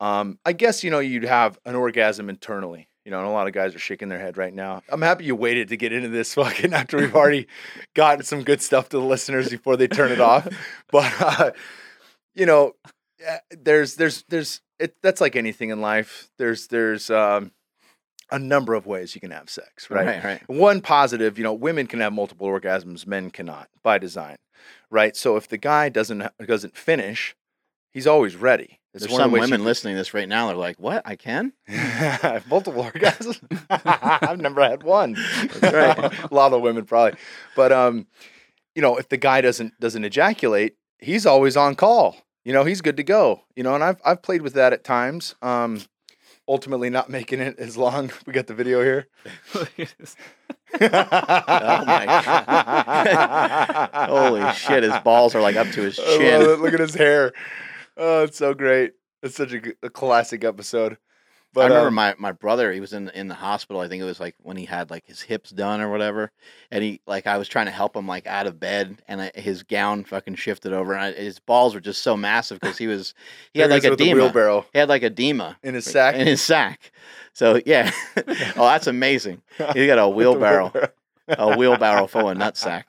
[SPEAKER 2] Um, I guess you know you'd have an orgasm internally. You know, and a lot of guys are shaking their head right now. I'm happy you waited to get into this fucking after we've already gotten some good stuff to the listeners before they turn it off. But uh, you know, eh, there's there's there's it. That's like anything in life. There's there's um, a number of ways you can have sex, right?
[SPEAKER 1] right. right.
[SPEAKER 2] One positive, you know, women can have multiple orgasms, men cannot by design, right? So if the guy doesn't doesn't finish, he's always ready. It's
[SPEAKER 1] There's some women
[SPEAKER 2] you
[SPEAKER 1] listening to this right now. They're like, "What? I can?"
[SPEAKER 2] can- multiple orgasms. I've never had one.
[SPEAKER 1] That's right.
[SPEAKER 2] a lot of women probably, but um, you know, if the guy doesn't doesn't ejaculate, he's always on call. You know, he's good to go. You know, and I've I've played with that at times. Um, ultimately not making it as long. We got the video here. Oh my!
[SPEAKER 1] Holy shit! His balls are like up to his chin.
[SPEAKER 2] Look at his hair. Oh, it's so great. It's such a classic episode. But
[SPEAKER 1] I remember
[SPEAKER 2] um,
[SPEAKER 1] my, my brother. He was in in the hospital. I think it was like when he had like his hips done or whatever. And he like I was trying to help him like out of bed, and I, his gown fucking shifted over, and I, his balls were just so massive because he was he had like
[SPEAKER 2] the
[SPEAKER 1] edema.
[SPEAKER 2] wheelbarrow
[SPEAKER 1] He had like edema
[SPEAKER 2] in his sack.
[SPEAKER 1] in his sack. So yeah. oh, that's amazing. He got a
[SPEAKER 2] the
[SPEAKER 1] wheelbarrow, a wheelbarrow full of nutsack.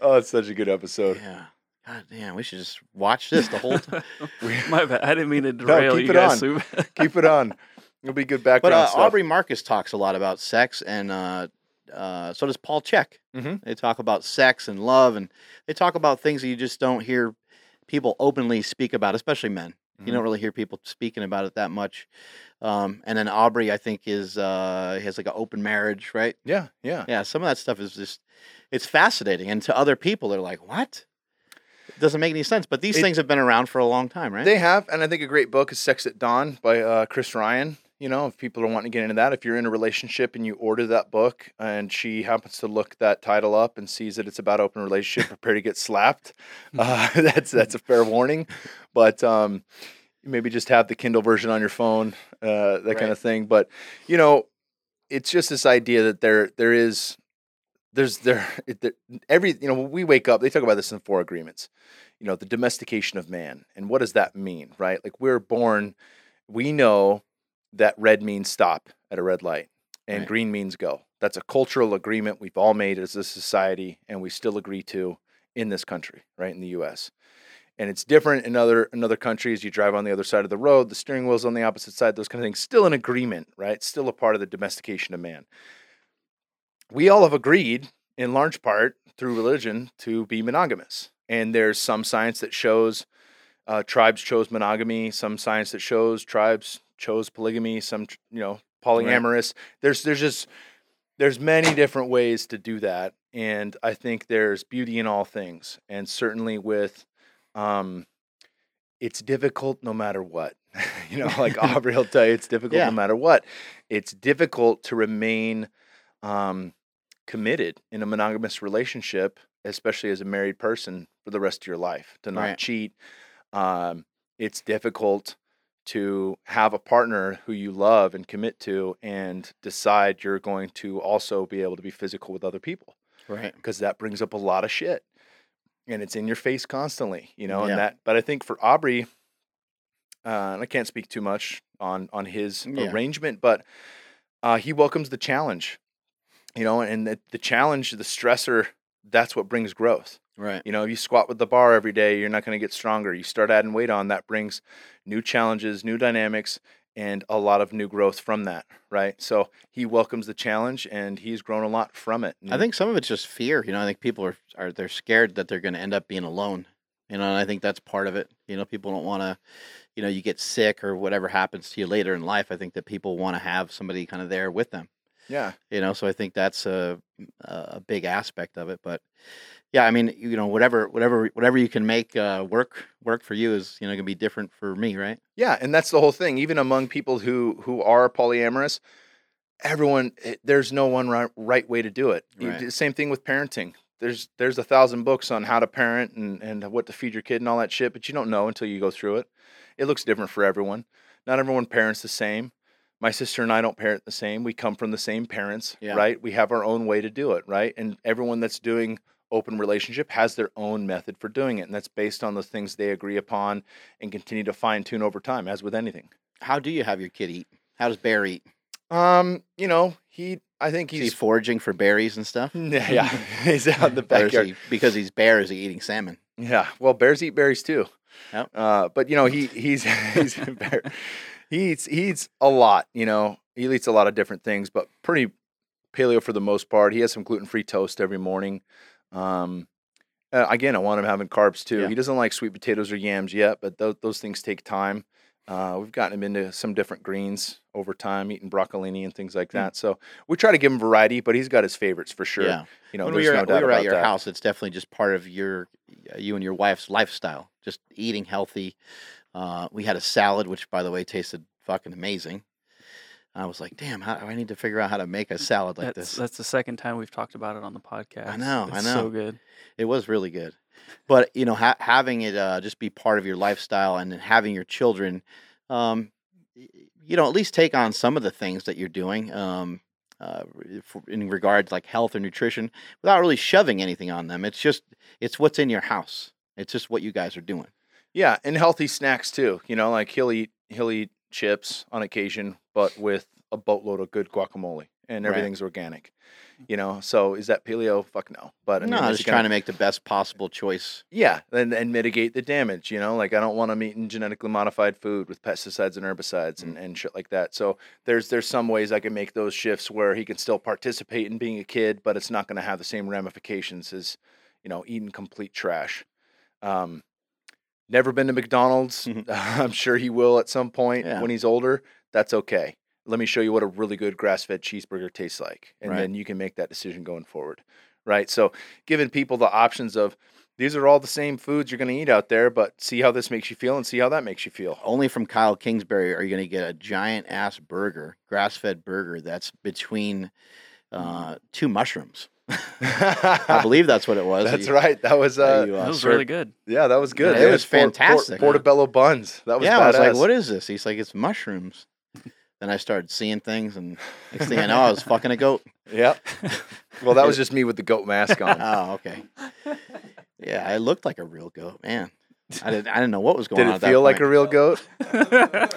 [SPEAKER 2] Oh, it's such a good episode.
[SPEAKER 1] Yeah. God damn, we should just watch this the whole time.
[SPEAKER 3] My bad. I didn't mean to derail
[SPEAKER 2] keep
[SPEAKER 3] you
[SPEAKER 2] it
[SPEAKER 3] guys.
[SPEAKER 2] on. Keep it on. It'll be good
[SPEAKER 1] But
[SPEAKER 2] background
[SPEAKER 1] uh,
[SPEAKER 2] stuff.
[SPEAKER 1] Aubrey Marcus talks a lot about sex, and uh, uh, so does Paul Chek.
[SPEAKER 2] Mhm.
[SPEAKER 1] They talk about sex and love, and they talk about things that you just don't hear people openly speak about, especially men. You
[SPEAKER 2] Mhm.
[SPEAKER 1] don't really hear people speaking about it that much. Um, and then Aubrey, I think, is uh, has like an open marriage, right?
[SPEAKER 2] Yeah, yeah.
[SPEAKER 1] Yeah, some of that stuff is just it's fascinating, and to other people, they're like, "What?" It doesn't make any sense. But these
[SPEAKER 2] It-
[SPEAKER 1] things have been around for a long time, right?
[SPEAKER 2] They have, and I think a great book is Sex at Dawn by uh, Chris Ryan. You know, if people are wanting to get into that, if you're in a relationship and you order that book and she happens to look that title up and sees that it's about open relationship, prepare to get slapped. Uh, that's that's a fair warning. But um, maybe just have the Kindle version on your phone, uh, that kind of thing. But you know, it's just this idea that there there is there's there, every you know when we wake up they talk about this in four agreements you know the domestication of man and what does that mean right? Like we're born we know that red means stop at a red light and
[SPEAKER 1] Right.
[SPEAKER 2] green means go. That's a cultural agreement we've all made as a society and we still agree to in this country right in the US and it's different in other in other countries you drive on the other side of the road the steering wheel's on the opposite side those kind of things still an agreement right? Still a part of the domestication of man we all have agreed in large part through religion to be monogamous. And there's some science that shows uh, tribes chose monogamy some science that shows tribes chose polygamy some you know polyamorous. There's there's just there's many different ways to do that and i think there's beauty in all things. And certainly with um it's difficult no matter what. You know like aubrey will tell you it's difficult
[SPEAKER 1] Yeah.
[SPEAKER 2] no matter what. It's difficult to remain um committed in a monogamous relationship especially as a married person for the rest of your life to not
[SPEAKER 1] Right.
[SPEAKER 2] cheat um it's difficult to have a partner who you love and commit to and decide you're going to also be able to be physical with other people
[SPEAKER 1] right.
[SPEAKER 2] because that brings up a lot of shit and it's in your face constantly you know
[SPEAKER 1] Yeah.
[SPEAKER 2] and that but i think for aubrey uh, and i can't speak too much on on his
[SPEAKER 1] Yeah.
[SPEAKER 2] arrangement but uh, he welcomes the challenge you know and the, the challenge the stressor that's what brings growth
[SPEAKER 1] Right.
[SPEAKER 2] you know, if you squat with the bar every day, you're not going to get stronger. You start adding weight on, that brings new challenges, new dynamics, and a lot of new growth from that, right? So he welcomes the challenge and he's grown a lot from it.
[SPEAKER 1] I think some of it's just fear. You know, I think people are are they're scared that they're going to end up being alone. You know, and I think that's part of it. You know, people don't want to. You know, you get sick or whatever happens to you later in life. I think that people want to have somebody kind of there with them.
[SPEAKER 2] Yeah,
[SPEAKER 1] You know, so I think that's a a big aspect of it. But yeah, I mean, you know, whatever whatever whatever you can make uh, work work for you is you know going to be different for me, right?
[SPEAKER 2] yeah, and that's the whole thing. Even among people who who are polyamorous, everyone there's no one right, right way to do it. You-
[SPEAKER 1] Right.
[SPEAKER 2] Same thing with parenting. There's there's a thousand books on how to parent and, and what to feed your kid and all that shit, but you don't know until you go through it. It looks different for everyone. Not everyone parents the same. My sister and I don't parent the same. We come from the same parents,
[SPEAKER 1] Yeah.
[SPEAKER 2] right? We have our own way to do it, right? And everyone that's doing open relationship has their own method for doing it, and that's based on the things they agree upon and continue to fine tune over time, as with anything.
[SPEAKER 1] How do you have your kid eat? How does Bear eat?
[SPEAKER 2] Um, you know, he I think
[SPEAKER 1] Is he
[SPEAKER 2] he's
[SPEAKER 1] foraging for berries and stuff?
[SPEAKER 2] yeah, he's out in the backyard.
[SPEAKER 1] he, because he's bear, is he eating salmon?
[SPEAKER 2] Yeah, well, bears eat berries too.
[SPEAKER 1] Yep.
[SPEAKER 2] Uh, but you know, he he's he's bear. He eats he eats a lot. You know, he eats a lot of different things, but pretty paleo for the most part. He has some gluten free toast every morning. Um, uh, again, I want him having carbs too.
[SPEAKER 1] Yeah.
[SPEAKER 2] He doesn't like sweet potatoes or yams yet, but those those things take time. Uh, we've gotten him into some different greens over time, eating broccolini and things like
[SPEAKER 1] Hmm.
[SPEAKER 2] that. So we try to give him variety, but he's got his favorites for sure.
[SPEAKER 1] Yeah.
[SPEAKER 2] You know,
[SPEAKER 1] when
[SPEAKER 2] there's
[SPEAKER 1] we were,
[SPEAKER 2] no
[SPEAKER 1] we were at your
[SPEAKER 2] that.
[SPEAKER 1] house, it's definitely just part of your, you and your wife's lifestyle. Just eating healthy. Uh, we had a salad, which by the way tasted fucking amazing. I was like, damn, how, I need to figure out how to make a salad like
[SPEAKER 3] that's
[SPEAKER 1] this.
[SPEAKER 3] that's the second time we've talked about it on the podcast.
[SPEAKER 1] I know, I know.
[SPEAKER 3] So good.
[SPEAKER 1] It was really good, but you know, ha- having it uh, just be part of your lifestyle and then having your children, um, you know, at least take on some of the things that you're doing um, uh, for, in regards like health or nutrition without really shoving anything on them. It's just it's what's in your house. It's just what you guys are doing.
[SPEAKER 2] Yeah, and healthy snacks too. You know, like he'll eat he'll eat chips on occasion, but with a boatload of good guacamole, and
[SPEAKER 1] Right.
[SPEAKER 2] everything's organic. You know, so is that paleo? Fuck no. But I mean,
[SPEAKER 1] no,
[SPEAKER 2] is
[SPEAKER 1] just
[SPEAKER 2] gonna-
[SPEAKER 1] trying to make the best possible choice.
[SPEAKER 2] yeah, and and mitigate the damage. You know, like I don't want them eating genetically modified food with pesticides and herbicides and, and shit like that. So there's there's some ways I can make those shifts where he can still participate in being a kid, but it's not going to have the same ramifications as you know eating complete trash. Um, never been to McDonald's.
[SPEAKER 1] Mhm.
[SPEAKER 2] I'm sure he will at some point
[SPEAKER 1] Yeah.
[SPEAKER 2] when he's older. That's okay. Let me show you what a really good grass-fed cheeseburger tastes like, and
[SPEAKER 1] Right.
[SPEAKER 2] then you can make that decision going forward. Right. So giving people the options of these are all the same foods you're going to eat out there, but see how this makes you feel and see how that makes you feel.
[SPEAKER 1] Only from Kyle Kingsbury are you going to get a giant ass burger, grass fed burger that's between uh, two mushrooms. I believe that's what it was. that
[SPEAKER 2] That's
[SPEAKER 1] you-
[SPEAKER 2] right. That was
[SPEAKER 1] that
[SPEAKER 2] uh,
[SPEAKER 1] you,
[SPEAKER 3] It
[SPEAKER 1] uh,
[SPEAKER 3] was
[SPEAKER 1] served.
[SPEAKER 3] really good.
[SPEAKER 2] yeah, that was good.
[SPEAKER 1] Yeah, it
[SPEAKER 2] They
[SPEAKER 1] was
[SPEAKER 2] had por- por-
[SPEAKER 1] fantastic.
[SPEAKER 2] portobello buns. That was
[SPEAKER 1] yeah, I was like, "What is this?" He's like, "It's mushrooms." then I started seeing things, and next thing I know, I was fucking a goat.
[SPEAKER 2] Yep. Well, that was just me with the goat mask on.
[SPEAKER 1] Oh, okay. Yeah, I looked like a real goat, man. I didn't. I didn't know what was going on.
[SPEAKER 2] Did it
[SPEAKER 1] at that
[SPEAKER 2] feel like a real goat?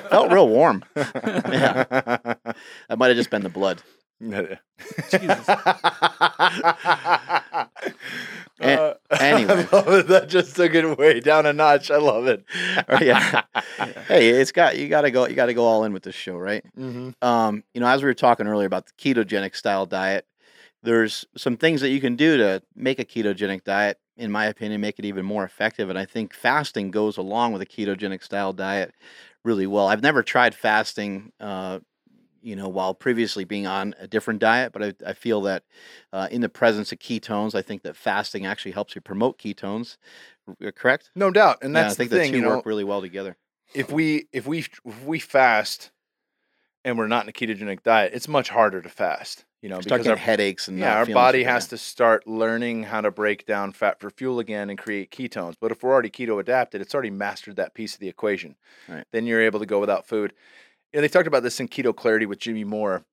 [SPEAKER 1] Felt real warm. yeah, that might have just been the blood.
[SPEAKER 3] Jesus.
[SPEAKER 2] Uh,
[SPEAKER 1] anyway.
[SPEAKER 2] I love it. that just took it way down a notch. I love it.
[SPEAKER 1] yeah. Hey, it's got you got to go. You got to go all in with this show, right?
[SPEAKER 2] hmm
[SPEAKER 1] um, you know, as we were talking earlier about the ketogenic style diet, there's some things that you can do to make a ketogenic diet, in my opinion, make it even more effective. And I think fasting goes along with a ketogenic style diet really well. I've never tried fasting, uh, you know, while previously being on a different diet, but I, I feel that uh, in the presence of ketones, I think that fasting actually helps you promote ketones. Correct?
[SPEAKER 2] No doubt, and
[SPEAKER 1] Yeah,
[SPEAKER 2] that's
[SPEAKER 1] I think
[SPEAKER 2] the thing.
[SPEAKER 1] the two
[SPEAKER 2] You know,
[SPEAKER 1] work really well together.
[SPEAKER 2] if we if we if we fast and we're not in a ketogenic diet, it's much harder to fast. You know,
[SPEAKER 1] Start
[SPEAKER 2] because our
[SPEAKER 1] headaches and
[SPEAKER 2] yeah, our body has
[SPEAKER 1] good.
[SPEAKER 2] to start learning how to break down fat for fuel again and create ketones. But if we're already keto adapted, it's already mastered that piece of the equation.
[SPEAKER 1] Right.
[SPEAKER 2] Then you're able to go without food. Yeah, they talked about this in Keto Clarity with Jimmy Moore.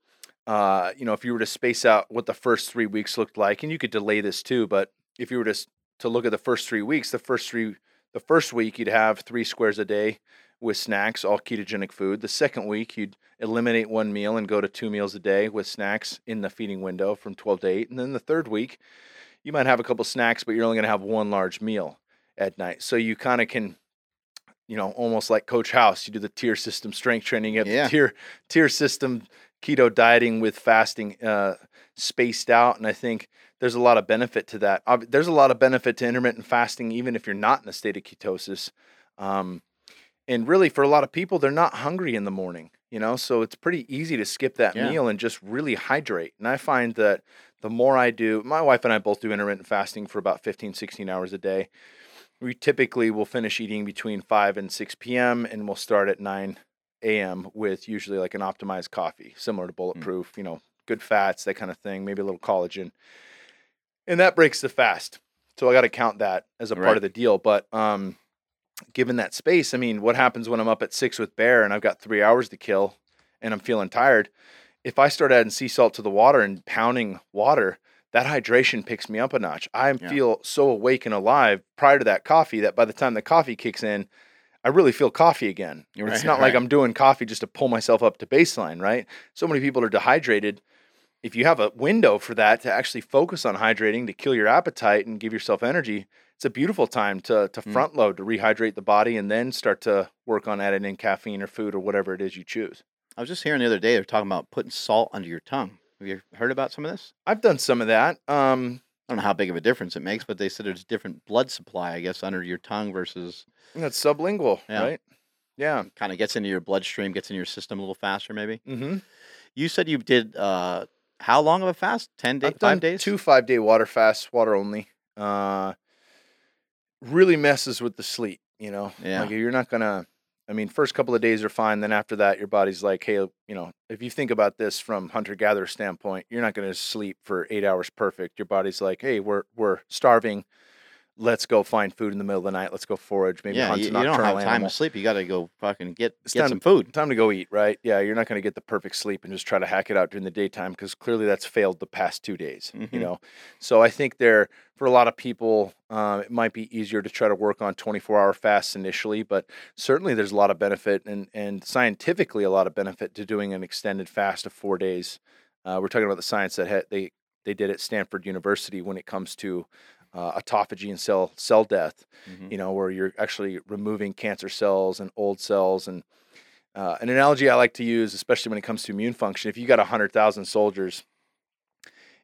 [SPEAKER 2] Uh, you know, if you were to space out what the first three weeks looked like, and you could delay this too, but if you were to to look at the first three weeks, the first three the first week you'd have three squares a day with snacks, all ketogenic food. The second week you'd eliminate one meal and go to two meals a day with snacks in the feeding window from 12 to 8. And then the third week, you might have a couple snacks, but you're only going to have one large meal at night. So you kind of can, you know, almost like Coach House, you do the tier system strength training, you have
[SPEAKER 1] Yeah.
[SPEAKER 2] the tier tier system keto dieting with fasting uh, spaced out. And I think there's a lot of benefit to that. There's a lot of benefit to intermittent fasting, even if you're not in a state of ketosis. Um, and really, for a lot of people, they're not hungry in the morning, you know, so it's pretty easy to skip that
[SPEAKER 1] Yeah.
[SPEAKER 2] meal and just really hydrate. And I find that the more I do, my wife and I both do intermittent fasting for about 15, 16 hours a day. We typically will finish eating between 5 and 6 p.m. and we'll start at 9 a.m. with usually like an optimized coffee, similar
[SPEAKER 1] Hmm.
[SPEAKER 2] to Bulletproof. You know, good fats, that kind of thing. Maybe a little collagen, and that breaks the fast. So I got to count that as a part of the deal. But um, given that space, I mean, what happens when I'm up at six with Bear and I've got three hours to kill, and I'm feeling tired? If I start adding sea salt to the water and pounding water, that hydration picks me up a notch. I
[SPEAKER 1] Yeah.
[SPEAKER 2] feel so awake and alive prior to that coffee that by the time the coffee kicks in, I really feel coffee again. it's
[SPEAKER 1] Right,
[SPEAKER 2] not like. I'm doing coffee just to pull myself up to baseline, right? So many people are dehydrated. If you have a window for that to actually focus on hydrating to kill your appetite and give yourself energy, it's a beautiful time to to
[SPEAKER 1] Mm.
[SPEAKER 2] front load to rehydrate the body and then start to work on adding in caffeine or food or whatever it is you choose.
[SPEAKER 1] I was just hearing the other day they're talking about putting salt under your tongue. Have you heard about some of this?
[SPEAKER 2] I've done some of that. Um,
[SPEAKER 1] I don't know how big of a difference it makes, but they said there's different blood supply, I guess, under your tongue versus
[SPEAKER 2] that's sublingual,
[SPEAKER 1] Yeah.
[SPEAKER 2] right? Yeah.
[SPEAKER 1] kind of gets into your bloodstream, gets in your system a little faster, maybe.
[SPEAKER 2] Mm-hmm.
[SPEAKER 1] You said you did uh, how long of a fast? Ten days,
[SPEAKER 2] I've done
[SPEAKER 1] five days?
[SPEAKER 2] two five day water fasts, water only. Uh, really messes with the sleep. You know,
[SPEAKER 1] Yeah.
[SPEAKER 2] like you're not gonna. I mean, first couple of days are fine. Then after that, your body's like, hey, you know, if you think about this from hunter gatherer standpoint, you're not gonna sleep for eight hours perfect. Your body's like, hey, we're we're starving. Let's go find food in the middle of the night. Let's go forage. Maybe
[SPEAKER 1] yeah,
[SPEAKER 2] hunt
[SPEAKER 1] you, you don't have time
[SPEAKER 2] animal.
[SPEAKER 1] to sleep. You got to go fucking get
[SPEAKER 2] It's
[SPEAKER 1] get
[SPEAKER 2] time-
[SPEAKER 1] some food.
[SPEAKER 2] Time to go eat, right? Yeah, you're not going to get the perfect sleep and just try to hack it out during the daytime because clearly that's failed the past two days.
[SPEAKER 1] Mhm.
[SPEAKER 2] You know, so I think there for a lot of people, um, it might be easier to try to work on 24 hour fasts initially, but certainly there's a lot of benefit and and scientifically a lot of benefit to doing an extended fast of four days. Uh, we're talking about the science that had, they they did at Stanford University when it comes to uh, autophagy and cell cell death
[SPEAKER 1] Mhm.
[SPEAKER 2] you know, where you're actually removing cancer cells and old cells. And uh, an analogy I like to use, especially when it comes to immune function, if you got 100,000 soldiers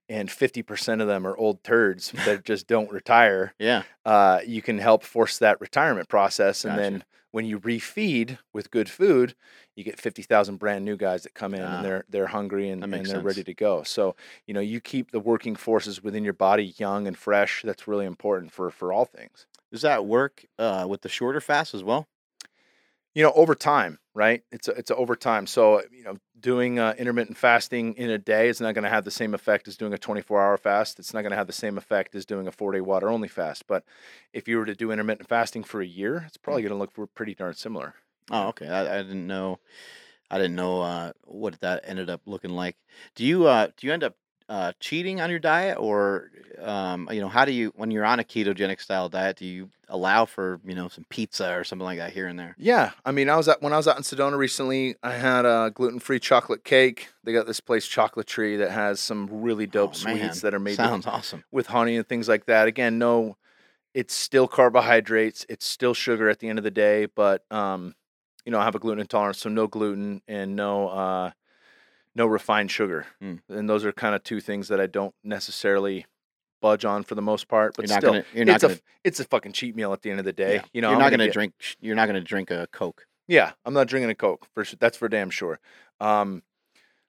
[SPEAKER 2] and 50% of them are old turds that just don't retire,
[SPEAKER 1] Yeah,
[SPEAKER 2] uh, you can help force that retirement process. And
[SPEAKER 1] Gotcha.
[SPEAKER 2] then when you refeed with good food, you get 50,000 brand new guys that come in
[SPEAKER 1] Ah.
[SPEAKER 2] and they're they're hungry and, and they're ready to go. So, you know, you keep the working forces within your body young and fresh. That's really important for for all things.
[SPEAKER 1] does that work uh, with the shorter fast as well?
[SPEAKER 2] You know over time right it's a, it's a over time so you know doing uh, intermittent fasting in a day is not going to have the same effect as doing a 24 hour fast it's not going to have the same effect as doing a four day water only fast but if you were to do intermittent fasting for a year it's probably going to look pretty darn similar
[SPEAKER 1] Oh, okay. I, I didn't know. I didn't know uh, what that ended up looking like. Do you uh, do you end up uh, cheating on your diet, or um, you know, how do you when you're on a ketogenic style diet? Do you allow for you know some pizza or something like that here and there?
[SPEAKER 2] yeah i mean i was at when i was out in sedona recently i had a gluten-free chocolate cake they got this place chocolate tree that has some really dope
[SPEAKER 1] Oh,
[SPEAKER 2] sweets that are made with
[SPEAKER 1] Sounds awesome.
[SPEAKER 2] with honey and things like that. Again, no, it's still carbohydrates. It's still sugar at the end of the day, but um, you know, I have a gluten intolerance, so no gluten and no uh, no refined sugar.
[SPEAKER 1] Mm.
[SPEAKER 2] And those are kind of two things that I don't necessarily budge on for the most part. But
[SPEAKER 1] You're not
[SPEAKER 2] still,
[SPEAKER 1] gonna. You're not
[SPEAKER 2] it's
[SPEAKER 1] gonna.
[SPEAKER 2] a it's a fucking cheat meal at the end of the day.
[SPEAKER 1] yeah.
[SPEAKER 2] You know,
[SPEAKER 1] you're
[SPEAKER 2] I'm
[SPEAKER 1] not gonna
[SPEAKER 2] get-
[SPEAKER 1] drink. You're not gonna drink a Coke.
[SPEAKER 2] yeah, I'm not drinking a Coke for that's for damn sure. Um,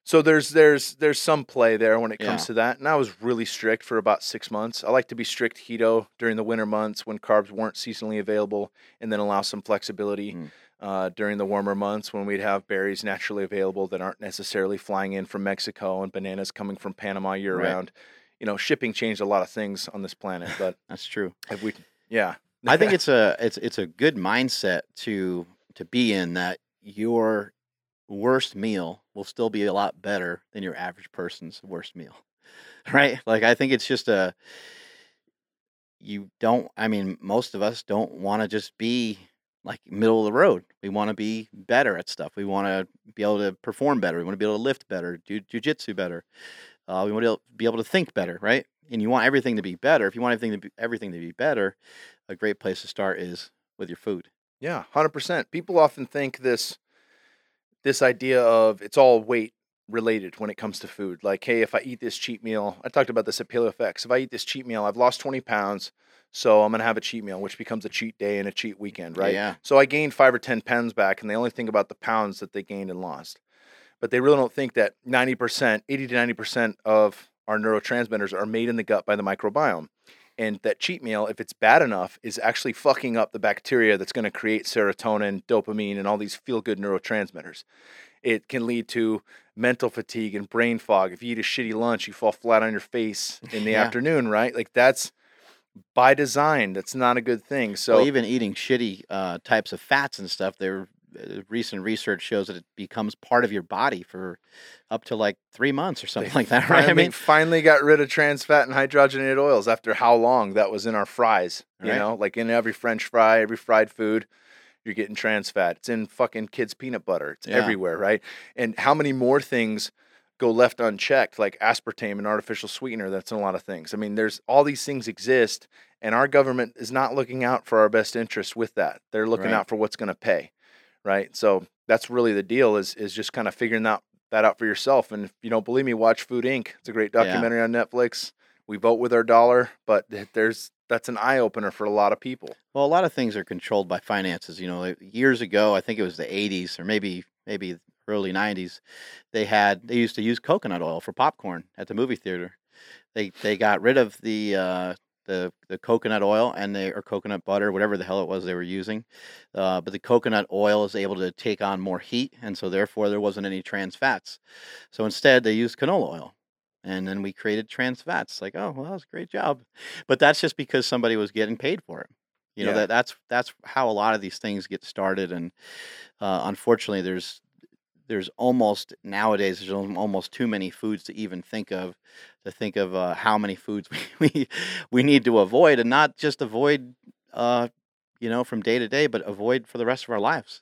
[SPEAKER 2] so there's there's there's some play there when it comes
[SPEAKER 1] Yeah.
[SPEAKER 2] to that, and I was really strict for about six months. I like to be strict keto during the winter months when carbs weren't seasonally available, and then allow some flexibility
[SPEAKER 1] Mm.
[SPEAKER 2] Uh, during the warmer months when we'd have berries naturally available that aren't necessarily flying in from Mexico and bananas coming from Panama year
[SPEAKER 1] Right.
[SPEAKER 2] round. You know, shipping changed a lot of things on this planet, but
[SPEAKER 1] That's true.
[SPEAKER 2] have we? Yeah,
[SPEAKER 1] I think it's a it's it's a good mindset to to be in that your worst meal will still be a lot better than your average person's worst meal. Right? Like I think it's just a you don't I mean most of us don't want to just be like middle of the road. We want to be better at stuff. We want to be able to perform better. We want to be able to lift better, do jujitsu better. Uh, we want to be able to think better, right? And you want everything to be better. If you want everything to be everything to be better, a great place to start is with your food.
[SPEAKER 2] Yeah, hundred percent. People often think this this idea of it's all weight related when it comes to food. Like, hey, if I eat this cheat meal, I talked about this at PaleoFX. If I eat this cheat meal, I've lost twenty pounds, so I'm gonna have a cheat meal, which becomes a cheat day and a cheat weekend, right?
[SPEAKER 1] Yeah.
[SPEAKER 2] So I gained five or ten pounds back, and they only think about the pounds that they gained and lost, but they really don't think that ninety percent, eighty to ninety percent of our neurotransmitters are made in the gut by the microbiome. And that cheat meal, if it's bad enough, is actually fucking up the bacteria that's going to create serotonin, dopamine, and all these feel good neurotransmitters. It can lead to mental fatigue and brain fog. If you eat a shitty lunch, you fall flat on your face in the
[SPEAKER 1] Yeah.
[SPEAKER 2] afternoon, right? Like that's by design. That's not a good thing. So
[SPEAKER 1] well, even eating shitty uh, types of fats and stuff, there uh, Uh, recent research shows that it becomes part of your body for up to like three months or something like that, right? I mean,
[SPEAKER 2] finally got rid of trans fat and hydrogenated oils after how long that was in our fries. You
[SPEAKER 1] Right.
[SPEAKER 2] know, like in every French fry, every fried food, you're getting trans fat. It's in fucking kids' peanut butter. It's
[SPEAKER 1] Yeah.
[SPEAKER 2] everywhere, right? And how many more things go left unchecked, like aspartame and artificial sweetener? That's in a lot of things. I mean, there's all these things exist, and our government is not looking out for our best interests with that. They're looking
[SPEAKER 1] Right.
[SPEAKER 2] out for what's going to pay, right? So that's really the deal. Is is just kind of figuring out that out for yourself. And if you don't believe me, watch Food Inc. It's a great
[SPEAKER 1] Yeah.
[SPEAKER 2] documentary on Netflix. We vote with our dollar, but there's that's an eye opener for a lot of people.
[SPEAKER 1] well, a lot of things are controlled by finances. You know, years ago, I think it was the '80s or maybe maybe early '90s, they had they used to use coconut oil for popcorn at the movie theater. They they got rid of the uh, the the coconut oil and they or coconut butter, whatever the hell it was they were using. Uh, but the coconut oil is able to take on more heat, and so therefore there wasn't any trans fats. So instead, they used canola oil. And then we created trans fats. Like, oh, well, that was a great job. But that's just because somebody was getting paid for it. You know
[SPEAKER 2] Yeah.
[SPEAKER 1] that that's that's how a lot of these things get started, and uh, unfortunately, there's there's almost nowadays there's almost too many foods to even think of to think of uh, how many foods we, we we need to avoid, and not just avoid, uh, you know, from day to day, but avoid for the rest of our lives.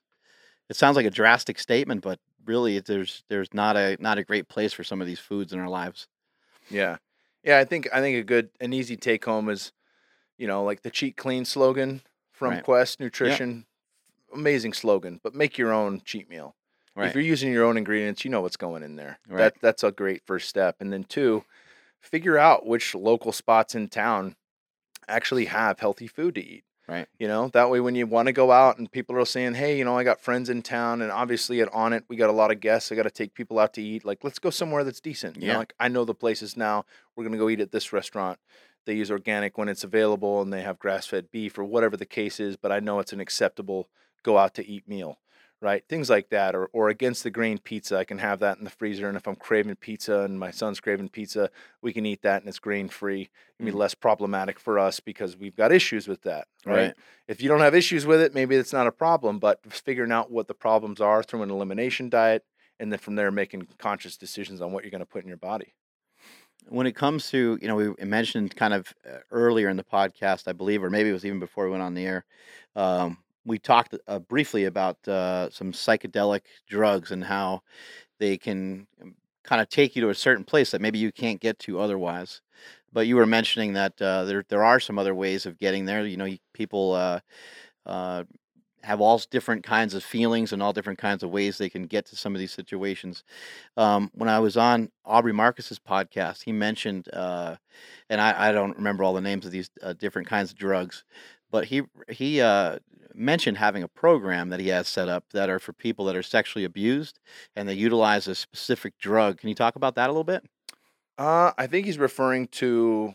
[SPEAKER 1] It sounds like a drastic statement, but really, there's there's not a not a great place for some of these foods in our lives.
[SPEAKER 2] Yeah, yeah. I think I think a good an easy take home is, you know, like the cheat clean slogan from
[SPEAKER 1] Right.
[SPEAKER 2] Quest Nutrition. Amazing slogan, but make your own cheat meal. If you're using your own ingredients, you know what's going in there.
[SPEAKER 1] Right.
[SPEAKER 2] That that's a great first step. And then two, figure out which local spots in town actually have healthy food to eat.
[SPEAKER 1] Right.
[SPEAKER 2] You know, that way when you want to go out and people are saying, "Hey, you know, I got friends in town, and obviously at Onnit we got a lot of guests. I got to take people out to eat. Like, let's go somewhere that's decent. You
[SPEAKER 1] Yeah.
[SPEAKER 2] know, like I know the places now. We're gonna go eat at this restaurant. They use organic when it's available, and they have grass-fed beef or whatever the case is. But I know it's an acceptable go out to eat meal, right? Things like that, or or against the grain pizza. I can have that in the freezer, and if I'm craving pizza and my son's craving pizza, we can eat that, and it's grain free. It'll be
[SPEAKER 1] Mm.
[SPEAKER 2] less problematic for us because we've got issues with that, right?
[SPEAKER 1] Right.
[SPEAKER 2] If you don't have issues with it, maybe it's not a problem. But figuring out what the problems are through an elimination diet, and then from there making conscious decisions on what you're going to put in your body.
[SPEAKER 1] when it comes to you know we mentioned kind of uh, earlier in the podcast i believe or maybe it was even before we went on the air um, we talked uh, briefly about uh, some psychedelic drugs and how they can kind of take you to a certain place that maybe you can't get to otherwise. But you were mentioning that uh, there there are some other ways of getting there. You know people uh, uh, have all different kinds of feelings and all different kinds of ways they can get to some of these situations. Um, when I was on Aubrey Marcus's podcast, he mentioned, uh, and I, I don't remember all the names of these different kinds of drugs, but he he uh, mentioned having a program that he has set up that are for people that are sexually abused, and they utilize a specific drug. Can you talk about that a little bit?
[SPEAKER 2] Uh, I think he's referring to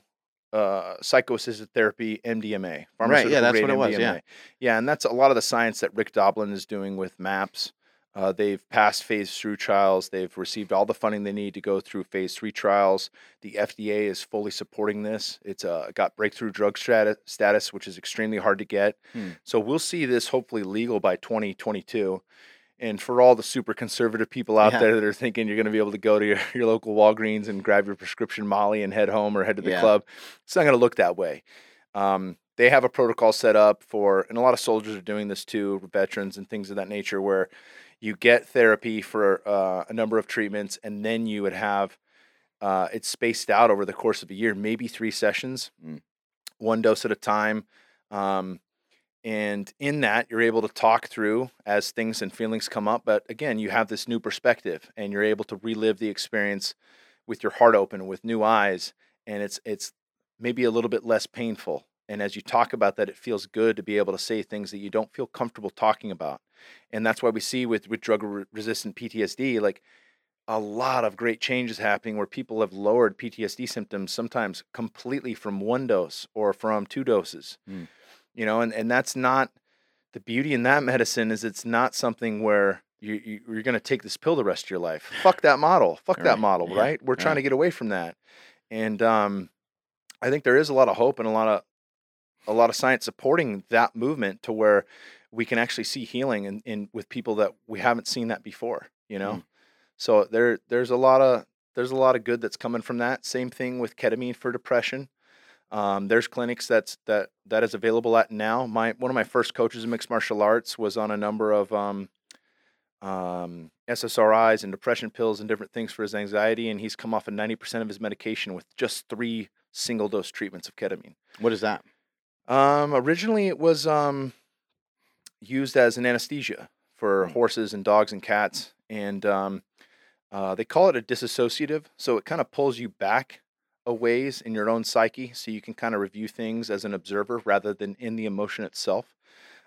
[SPEAKER 2] uh, psychoassisted therapy, MDMA.
[SPEAKER 1] Right, yeah, that's what it was, yeah.
[SPEAKER 2] Yeah, and that's a lot of the science that Rick Doblin is doing with MAPS. Uh, they've passed phase three trials. They've received all the funding they need to go through phase three trials. The FDA is fully supporting this. It's uh, got breakthrough drug strata- status, which is extremely hard to get.
[SPEAKER 1] Hmm.
[SPEAKER 2] So we'll see this hopefully legal by 2022. And for all the super conservative people out
[SPEAKER 1] Yeah.
[SPEAKER 2] there that are thinking you're going to be able to go to your, your local Walgreens and grab your prescription Molly and head home or head to the
[SPEAKER 1] Yeah.
[SPEAKER 2] club, it's not going to look that way. Um, they have a protocol set up for, and a lot of soldiers are doing this too, veterans and things of that nature, where you get therapy for uh, a number of treatments, and then you would have uh, it's spaced out over the course of a year, maybe three sessions,
[SPEAKER 1] Mm.
[SPEAKER 2] one dose at a time. Um, and in that, you're able to talk through as things and feelings come up. But again, you have this new perspective, and you're able to relive the experience with your heart open, with new eyes, and it's it's maybe a little bit less painful. And as you talk about that, it feels good to be able to say things that you don't feel comfortable talking about. And that's why we see with with drug re- resistant PTSD, like a lot of great changes happening where people have lowered PTSD symptoms sometimes completely from one dose or from two doses.
[SPEAKER 1] Mm.
[SPEAKER 2] You know, and, and that's not the beauty in that medicine is it's not something where you, you you're going to take this pill the rest of your life. Fuck that model. Fuck
[SPEAKER 1] Right,
[SPEAKER 2] that model,
[SPEAKER 1] yeah,
[SPEAKER 2] right? We're trying to get away from that. And um I think there is a lot of hope and a lot of a lot of science supporting that movement to where we can actually see healing in, in with people that we haven't seen that before, you know?
[SPEAKER 1] Mm.
[SPEAKER 2] So there there's a lot of there's a lot of good that's coming from that. Same thing with ketamine for depression. Um, there's clinics that's that that is available at now. My one of my first coaches in mixed martial arts was on a number of um, um, SSRIs and depression pills and different things for his anxiety, and he's come off of ninety percent of his medication with just three single dose treatments of ketamine.
[SPEAKER 1] What is that?
[SPEAKER 2] Um, originally, it was um, used as an anesthesia for
[SPEAKER 1] Mm.
[SPEAKER 2] horses and dogs and cats, and um, uh, they call it a disassociative. So it kind of pulls you back a ways in your own psyche, so you can kind of review things as an observer rather than in the emotion itself.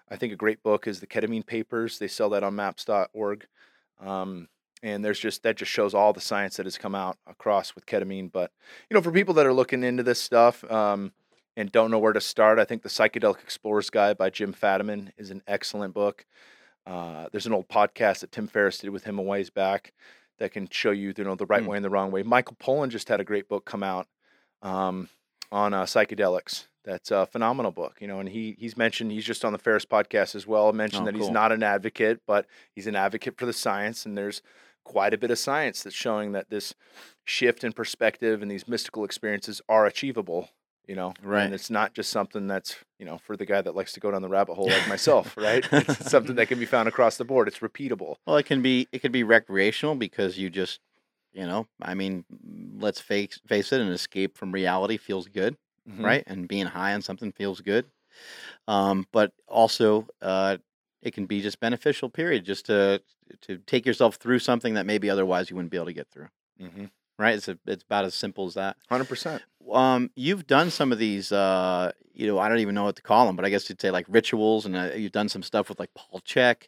[SPEAKER 2] I think a great book is the Ketamine Papers. They sell that on Maps.org. Um, and there's just that just shows all the science that has come out across with ketamine. But you know, for people that are looking into this stuff, um, and don't know where to start, I think the Psychedelic Explorer's Guide by Jim Fadiman is an excellent book. Uh, there's an old podcast that Tim Ferriss did with him a ways back that can show you, you know, the right
[SPEAKER 1] Hmm.
[SPEAKER 2] way and the wrong way. Michael Pollan just had a great book come out um, on uh, psychedelics. That's a phenomenal book, you know, and he he's mentioned he's just on the Ferriss podcast as well. Mentioned
[SPEAKER 1] Oh,
[SPEAKER 2] that he's not an advocate, but he's an advocate for the science, and there's quite a bit of science that's showing that this shift in perspective and these mystical experiences are achievable you know
[SPEAKER 1] Right.
[SPEAKER 2] and it's not just something that's you know for the guy that likes to go down the rabbit hole like myself right it's something that can be found across the board it's repeatable
[SPEAKER 1] Well, it can be it can be recreational because you just, you know, I mean, mm, let's face face it, an escape from reality feels good,
[SPEAKER 2] Mhm.
[SPEAKER 1] right? And being high on something feels good. Um, but also, uh, it can be just beneficial. Period. Just to to take yourself through something that maybe otherwise you wouldn't be able to get through.
[SPEAKER 2] Mhm.
[SPEAKER 1] Right? It's a, it's about as simple as that.
[SPEAKER 2] 100%
[SPEAKER 1] Um, you've done some of these, uh, you know, I don't even know what to call them, but I guess you'd say like rituals, and uh, you've done some stuff with like Paul Chek.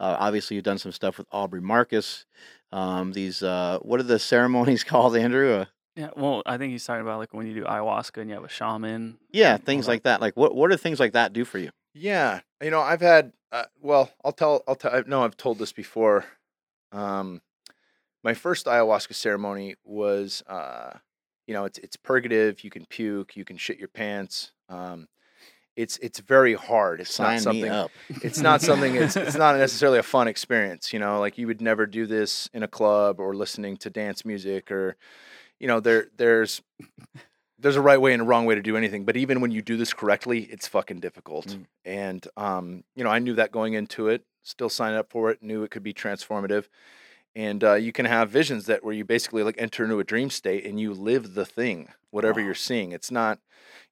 [SPEAKER 1] Uh, obviously, you've done some stuff with Aubrey Marcus. Um, these, uh, what are the ceremonies called, Andrew? Uh,
[SPEAKER 3] Yeah, well, I think he's talking about like when you do ayahuasca and you have a shaman.
[SPEAKER 1] yeah, things like that. Like, what what do things like that do for you?
[SPEAKER 2] yeah you know i've had uh, well i'll tell i'll tell i know i've told this before um my first ayahuasca ceremony was uh you know it's it's purgative you can puke you can shit your pants um it's it's very hard it's
[SPEAKER 1] Sign
[SPEAKER 2] not something
[SPEAKER 1] me up.
[SPEAKER 2] it's not something it's it's not necessarily a fun experience you know like you would never do this in a club or listening to dance music or you know there there's there's a right way and a wrong way to do anything but even when you do this correctly it's fucking difficult
[SPEAKER 1] Mm.
[SPEAKER 2] and um you know i knew that going into it still signed up for it knew it could be transformative and uh, you can have visions that where you basically like enter into a dream state and you live the thing whatever
[SPEAKER 1] Wow.
[SPEAKER 2] you're seeing it's not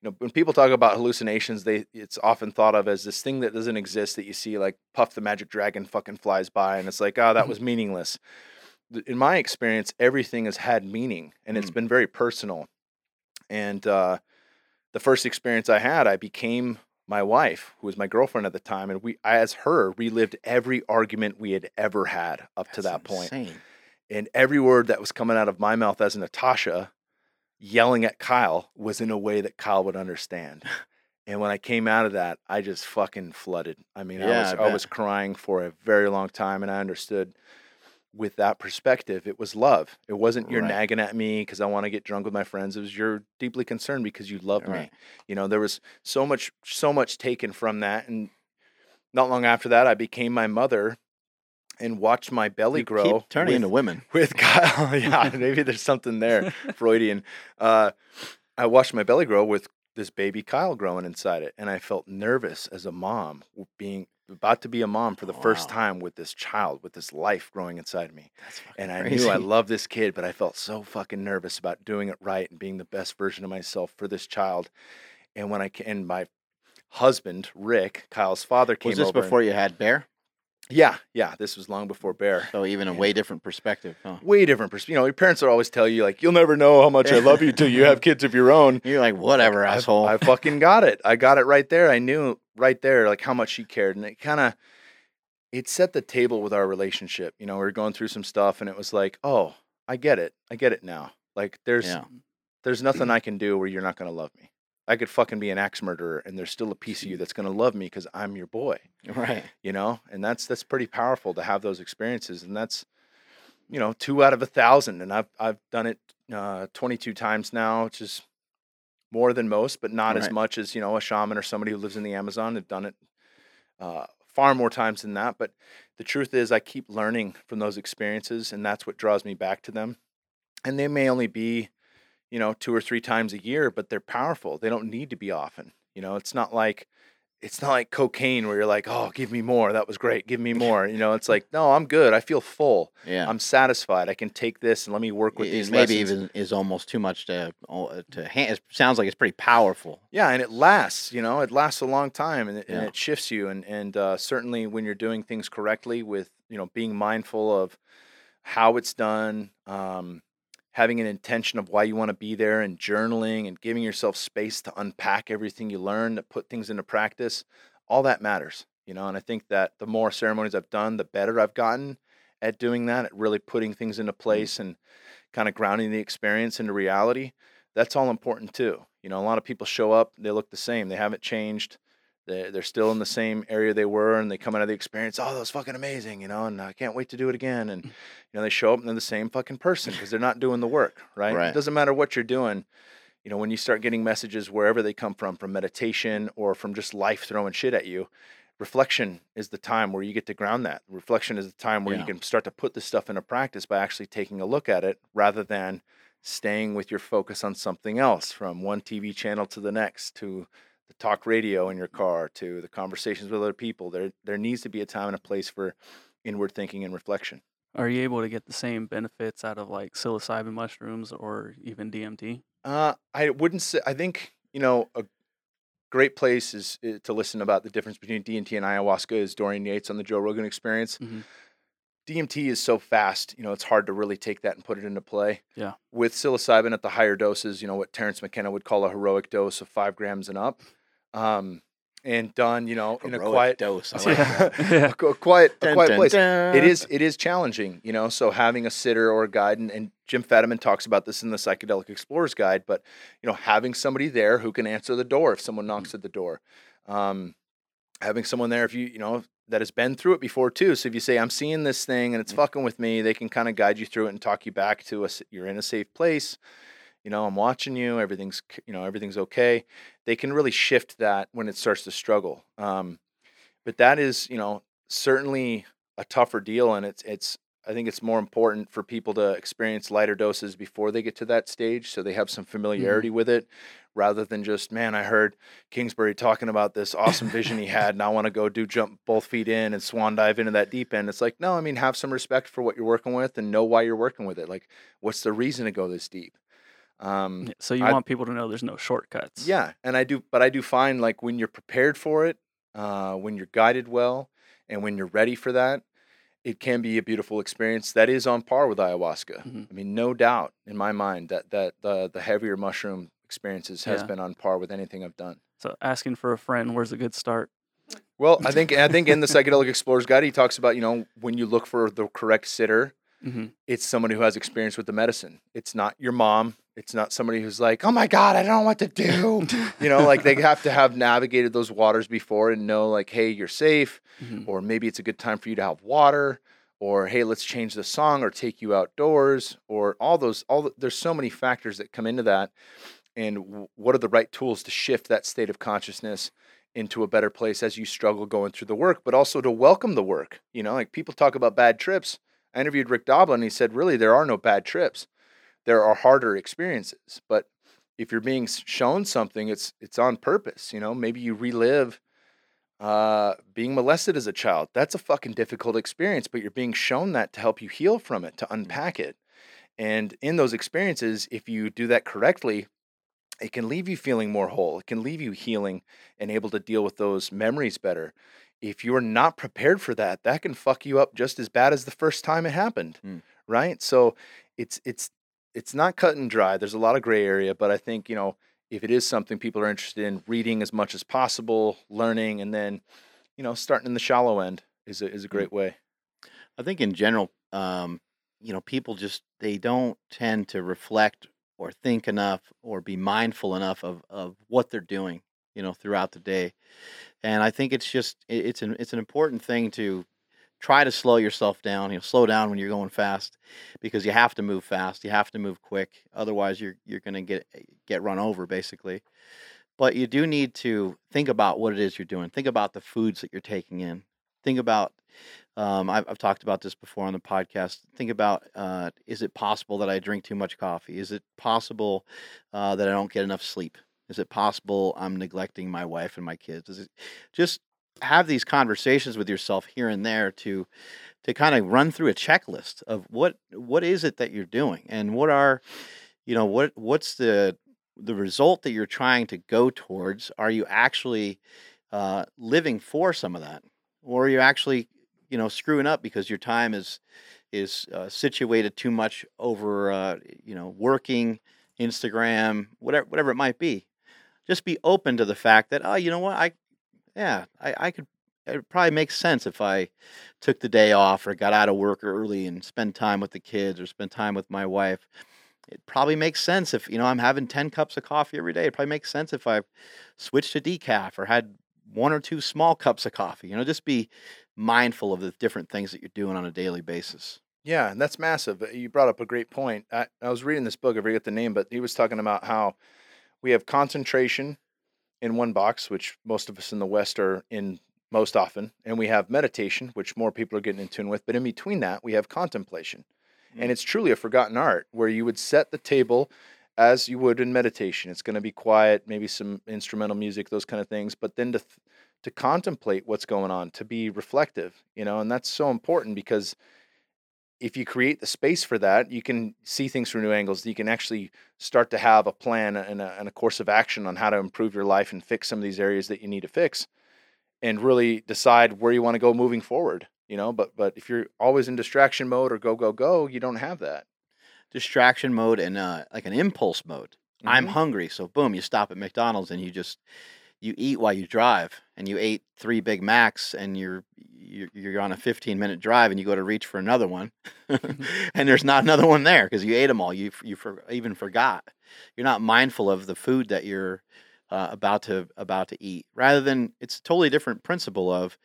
[SPEAKER 2] you know when people talk about hallucinations they it's often thought of as this thing that doesn't exist that you see like puff the magic dragon fucking flies by and it's like oh that was meaningless in my experience everything has had meaning and it's
[SPEAKER 1] Mm.
[SPEAKER 2] been very personal and uh the first experience i had i became my wife who was my girlfriend at the time and we as her relived every argument we had ever had up to that
[SPEAKER 1] That's
[SPEAKER 2] point
[SPEAKER 1] insane.
[SPEAKER 2] and every word that was coming out of my mouth as Natasha yelling at Kyle was in a way that Kyle would understand. And when I came out of that, I just fucking flooded. I mean, I
[SPEAKER 1] Yeah,
[SPEAKER 2] was
[SPEAKER 1] I
[SPEAKER 2] I, was crying for a very long time and I understood with that perspective, it was love. It wasn't you're
[SPEAKER 1] Right.
[SPEAKER 2] nagging at me because I want to get drunk with my friends. It was you're deeply concerned because you love me. You know, there was so much so much taken from that and not long after that I became my mother and watched my belly
[SPEAKER 1] You
[SPEAKER 2] grow.
[SPEAKER 1] turning
[SPEAKER 2] with-
[SPEAKER 1] into women.
[SPEAKER 2] with Kyle. yeah, maybe there's something there, Freudian. Uh, I watched my belly grow with this baby Kyle growing inside it, and I felt nervous as a mom, being about to be a mom for the first
[SPEAKER 1] Wow.
[SPEAKER 2] time with this child, with this life growing inside me. And I
[SPEAKER 1] crazy.
[SPEAKER 2] knew I loved this kid, but I felt so fucking nervous about doing it right and being the best version of myself for this child. And when I and my husband Rick, Kyle's father, came
[SPEAKER 1] Was this
[SPEAKER 2] over. and-
[SPEAKER 1] before you had Bear?
[SPEAKER 2] Yeah, yeah, this was long before Bear.
[SPEAKER 1] So even a
[SPEAKER 2] Yeah.
[SPEAKER 1] way different perspective. Huh?
[SPEAKER 2] way different perspective. You know, your parents will always tell you like, "You'll never know how much I love you till you have kids of your own."
[SPEAKER 1] You're like, whatever,
[SPEAKER 2] I-
[SPEAKER 1] asshole.
[SPEAKER 2] I, fucking got it. I got it right there. I knew right there like how much she cared, and it kind of it set the table with our relationship. You know, we were going through some stuff and it was like, oh, I get it. I get it now. Like there's
[SPEAKER 1] Yeah.
[SPEAKER 2] there's nothing I can do where you're not gonna love me. I could fucking be an axe murderer and there's still a piece of you that's gonna love me because I'm your boy.
[SPEAKER 1] Right.
[SPEAKER 2] You know? And that's that's pretty powerful to have those experiences. And that's you know, two out of a thousand. And I've I've done it uh, 22 times now, which is more than most, but not as much as you know a shaman or somebody who lives in the Amazon. Have done it uh, far more times than that. But the truth is, I keep learning from those experiences, and that's what draws me back to them. And they may only be, you know, two or three times a year, but they're powerful. They don't need to be often. You know, it's not like it's not like cocaine where you're like, oh, give me more. That was great. Give me more. You know, it's like, no, I'm good. I feel full.
[SPEAKER 1] Yeah.
[SPEAKER 2] I'm satisfied. I can take this and let me work with
[SPEAKER 1] It-
[SPEAKER 2] these
[SPEAKER 1] maybe
[SPEAKER 2] lessons.
[SPEAKER 1] even is almost too much to uh, to hand. It sounds like it's pretty powerful.
[SPEAKER 2] Yeah, and it lasts. You know, it lasts a long time, and it, and it shifts you. And and uh, certainly when you're doing things correctly, with you know being mindful of how it's done, um, having an intention of why you want to be there, and journaling, and giving yourself space to unpack everything you learn, to put things into practice, all that matters. You know, and I think that the more ceremonies I've done, the better I've gotten at doing that, at really putting things into mm-hmm. place and kind of grounding the experience into reality that's all important too. You know, a lot of people show up, they look the same, they haven't changed. They're, they're still in the same area they were, and they come out of the experience, oh, that was fucking amazing, you know, and I can't wait to do it again. And, mm. you know, they show up and they're the same fucking person because they're not doing the work, right?
[SPEAKER 1] Right.
[SPEAKER 2] It doesn't matter what you're doing. You know, when you start getting messages wherever they come from, from meditation or from just life throwing shit at you, reflection is the time where you get to ground that. Reflection is the time where
[SPEAKER 1] Yeah.
[SPEAKER 2] you can start to put this stuff into practice by actually taking a look at it rather than staying with your focus on something else from one TV channel to the next to the talk radio in your car to the conversations with other people. There there needs to be a time and a place for inward thinking and reflection.
[SPEAKER 3] Are you able to get the same benefits out of like psilocybin mushrooms or even DMT?
[SPEAKER 2] Uh, I wouldn't say. I think you know a great place is, is to listen about the difference between DMT and ayahuasca is Dorian Yates on the Joe Rogan Experience.
[SPEAKER 3] Mhm.
[SPEAKER 2] DMT is so fast, you know, it's hard to really take that and put it into play.
[SPEAKER 3] Yeah.
[SPEAKER 2] With psilocybin at the higher doses, you know, what Terence McKenna would call a heroic dose of five grams and up, um, and done, you know, in a quiet
[SPEAKER 1] dose. I
[SPEAKER 2] a
[SPEAKER 1] like
[SPEAKER 3] Yeah.
[SPEAKER 1] that.
[SPEAKER 3] yeah.
[SPEAKER 2] qu- quiet, a
[SPEAKER 1] Dun,
[SPEAKER 2] quiet
[SPEAKER 1] dun,
[SPEAKER 2] place. It
[SPEAKER 1] dun.
[SPEAKER 2] is it is challenging, you know. So having a sitter or a guide, and, and Jim Fadiman talks about this in the Psychedelic Explorers Guide. But you know, having somebody there who can answer the door if someone knocks at the door, um, having someone there if you you know that has been through it before too. So if you say I'm seeing this thing and it's
[SPEAKER 1] Mm.
[SPEAKER 2] fucking with me, they can kind of guide you through it and talk you back to us. you're in a safe place. You know, I'm watching you. Everything's you know everything's okay. They can really shift that when it starts to struggle. Um, but that is you know certainly a tougher deal and it's it's I think it's more important for people to experience lighter doses before they get to that stage so they have some familiarity with it rather than just man I heard Kingsbury talking about this awesome vision he had and I want to go do jump both feet in and swan dive into that deep end it's like no I mean have some respect for what you're working with and know why you're working with it like what's the reason to go this deep um
[SPEAKER 3] So you
[SPEAKER 2] I-
[SPEAKER 3] want people to know there's no shortcuts.
[SPEAKER 2] yeah, and I do, but I do find like when you're prepared for it, uh, when you're guided well, and when you're ready for that, it can be a beautiful experience that is on par with ayahuasca.
[SPEAKER 3] Mhm.
[SPEAKER 2] I mean, no doubt in my mind that that the the heavier mushroom experiences has
[SPEAKER 3] Yeah.
[SPEAKER 2] been on par with anything I've done.
[SPEAKER 3] So asking for a friend, where's a good start?
[SPEAKER 2] Well, I think I think in the psychedelic explorer's guide he talks about you know when you look for the correct sitter,
[SPEAKER 3] hmm
[SPEAKER 2] it's someone who has experience with the medicine. It's not your mom. It's not somebody who's like, oh my god, I don't know what to do. you know, like they have to have navigated those waters before and know like, hey, you're safe,
[SPEAKER 3] hmm
[SPEAKER 2] or maybe it's a good time for you to have water, or hey, let's change the song or take you outdoors, or all those. All the, there's so many factors that come into that, and w- what are the right tools to shift that state of consciousness into a better place as you struggle going through the work, but also to welcome the work. You know, like people talk about bad trips. I interviewed Rick Doblin, and he said, really, there are no bad trips. There are harder experiences, but if you're being shown something, it's it's on purpose. You know, maybe you relive uh, being molested as a child. That's a fucking difficult experience, but you're being shown that to help you heal from it, to unpack it. And in those experiences, if you do that correctly, it can leave you feeling more whole. It can leave you healing and able to deal with those memories better. If you're not prepared for that, that can fuck you up just as bad as the first time it happened.
[SPEAKER 1] Mm.
[SPEAKER 2] Right? So it's it's it's not cut and dry. There's a lot of gray area, but I think, you know, if it is something people are interested in reading as much as possible, learning and then, you know, starting in the shallow end is a is a great way.
[SPEAKER 1] I think in general, um, you know, people just they don't tend to reflect or think enough or be mindful enough of of what they're doing, you know, throughout the day. And I think it's just it- it's an it's an important thing to try to slow yourself down. You know, slow down when you're going fast because you have to move fast. You have to move quick. Otherwise, you're you're going to get get run over basically. But you do need to think about what it is you're doing. Think about the foods that you're taking in. Think about um, I've, I've talked about this before on the podcast. Think about uh, is it possible that I drink too much coffee? Is it possible uh, that I don't get enough sleep? Is it possible I'm neglecting my wife and my kids? Is it just have these conversations with yourself here and there to to kind of run through a checklist of what what is it that you're doing? And what are you know what what's the the result that you're trying to go towards? Are you actually uh, living for some of that? Or are you actually you know screwing up because your time is is uh, situated too much over uh, you know working instagram whatever whatever it might be? Just be open to the fact that oh you know what? I yeah i, I could it probably makes sense if i took the day off or got out of work early and spend time with the kids or spend time with my wife it probably makes sense if you know i'm having 10 cups of coffee every day it probably makes sense if i switched to decaf or had one or two small cups of coffee you know just be mindful of the different things that you're doing on a daily basis
[SPEAKER 2] Yeah, and that's massive. Uh, You brought up a great point. I, I was reading this book, I forget the name, but he was talking about how we have concentration in one box, which most of us in the West are in most often, and we have meditation, which more people are getting in tune with. But in between that, we have contemplation.
[SPEAKER 1] Mm.
[SPEAKER 2] And it's truly a forgotten art where you would set the table as you would in meditation. It's going to be quiet, maybe some instrumental music, those kind of things, but then to th- to contemplate what's going on, to be reflective, you know, and that's so important because if you create the space for that, you can see things from new angles. You can actually start to have a plan and a, and a course of action on how to improve your life and fix some of these areas that you need to fix, and really decide where you want to go moving forward. You know, but but if you're always in distraction mode or go go go, you don't have that.
[SPEAKER 1] distraction mode and uh, like an impulse mode i'm
[SPEAKER 2] Mhm.
[SPEAKER 1] hungry so boom you stop at mcdonald's and you just you eat while you drive and you ate three big macs and you're you're, you're on a 15 minute drive and you go to reach for another one and there's not another one there because you ate them all you you for, even forgot. You're not mindful of the food that you're uh, about to about to eat rather than it's a totally different principle of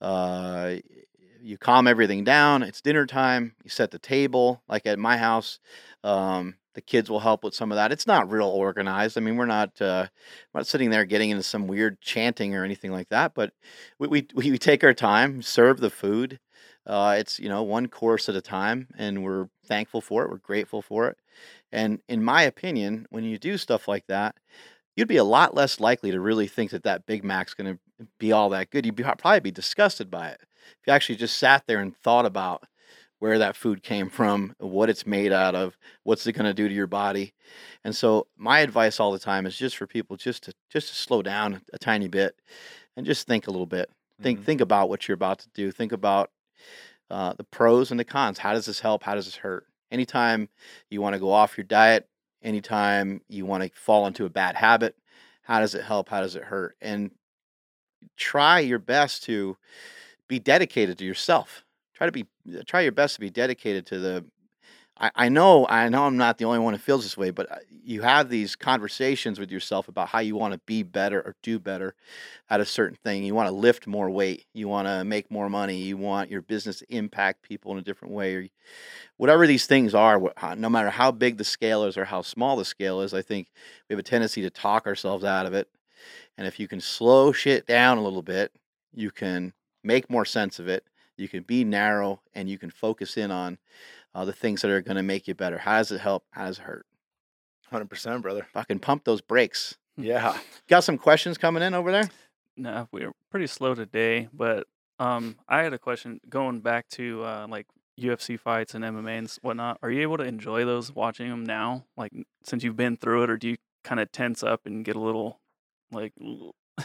[SPEAKER 1] uh, you calm everything down it's dinner time you set the table like at my house um, the kids will help with some of that it's not real organized i mean we're not uh, not sitting there getting into some weird chanting or anything like that but we, we, we take our time serve the food uh, it's you know one course at a time and we're thankful for it we're grateful for it and in my opinion when you do stuff like that you'd be a lot less likely to really think that that big mac's going to be all that good you'd be, probably be disgusted by it if you actually just sat there and thought about where that food came from, what it's made out of, what's it going to do to your body. And so my advice all the time is just for people just to just to slow down a tiny bit and just think a little bit. Think
[SPEAKER 2] Mhm.
[SPEAKER 1] think about what you're about to do. Think about uh, the pros and the cons. How does this help? How does this hurt? Anytime you want to go off your diet, anytime you want to fall into a bad habit, how does it help? How does it hurt? And try your best to be dedicated to yourself. Try to be try your best to be dedicated to the I, know I know I'm not the only one who feels this way, but uh, you have these conversations with yourself about how you want to be better or do better at a certain thing. You want to lift more weight, you want to make more money, you want your business to impact people in a different way, or whatever these things are. No matter how big the scale is or how small the scale is, I think we have a tendency to talk ourselves out of it. And if you can slow shit down a little bit, you can make more sense of it. You can be narrow and you can focus in on uh, the things that are going to make you better. How does it help? How does it hurt?
[SPEAKER 2] 100%, brother.
[SPEAKER 1] Fucking pump those brakes.
[SPEAKER 2] Yeah.
[SPEAKER 1] Got some questions coming in over there?
[SPEAKER 3] No, we're pretty slow today, but um, I had a question going back to uh, like UFC fights and MMA and whatnot. Are you able to enjoy those watching them now? Like since you've been through it, or do you kind of tense up and get a little like?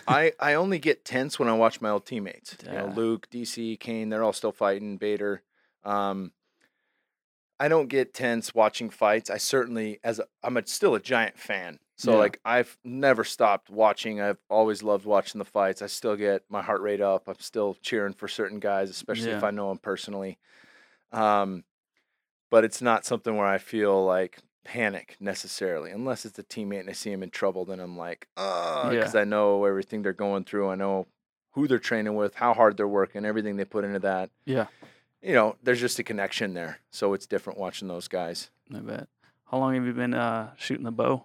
[SPEAKER 2] I, I only get tense when I watch my old teammates. You know, Luke, DC, Cain, they're all still fighting, Bader. Um, I don't get tense watching fights. I certainly, as a, I'm a, still a giant fan So
[SPEAKER 3] Yeah.
[SPEAKER 2] like I've never stopped watching. I've always loved watching the fights. I still get my heart rate up. I'm still cheering for certain guys, especially if I know them personally. Um, but it's not something where I feel like panic necessarily, unless it's a teammate and I see him in trouble. Then I'm like, oh,
[SPEAKER 3] Yeah.
[SPEAKER 2] because I know everything they're going through. I know who they're training with, how hard they're working, everything they put into that.
[SPEAKER 3] Yeah,
[SPEAKER 2] You know, there's just a connection there. So it's different watching those guys.
[SPEAKER 3] I bet. How long have you been uh, shooting the bow?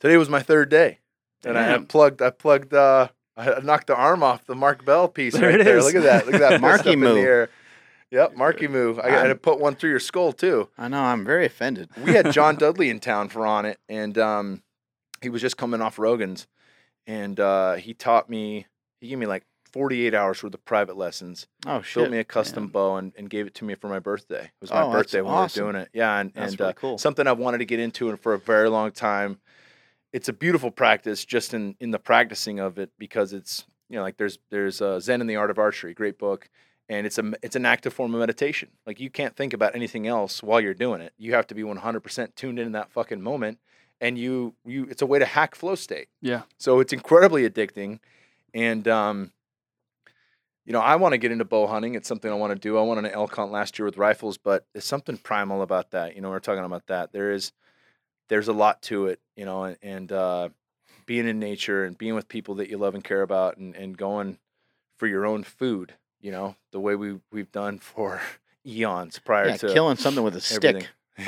[SPEAKER 2] Today was my third day, and I, I plugged. I plugged. Uh, I knocked the arm off the Mark Bell piece
[SPEAKER 3] There
[SPEAKER 2] right
[SPEAKER 3] it
[SPEAKER 2] there.
[SPEAKER 3] is.
[SPEAKER 2] Look at that. Look at that.
[SPEAKER 1] Marky
[SPEAKER 2] up in the
[SPEAKER 1] move.
[SPEAKER 2] Yep, Marky move. I got to put one through your skull too.
[SPEAKER 1] I know. I'm very offended.
[SPEAKER 2] We had John Dudley in town for Onnit, and um, he was just coming off Rogan's, and uh, he taught me. He gave me like 48 hours worth of private lessons.
[SPEAKER 1] Oh shit!
[SPEAKER 2] Built me a custom
[SPEAKER 3] Damn.
[SPEAKER 2] bow and, and gave it to me for my birthday. It was my
[SPEAKER 1] Oh,
[SPEAKER 2] birthday when
[SPEAKER 1] awesome.
[SPEAKER 2] we were doing it. Yeah, and,
[SPEAKER 1] That's
[SPEAKER 2] and
[SPEAKER 1] really
[SPEAKER 2] uh,
[SPEAKER 1] cool.
[SPEAKER 2] something I've wanted to get into and for a very long time. It's a beautiful practice just in in the practicing of it because it's you know like there's there's uh, Zen in the Art of Archery, great book, and it's a it's an active form of meditation. Like you can't think about anything else while you're doing it. You have to be 100% tuned in in that fucking moment, and you you it's a way to hack flow state.
[SPEAKER 3] Yeah.
[SPEAKER 2] So it's incredibly addicting, and um, you know, I want to get into bow hunting. It's something I want to do. I won an elk hunt last year with rifles, but there's something primal about that. You know, we're talking about that. There is, there's a lot to it. You know, and, and uh, being in nature and being with people that you love and care about, and, and going for your own food. You know, the way we we've done for eons prior
[SPEAKER 1] Yeah,
[SPEAKER 2] to
[SPEAKER 1] killing something with a stick.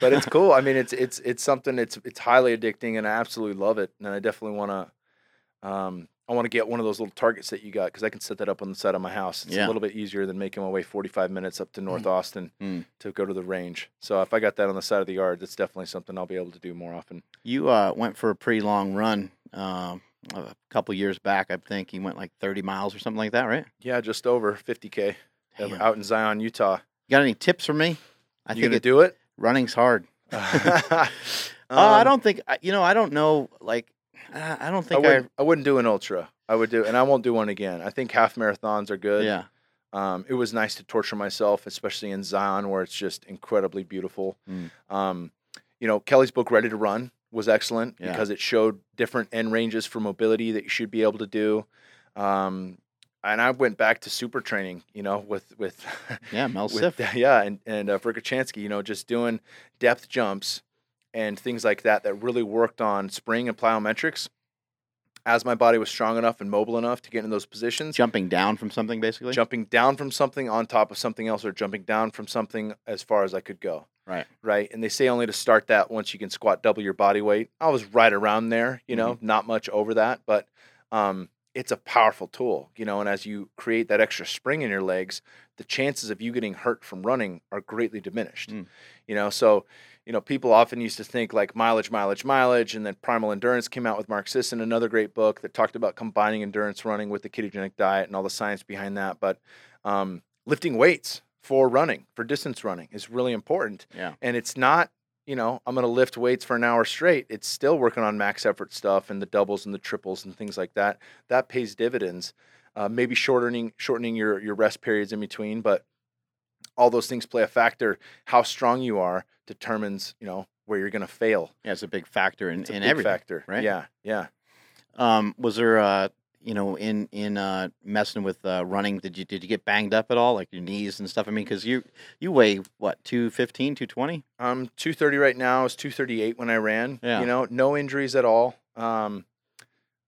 [SPEAKER 2] but it's cool. I mean, it's it's it's something. It's it's highly addicting, and I absolutely love it. And I definitely want to, um, I want to get one of those little targets that you got because I can set that up on the side of my house. It's
[SPEAKER 1] Yeah.
[SPEAKER 2] a little bit easier than making my way 45 minutes up to North Austin
[SPEAKER 1] Mm.
[SPEAKER 2] to go to the range. So if I got that on the side of the yard, that's definitely something I'll be able to do more often.
[SPEAKER 1] You uh, went for a pretty long run um, a couple years back. I think he went like 30 miles or something like that, right?
[SPEAKER 2] Yeah, just over 50k uh,
[SPEAKER 1] Damn.
[SPEAKER 2] out in Zion, Utah.
[SPEAKER 1] Got any tips for me? I
[SPEAKER 2] you
[SPEAKER 1] think it,
[SPEAKER 2] do it?
[SPEAKER 1] running's hard.
[SPEAKER 2] um,
[SPEAKER 1] oh, I don't think I- you know. I don't know. Like, uh, I don't think I.
[SPEAKER 2] wouldn't, I wouldn't do an ultra. I would do, and I won't do one again. I think half marathons are good.
[SPEAKER 1] yeah.
[SPEAKER 2] Um, it was nice to torture myself, especially in Zion, where it's just incredibly beautiful.
[SPEAKER 1] Mm.
[SPEAKER 2] Um, you know, Kelly's book "Ready to Run" was excellent
[SPEAKER 1] Yeah.
[SPEAKER 2] because it showed different end ranges for mobility that you should be able to do. Um, and I went back to super training, you know, with with,
[SPEAKER 1] Yeah, Mel
[SPEAKER 2] with
[SPEAKER 1] Siff.
[SPEAKER 2] yeah, and and uh, you know, just doing depth jumps and things like that that really worked on spring and plyometrics. As my body was strong enough and mobile enough to get in those positions,
[SPEAKER 1] Jumping down from something, basically.
[SPEAKER 2] jumping down from something on top of something else or jumping down from something as far as I could go.
[SPEAKER 1] Right.
[SPEAKER 2] Right. And they say only to start that once you can squat double your body weight. I was right around there, you know, not much over that, but um, it's a powerful tool, you know, and as you create that extra spring in your legs, the chances of you getting hurt from running are greatly diminished.
[SPEAKER 1] Mm.
[SPEAKER 2] You know, so you know, people often used to think like mileage, mileage, mileage, and then Primal Endurance came out with Mark Sisson, another great book that talked about combining endurance running with the ketogenic diet and all the science behind that. But um, lifting weights for running, for distance running, is really important.
[SPEAKER 1] Yeah.
[SPEAKER 2] And it's not, you know, I'm going to lift weights for an hour straight. It's still working on max effort stuff and the doubles and the triples and things like that. That pays dividends. Uh, maybe shortening shortening your your rest periods in between, but all those things play a factor. How strong you are determines, you know, where you're going to fail.
[SPEAKER 1] Yeah, it's a big factor in,
[SPEAKER 2] It's a
[SPEAKER 1] in
[SPEAKER 2] big
[SPEAKER 1] everything.
[SPEAKER 2] factor,
[SPEAKER 1] right?
[SPEAKER 2] Yeah, yeah.
[SPEAKER 1] Um, was there, uh, you know, in in uh, messing with uh, running, did you did you get banged up at all, like your knees and stuff? I mean, because you you weigh what 215, 220?
[SPEAKER 2] I'm 230 right now. I was 238 when I ran.
[SPEAKER 1] Yeah.
[SPEAKER 2] You know, no injuries at all. Um,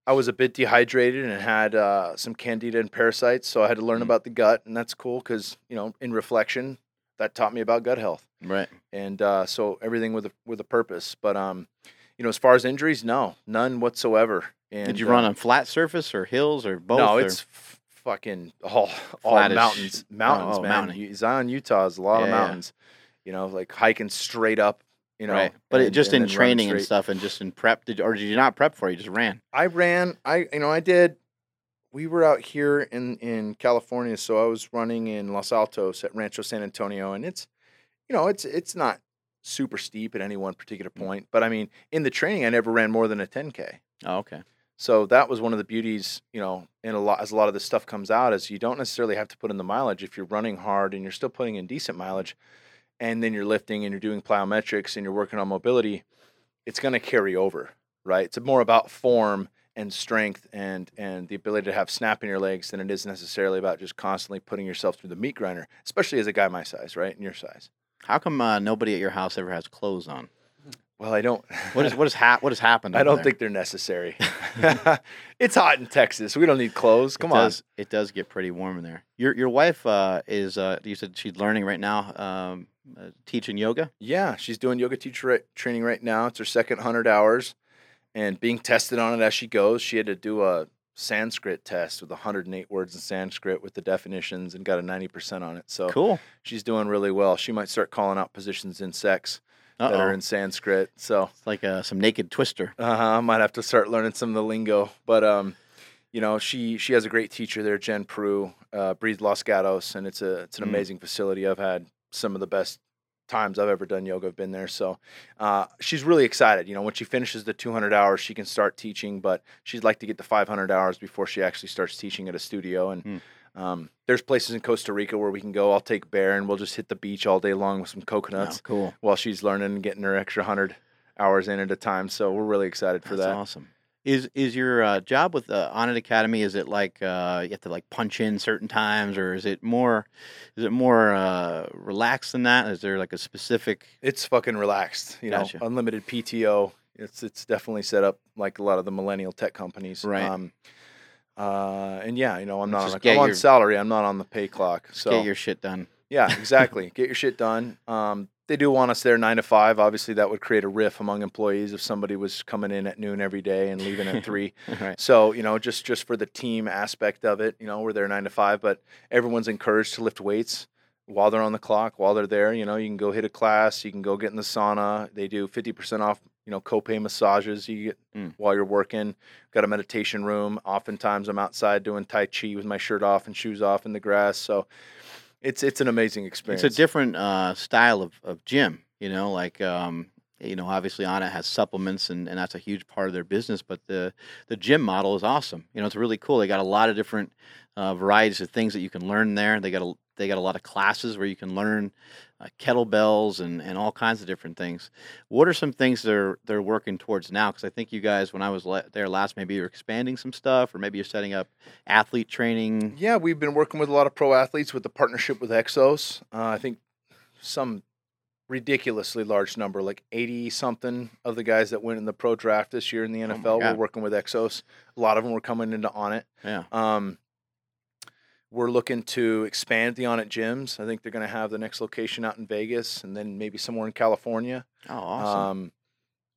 [SPEAKER 2] I was a bit dehydrated and had uh, some candida and parasites, so I had to learn
[SPEAKER 1] Mm.
[SPEAKER 2] about the gut, and that's cool because you know, in reflection, that taught me about gut health,
[SPEAKER 1] Right.
[SPEAKER 2] and uh, so everything with a with a purpose. But um, you know, as far as injuries, no, none whatsoever. And,
[SPEAKER 1] did you
[SPEAKER 2] uh,
[SPEAKER 1] run on flat surface or hills or both?
[SPEAKER 2] No,
[SPEAKER 1] or-
[SPEAKER 2] it's f- fucking all all
[SPEAKER 1] Flattish.
[SPEAKER 2] mountains, mountains,
[SPEAKER 1] oh,
[SPEAKER 2] man.
[SPEAKER 1] mountain.
[SPEAKER 2] Zion, Utah is a lot of
[SPEAKER 1] Yeah, yeah.
[SPEAKER 2] mountains. You know, like hiking straight up. You know,
[SPEAKER 1] right. But it, just in training and stuff, and just in prep, did or did you not prep for it? You just ran.
[SPEAKER 2] I ran. I you know I did. We were out here in in California, so I was running in Los Altos at Rancho San Antonio, and it's you know it's it's not super steep at any one particular
[SPEAKER 1] Mm.
[SPEAKER 2] point, but I mean in the training I never ran more than a 10k.
[SPEAKER 1] Oh, okay.
[SPEAKER 2] So that was one of the beauties, you know, in a lot as a lot of this stuff comes out is you don't necessarily have to put in the mileage if you're running hard and you're still putting in decent mileage, and then you're lifting and you're doing plyometrics and you're working on mobility. it's going to carry over, right? It's more about form and strength and and the ability to have snap in your legs than it is necessarily about just constantly putting yourself through the meat grinder, especially as a guy my size, right? And your size.
[SPEAKER 1] How come uh, nobody at your house ever has clothes on?
[SPEAKER 2] Well, I don't.
[SPEAKER 1] What is what is ha- what has happened?
[SPEAKER 2] I don't
[SPEAKER 1] there?
[SPEAKER 2] think they're necessary. it's hot in Texas. We don't need clothes. Come
[SPEAKER 1] it
[SPEAKER 2] on.
[SPEAKER 1] Does, it does get pretty warm in there. Your your wife uh, is uh, you said she's learning right now, um, uh, teaching yoga.
[SPEAKER 2] Yeah, she's doing yoga teacher right, training right now. It's her second 100 hours and being tested on it as she goes. She had to do a Sanskrit test with 108 words in Sanskrit with the definitions and got a 90% on it. So
[SPEAKER 1] Cool.
[SPEAKER 2] she's doing really well. She might start calling out positions in sex that
[SPEAKER 1] Uh-oh.
[SPEAKER 2] are in Sanskrit. So
[SPEAKER 1] It's like uh, some naked twister.
[SPEAKER 2] uh I might have to start learning some of the lingo. But um, you know, she she has a great teacher there, Jen Prue, uh, Breathe Los Gatos, and it's a it's an
[SPEAKER 1] Mm.
[SPEAKER 2] amazing facility. I've had some of the best times I've ever done yoga. I've been there, so uh, she's really excited. You know, when she finishes the 200 hours, she can start teaching, but she'd like to get to 500 hours before she actually starts teaching at a studio. And
[SPEAKER 1] Mm.
[SPEAKER 2] Um, there's places in Costa Rica where we can go. I'll take Bear and we'll just hit the beach all day long with some
[SPEAKER 1] Oh,
[SPEAKER 2] coconuts
[SPEAKER 1] cool.
[SPEAKER 2] while she's learning and getting her extra 100 hours in at a time. So we're really excited for
[SPEAKER 1] That's
[SPEAKER 2] that.
[SPEAKER 1] awesome. Is is your uh, job with uh, Onnit Academy? Is it like uh, you have to like punch in certain times, or is it more is it more uh, relaxed than that? Is there like a specific?
[SPEAKER 2] It's fucking relaxed, you
[SPEAKER 1] Gotcha.
[SPEAKER 2] know, unlimited PTO. It's it's definitely set up like a lot of the millennial tech companies.
[SPEAKER 1] Right.
[SPEAKER 2] Um, uh, and yeah, you know, I'm not
[SPEAKER 1] Just
[SPEAKER 2] on, a, I'm on salary. I'm not on the pay clock. So
[SPEAKER 1] Get your shit done.
[SPEAKER 2] yeah, exactly. Get your shit done. Um, they do want us there nine to five. Obviously, that would create a riff among employees if somebody was coming in at noon every day and leaving at three.
[SPEAKER 1] right.
[SPEAKER 2] So you know, just just for the team aspect of it, you know, we're there nine to five, but everyone's encouraged to lift weights while they're on the clock. While they're there, you know, you can go hit a class, you can go get in the sauna. They do fifty percent off, you know, copay massages you get
[SPEAKER 1] Mm.
[SPEAKER 2] while you're working. Got a meditation room. Oftentimes, I'm outside doing tai chi with my shirt off and shoes off in the grass. So it's it's an amazing experience.
[SPEAKER 1] It's a different uh, style of, of gym, you know, like, um, you know, obviously Onnit has supplements and, and that's a huge part of their business, but the, the gym model is awesome. You know, it's really cool. They got a lot of different uh, varieties of things that you can learn there. They got a, they got a lot of classes where you can learn uh, kettlebells and, and all kinds of different things. What are some things they're they're working towards now? Because I think you guys, when I was le- there last, maybe you're expanding some stuff, or maybe you're setting up athlete training.
[SPEAKER 2] Yeah, we've been working with a lot of pro athletes with the partnership with Exos. Uh, I think some ridiculously large number, like 80 something of the guys that went in the pro draft this year in the
[SPEAKER 1] Oh
[SPEAKER 2] NFL were
[SPEAKER 1] God.
[SPEAKER 2] working with Exos. A lot of them were coming into Onnit.
[SPEAKER 1] Yeah.
[SPEAKER 2] Um, we're looking to expand the Onnit gyms. I think they're going to have the next location out in Vegas and then maybe somewhere in California.
[SPEAKER 1] Oh, awesome.
[SPEAKER 2] Um,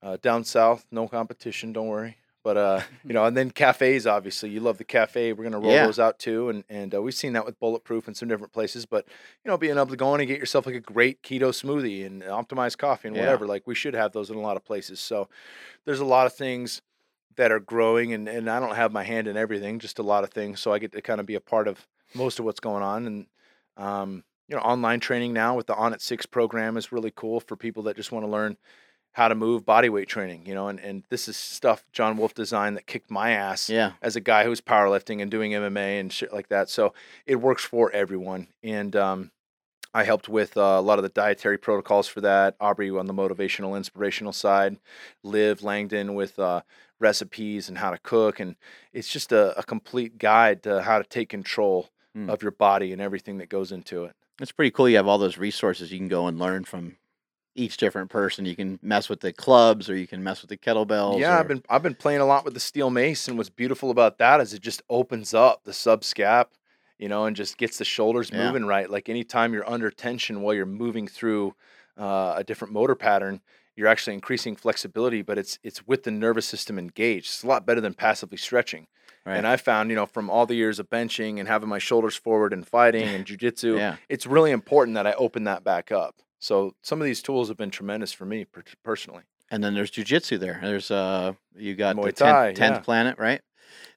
[SPEAKER 2] uh, down south, no competition. Don't worry. But uh, you know, and then cafes. Obviously, you love the cafe. We're gonna roll
[SPEAKER 1] Yeah.
[SPEAKER 2] those out too, and and uh, we've seen that with Bulletproof and some different places. But you know, being able to go in and get yourself like a great keto smoothie and optimized coffee and
[SPEAKER 1] Yeah.
[SPEAKER 2] whatever, like we should have those in a lot of places. So there's a lot of things that are growing, and and I don't have my hand in everything, just a lot of things. So I get to kind of be a part of most of what's going on, and um, you know, online training now with the Onnit Six program is really cool for people that just want to learn how to move body weight training, you know, and, and this is stuff John Wolf designed that kicked my ass
[SPEAKER 1] yeah.
[SPEAKER 2] as a guy who's powerlifting and doing MMA and shit like that. So it works for everyone. And um, I helped with uh, a lot of the dietary protocols for that. Aubrey on the motivational, inspirational side. Liv Langdon with uh, recipes and how to cook. And it's just a, a complete guide to how to take control
[SPEAKER 1] Mm.
[SPEAKER 2] of your body and everything that goes into it.
[SPEAKER 1] It's pretty cool. You have all those resources you can go and learn from each different person. You can mess with the clubs or you can mess with the kettlebells.
[SPEAKER 2] Yeah,
[SPEAKER 1] or-
[SPEAKER 2] I've been I've been playing a lot with the steel mace, and what's beautiful about that is it just opens up the subscap, you know, and just gets the shoulders
[SPEAKER 1] Yeah.
[SPEAKER 2] moving right. Like anytime you're under tension while you're moving through uh, a different motor pattern, you're actually increasing flexibility, but it's it's with the nervous system engaged. It's a lot better than passively stretching.
[SPEAKER 1] Right.
[SPEAKER 2] And I found, you know, from all the years of benching and having my shoulders forward and fighting and jujitsu,
[SPEAKER 1] yeah.
[SPEAKER 2] it's really important that I open that back up. So some of these tools have been tremendous for me per- personally.
[SPEAKER 1] And then there's jujitsu there. There's uh you got
[SPEAKER 2] Muay
[SPEAKER 1] the
[SPEAKER 2] Thai,
[SPEAKER 1] tenth, tenth
[SPEAKER 2] yeah.
[SPEAKER 1] planet, right?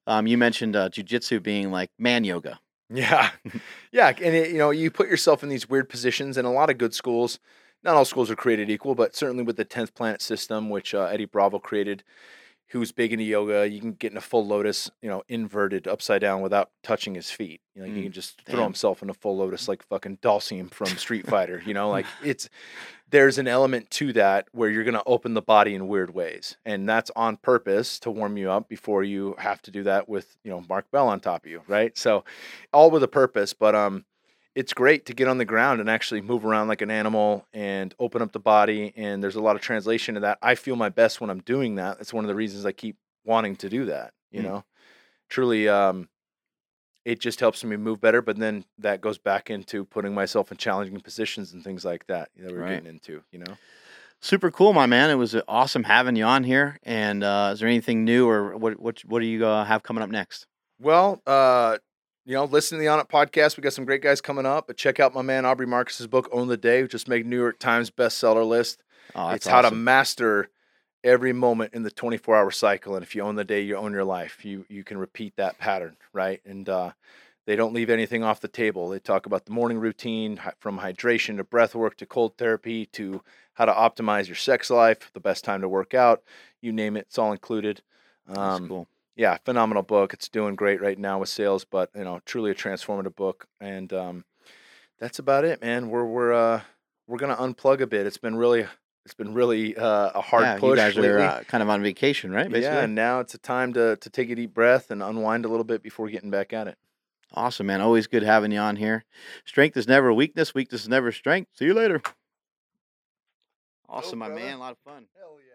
[SPEAKER 1] Um, you mentioned uh, jujitsu being like man yoga.
[SPEAKER 2] Yeah, yeah, and it, you know, you put yourself in these weird positions, and a lot of good schools. Not all schools are created equal, but certainly with the tenth planet system, which uh, Eddie Bravo created, who's big into yoga, you can get in a full lotus, you know, inverted upside down without touching his feet. You know, he
[SPEAKER 1] Mm,
[SPEAKER 2] can just throw
[SPEAKER 1] damn.
[SPEAKER 2] himself in a full lotus like fucking Dhalsim from Street Fighter. You know, like it's there's an element to that where you're gonna open the body in weird ways, and that's on purpose to warm you up before you have to do that with you know Mark Bell on top of you, right? So, all with a purpose, but um it's great to get on the ground and actually move around like an animal and open up the body. And there's a lot of translation to that. I feel my best when I'm doing that. That's one of the reasons I keep wanting to do that. You
[SPEAKER 1] Mm.
[SPEAKER 2] know, truly, um, it just helps me move better. But then that goes back into putting myself in challenging positions and things like that that we're
[SPEAKER 1] Right.
[SPEAKER 2] getting into. You know,
[SPEAKER 1] Super cool, my man. It was uh, awesome having you on here. And uh, is there anything new or what what what do you uh, have coming up next?
[SPEAKER 2] well, uh, you know, listen to the Onnit podcast. We got some great guys coming up. But check out my man Aubrey Marcus's book, Own the Day, which just made New York Times bestseller list.
[SPEAKER 1] Oh,
[SPEAKER 2] it's how to master every moment in the 24 hour cycle and if you own the day you own your life you you can repeat that pattern right and uh, they don't leave anything off the table they talk about the morning routine from hydration to breath work to cold therapy to how to optimize your sex life the best time to work out you name it it's all included
[SPEAKER 1] That's
[SPEAKER 2] um,
[SPEAKER 1] cool.
[SPEAKER 2] Yeah phenomenal book it's doing great right now with sales but you know truly a transformative book and um, that's about it man we're we're uh, we're gonna unplug a bit it's been really it's been really uh, a hard
[SPEAKER 1] yeah,
[SPEAKER 2] push
[SPEAKER 1] you guys
[SPEAKER 2] lately.
[SPEAKER 1] are uh, kind of on vacation, right? Basically.
[SPEAKER 2] Yeah, and now it's a time to to take a deep breath and unwind a little bit before getting back at it.
[SPEAKER 1] Awesome, man. Always good having you on here. Strength is never weakness. Weakness is never strength. See you later. Awesome, my
[SPEAKER 2] brother.
[SPEAKER 1] man. A lot of fun.
[SPEAKER 2] Hell yeah.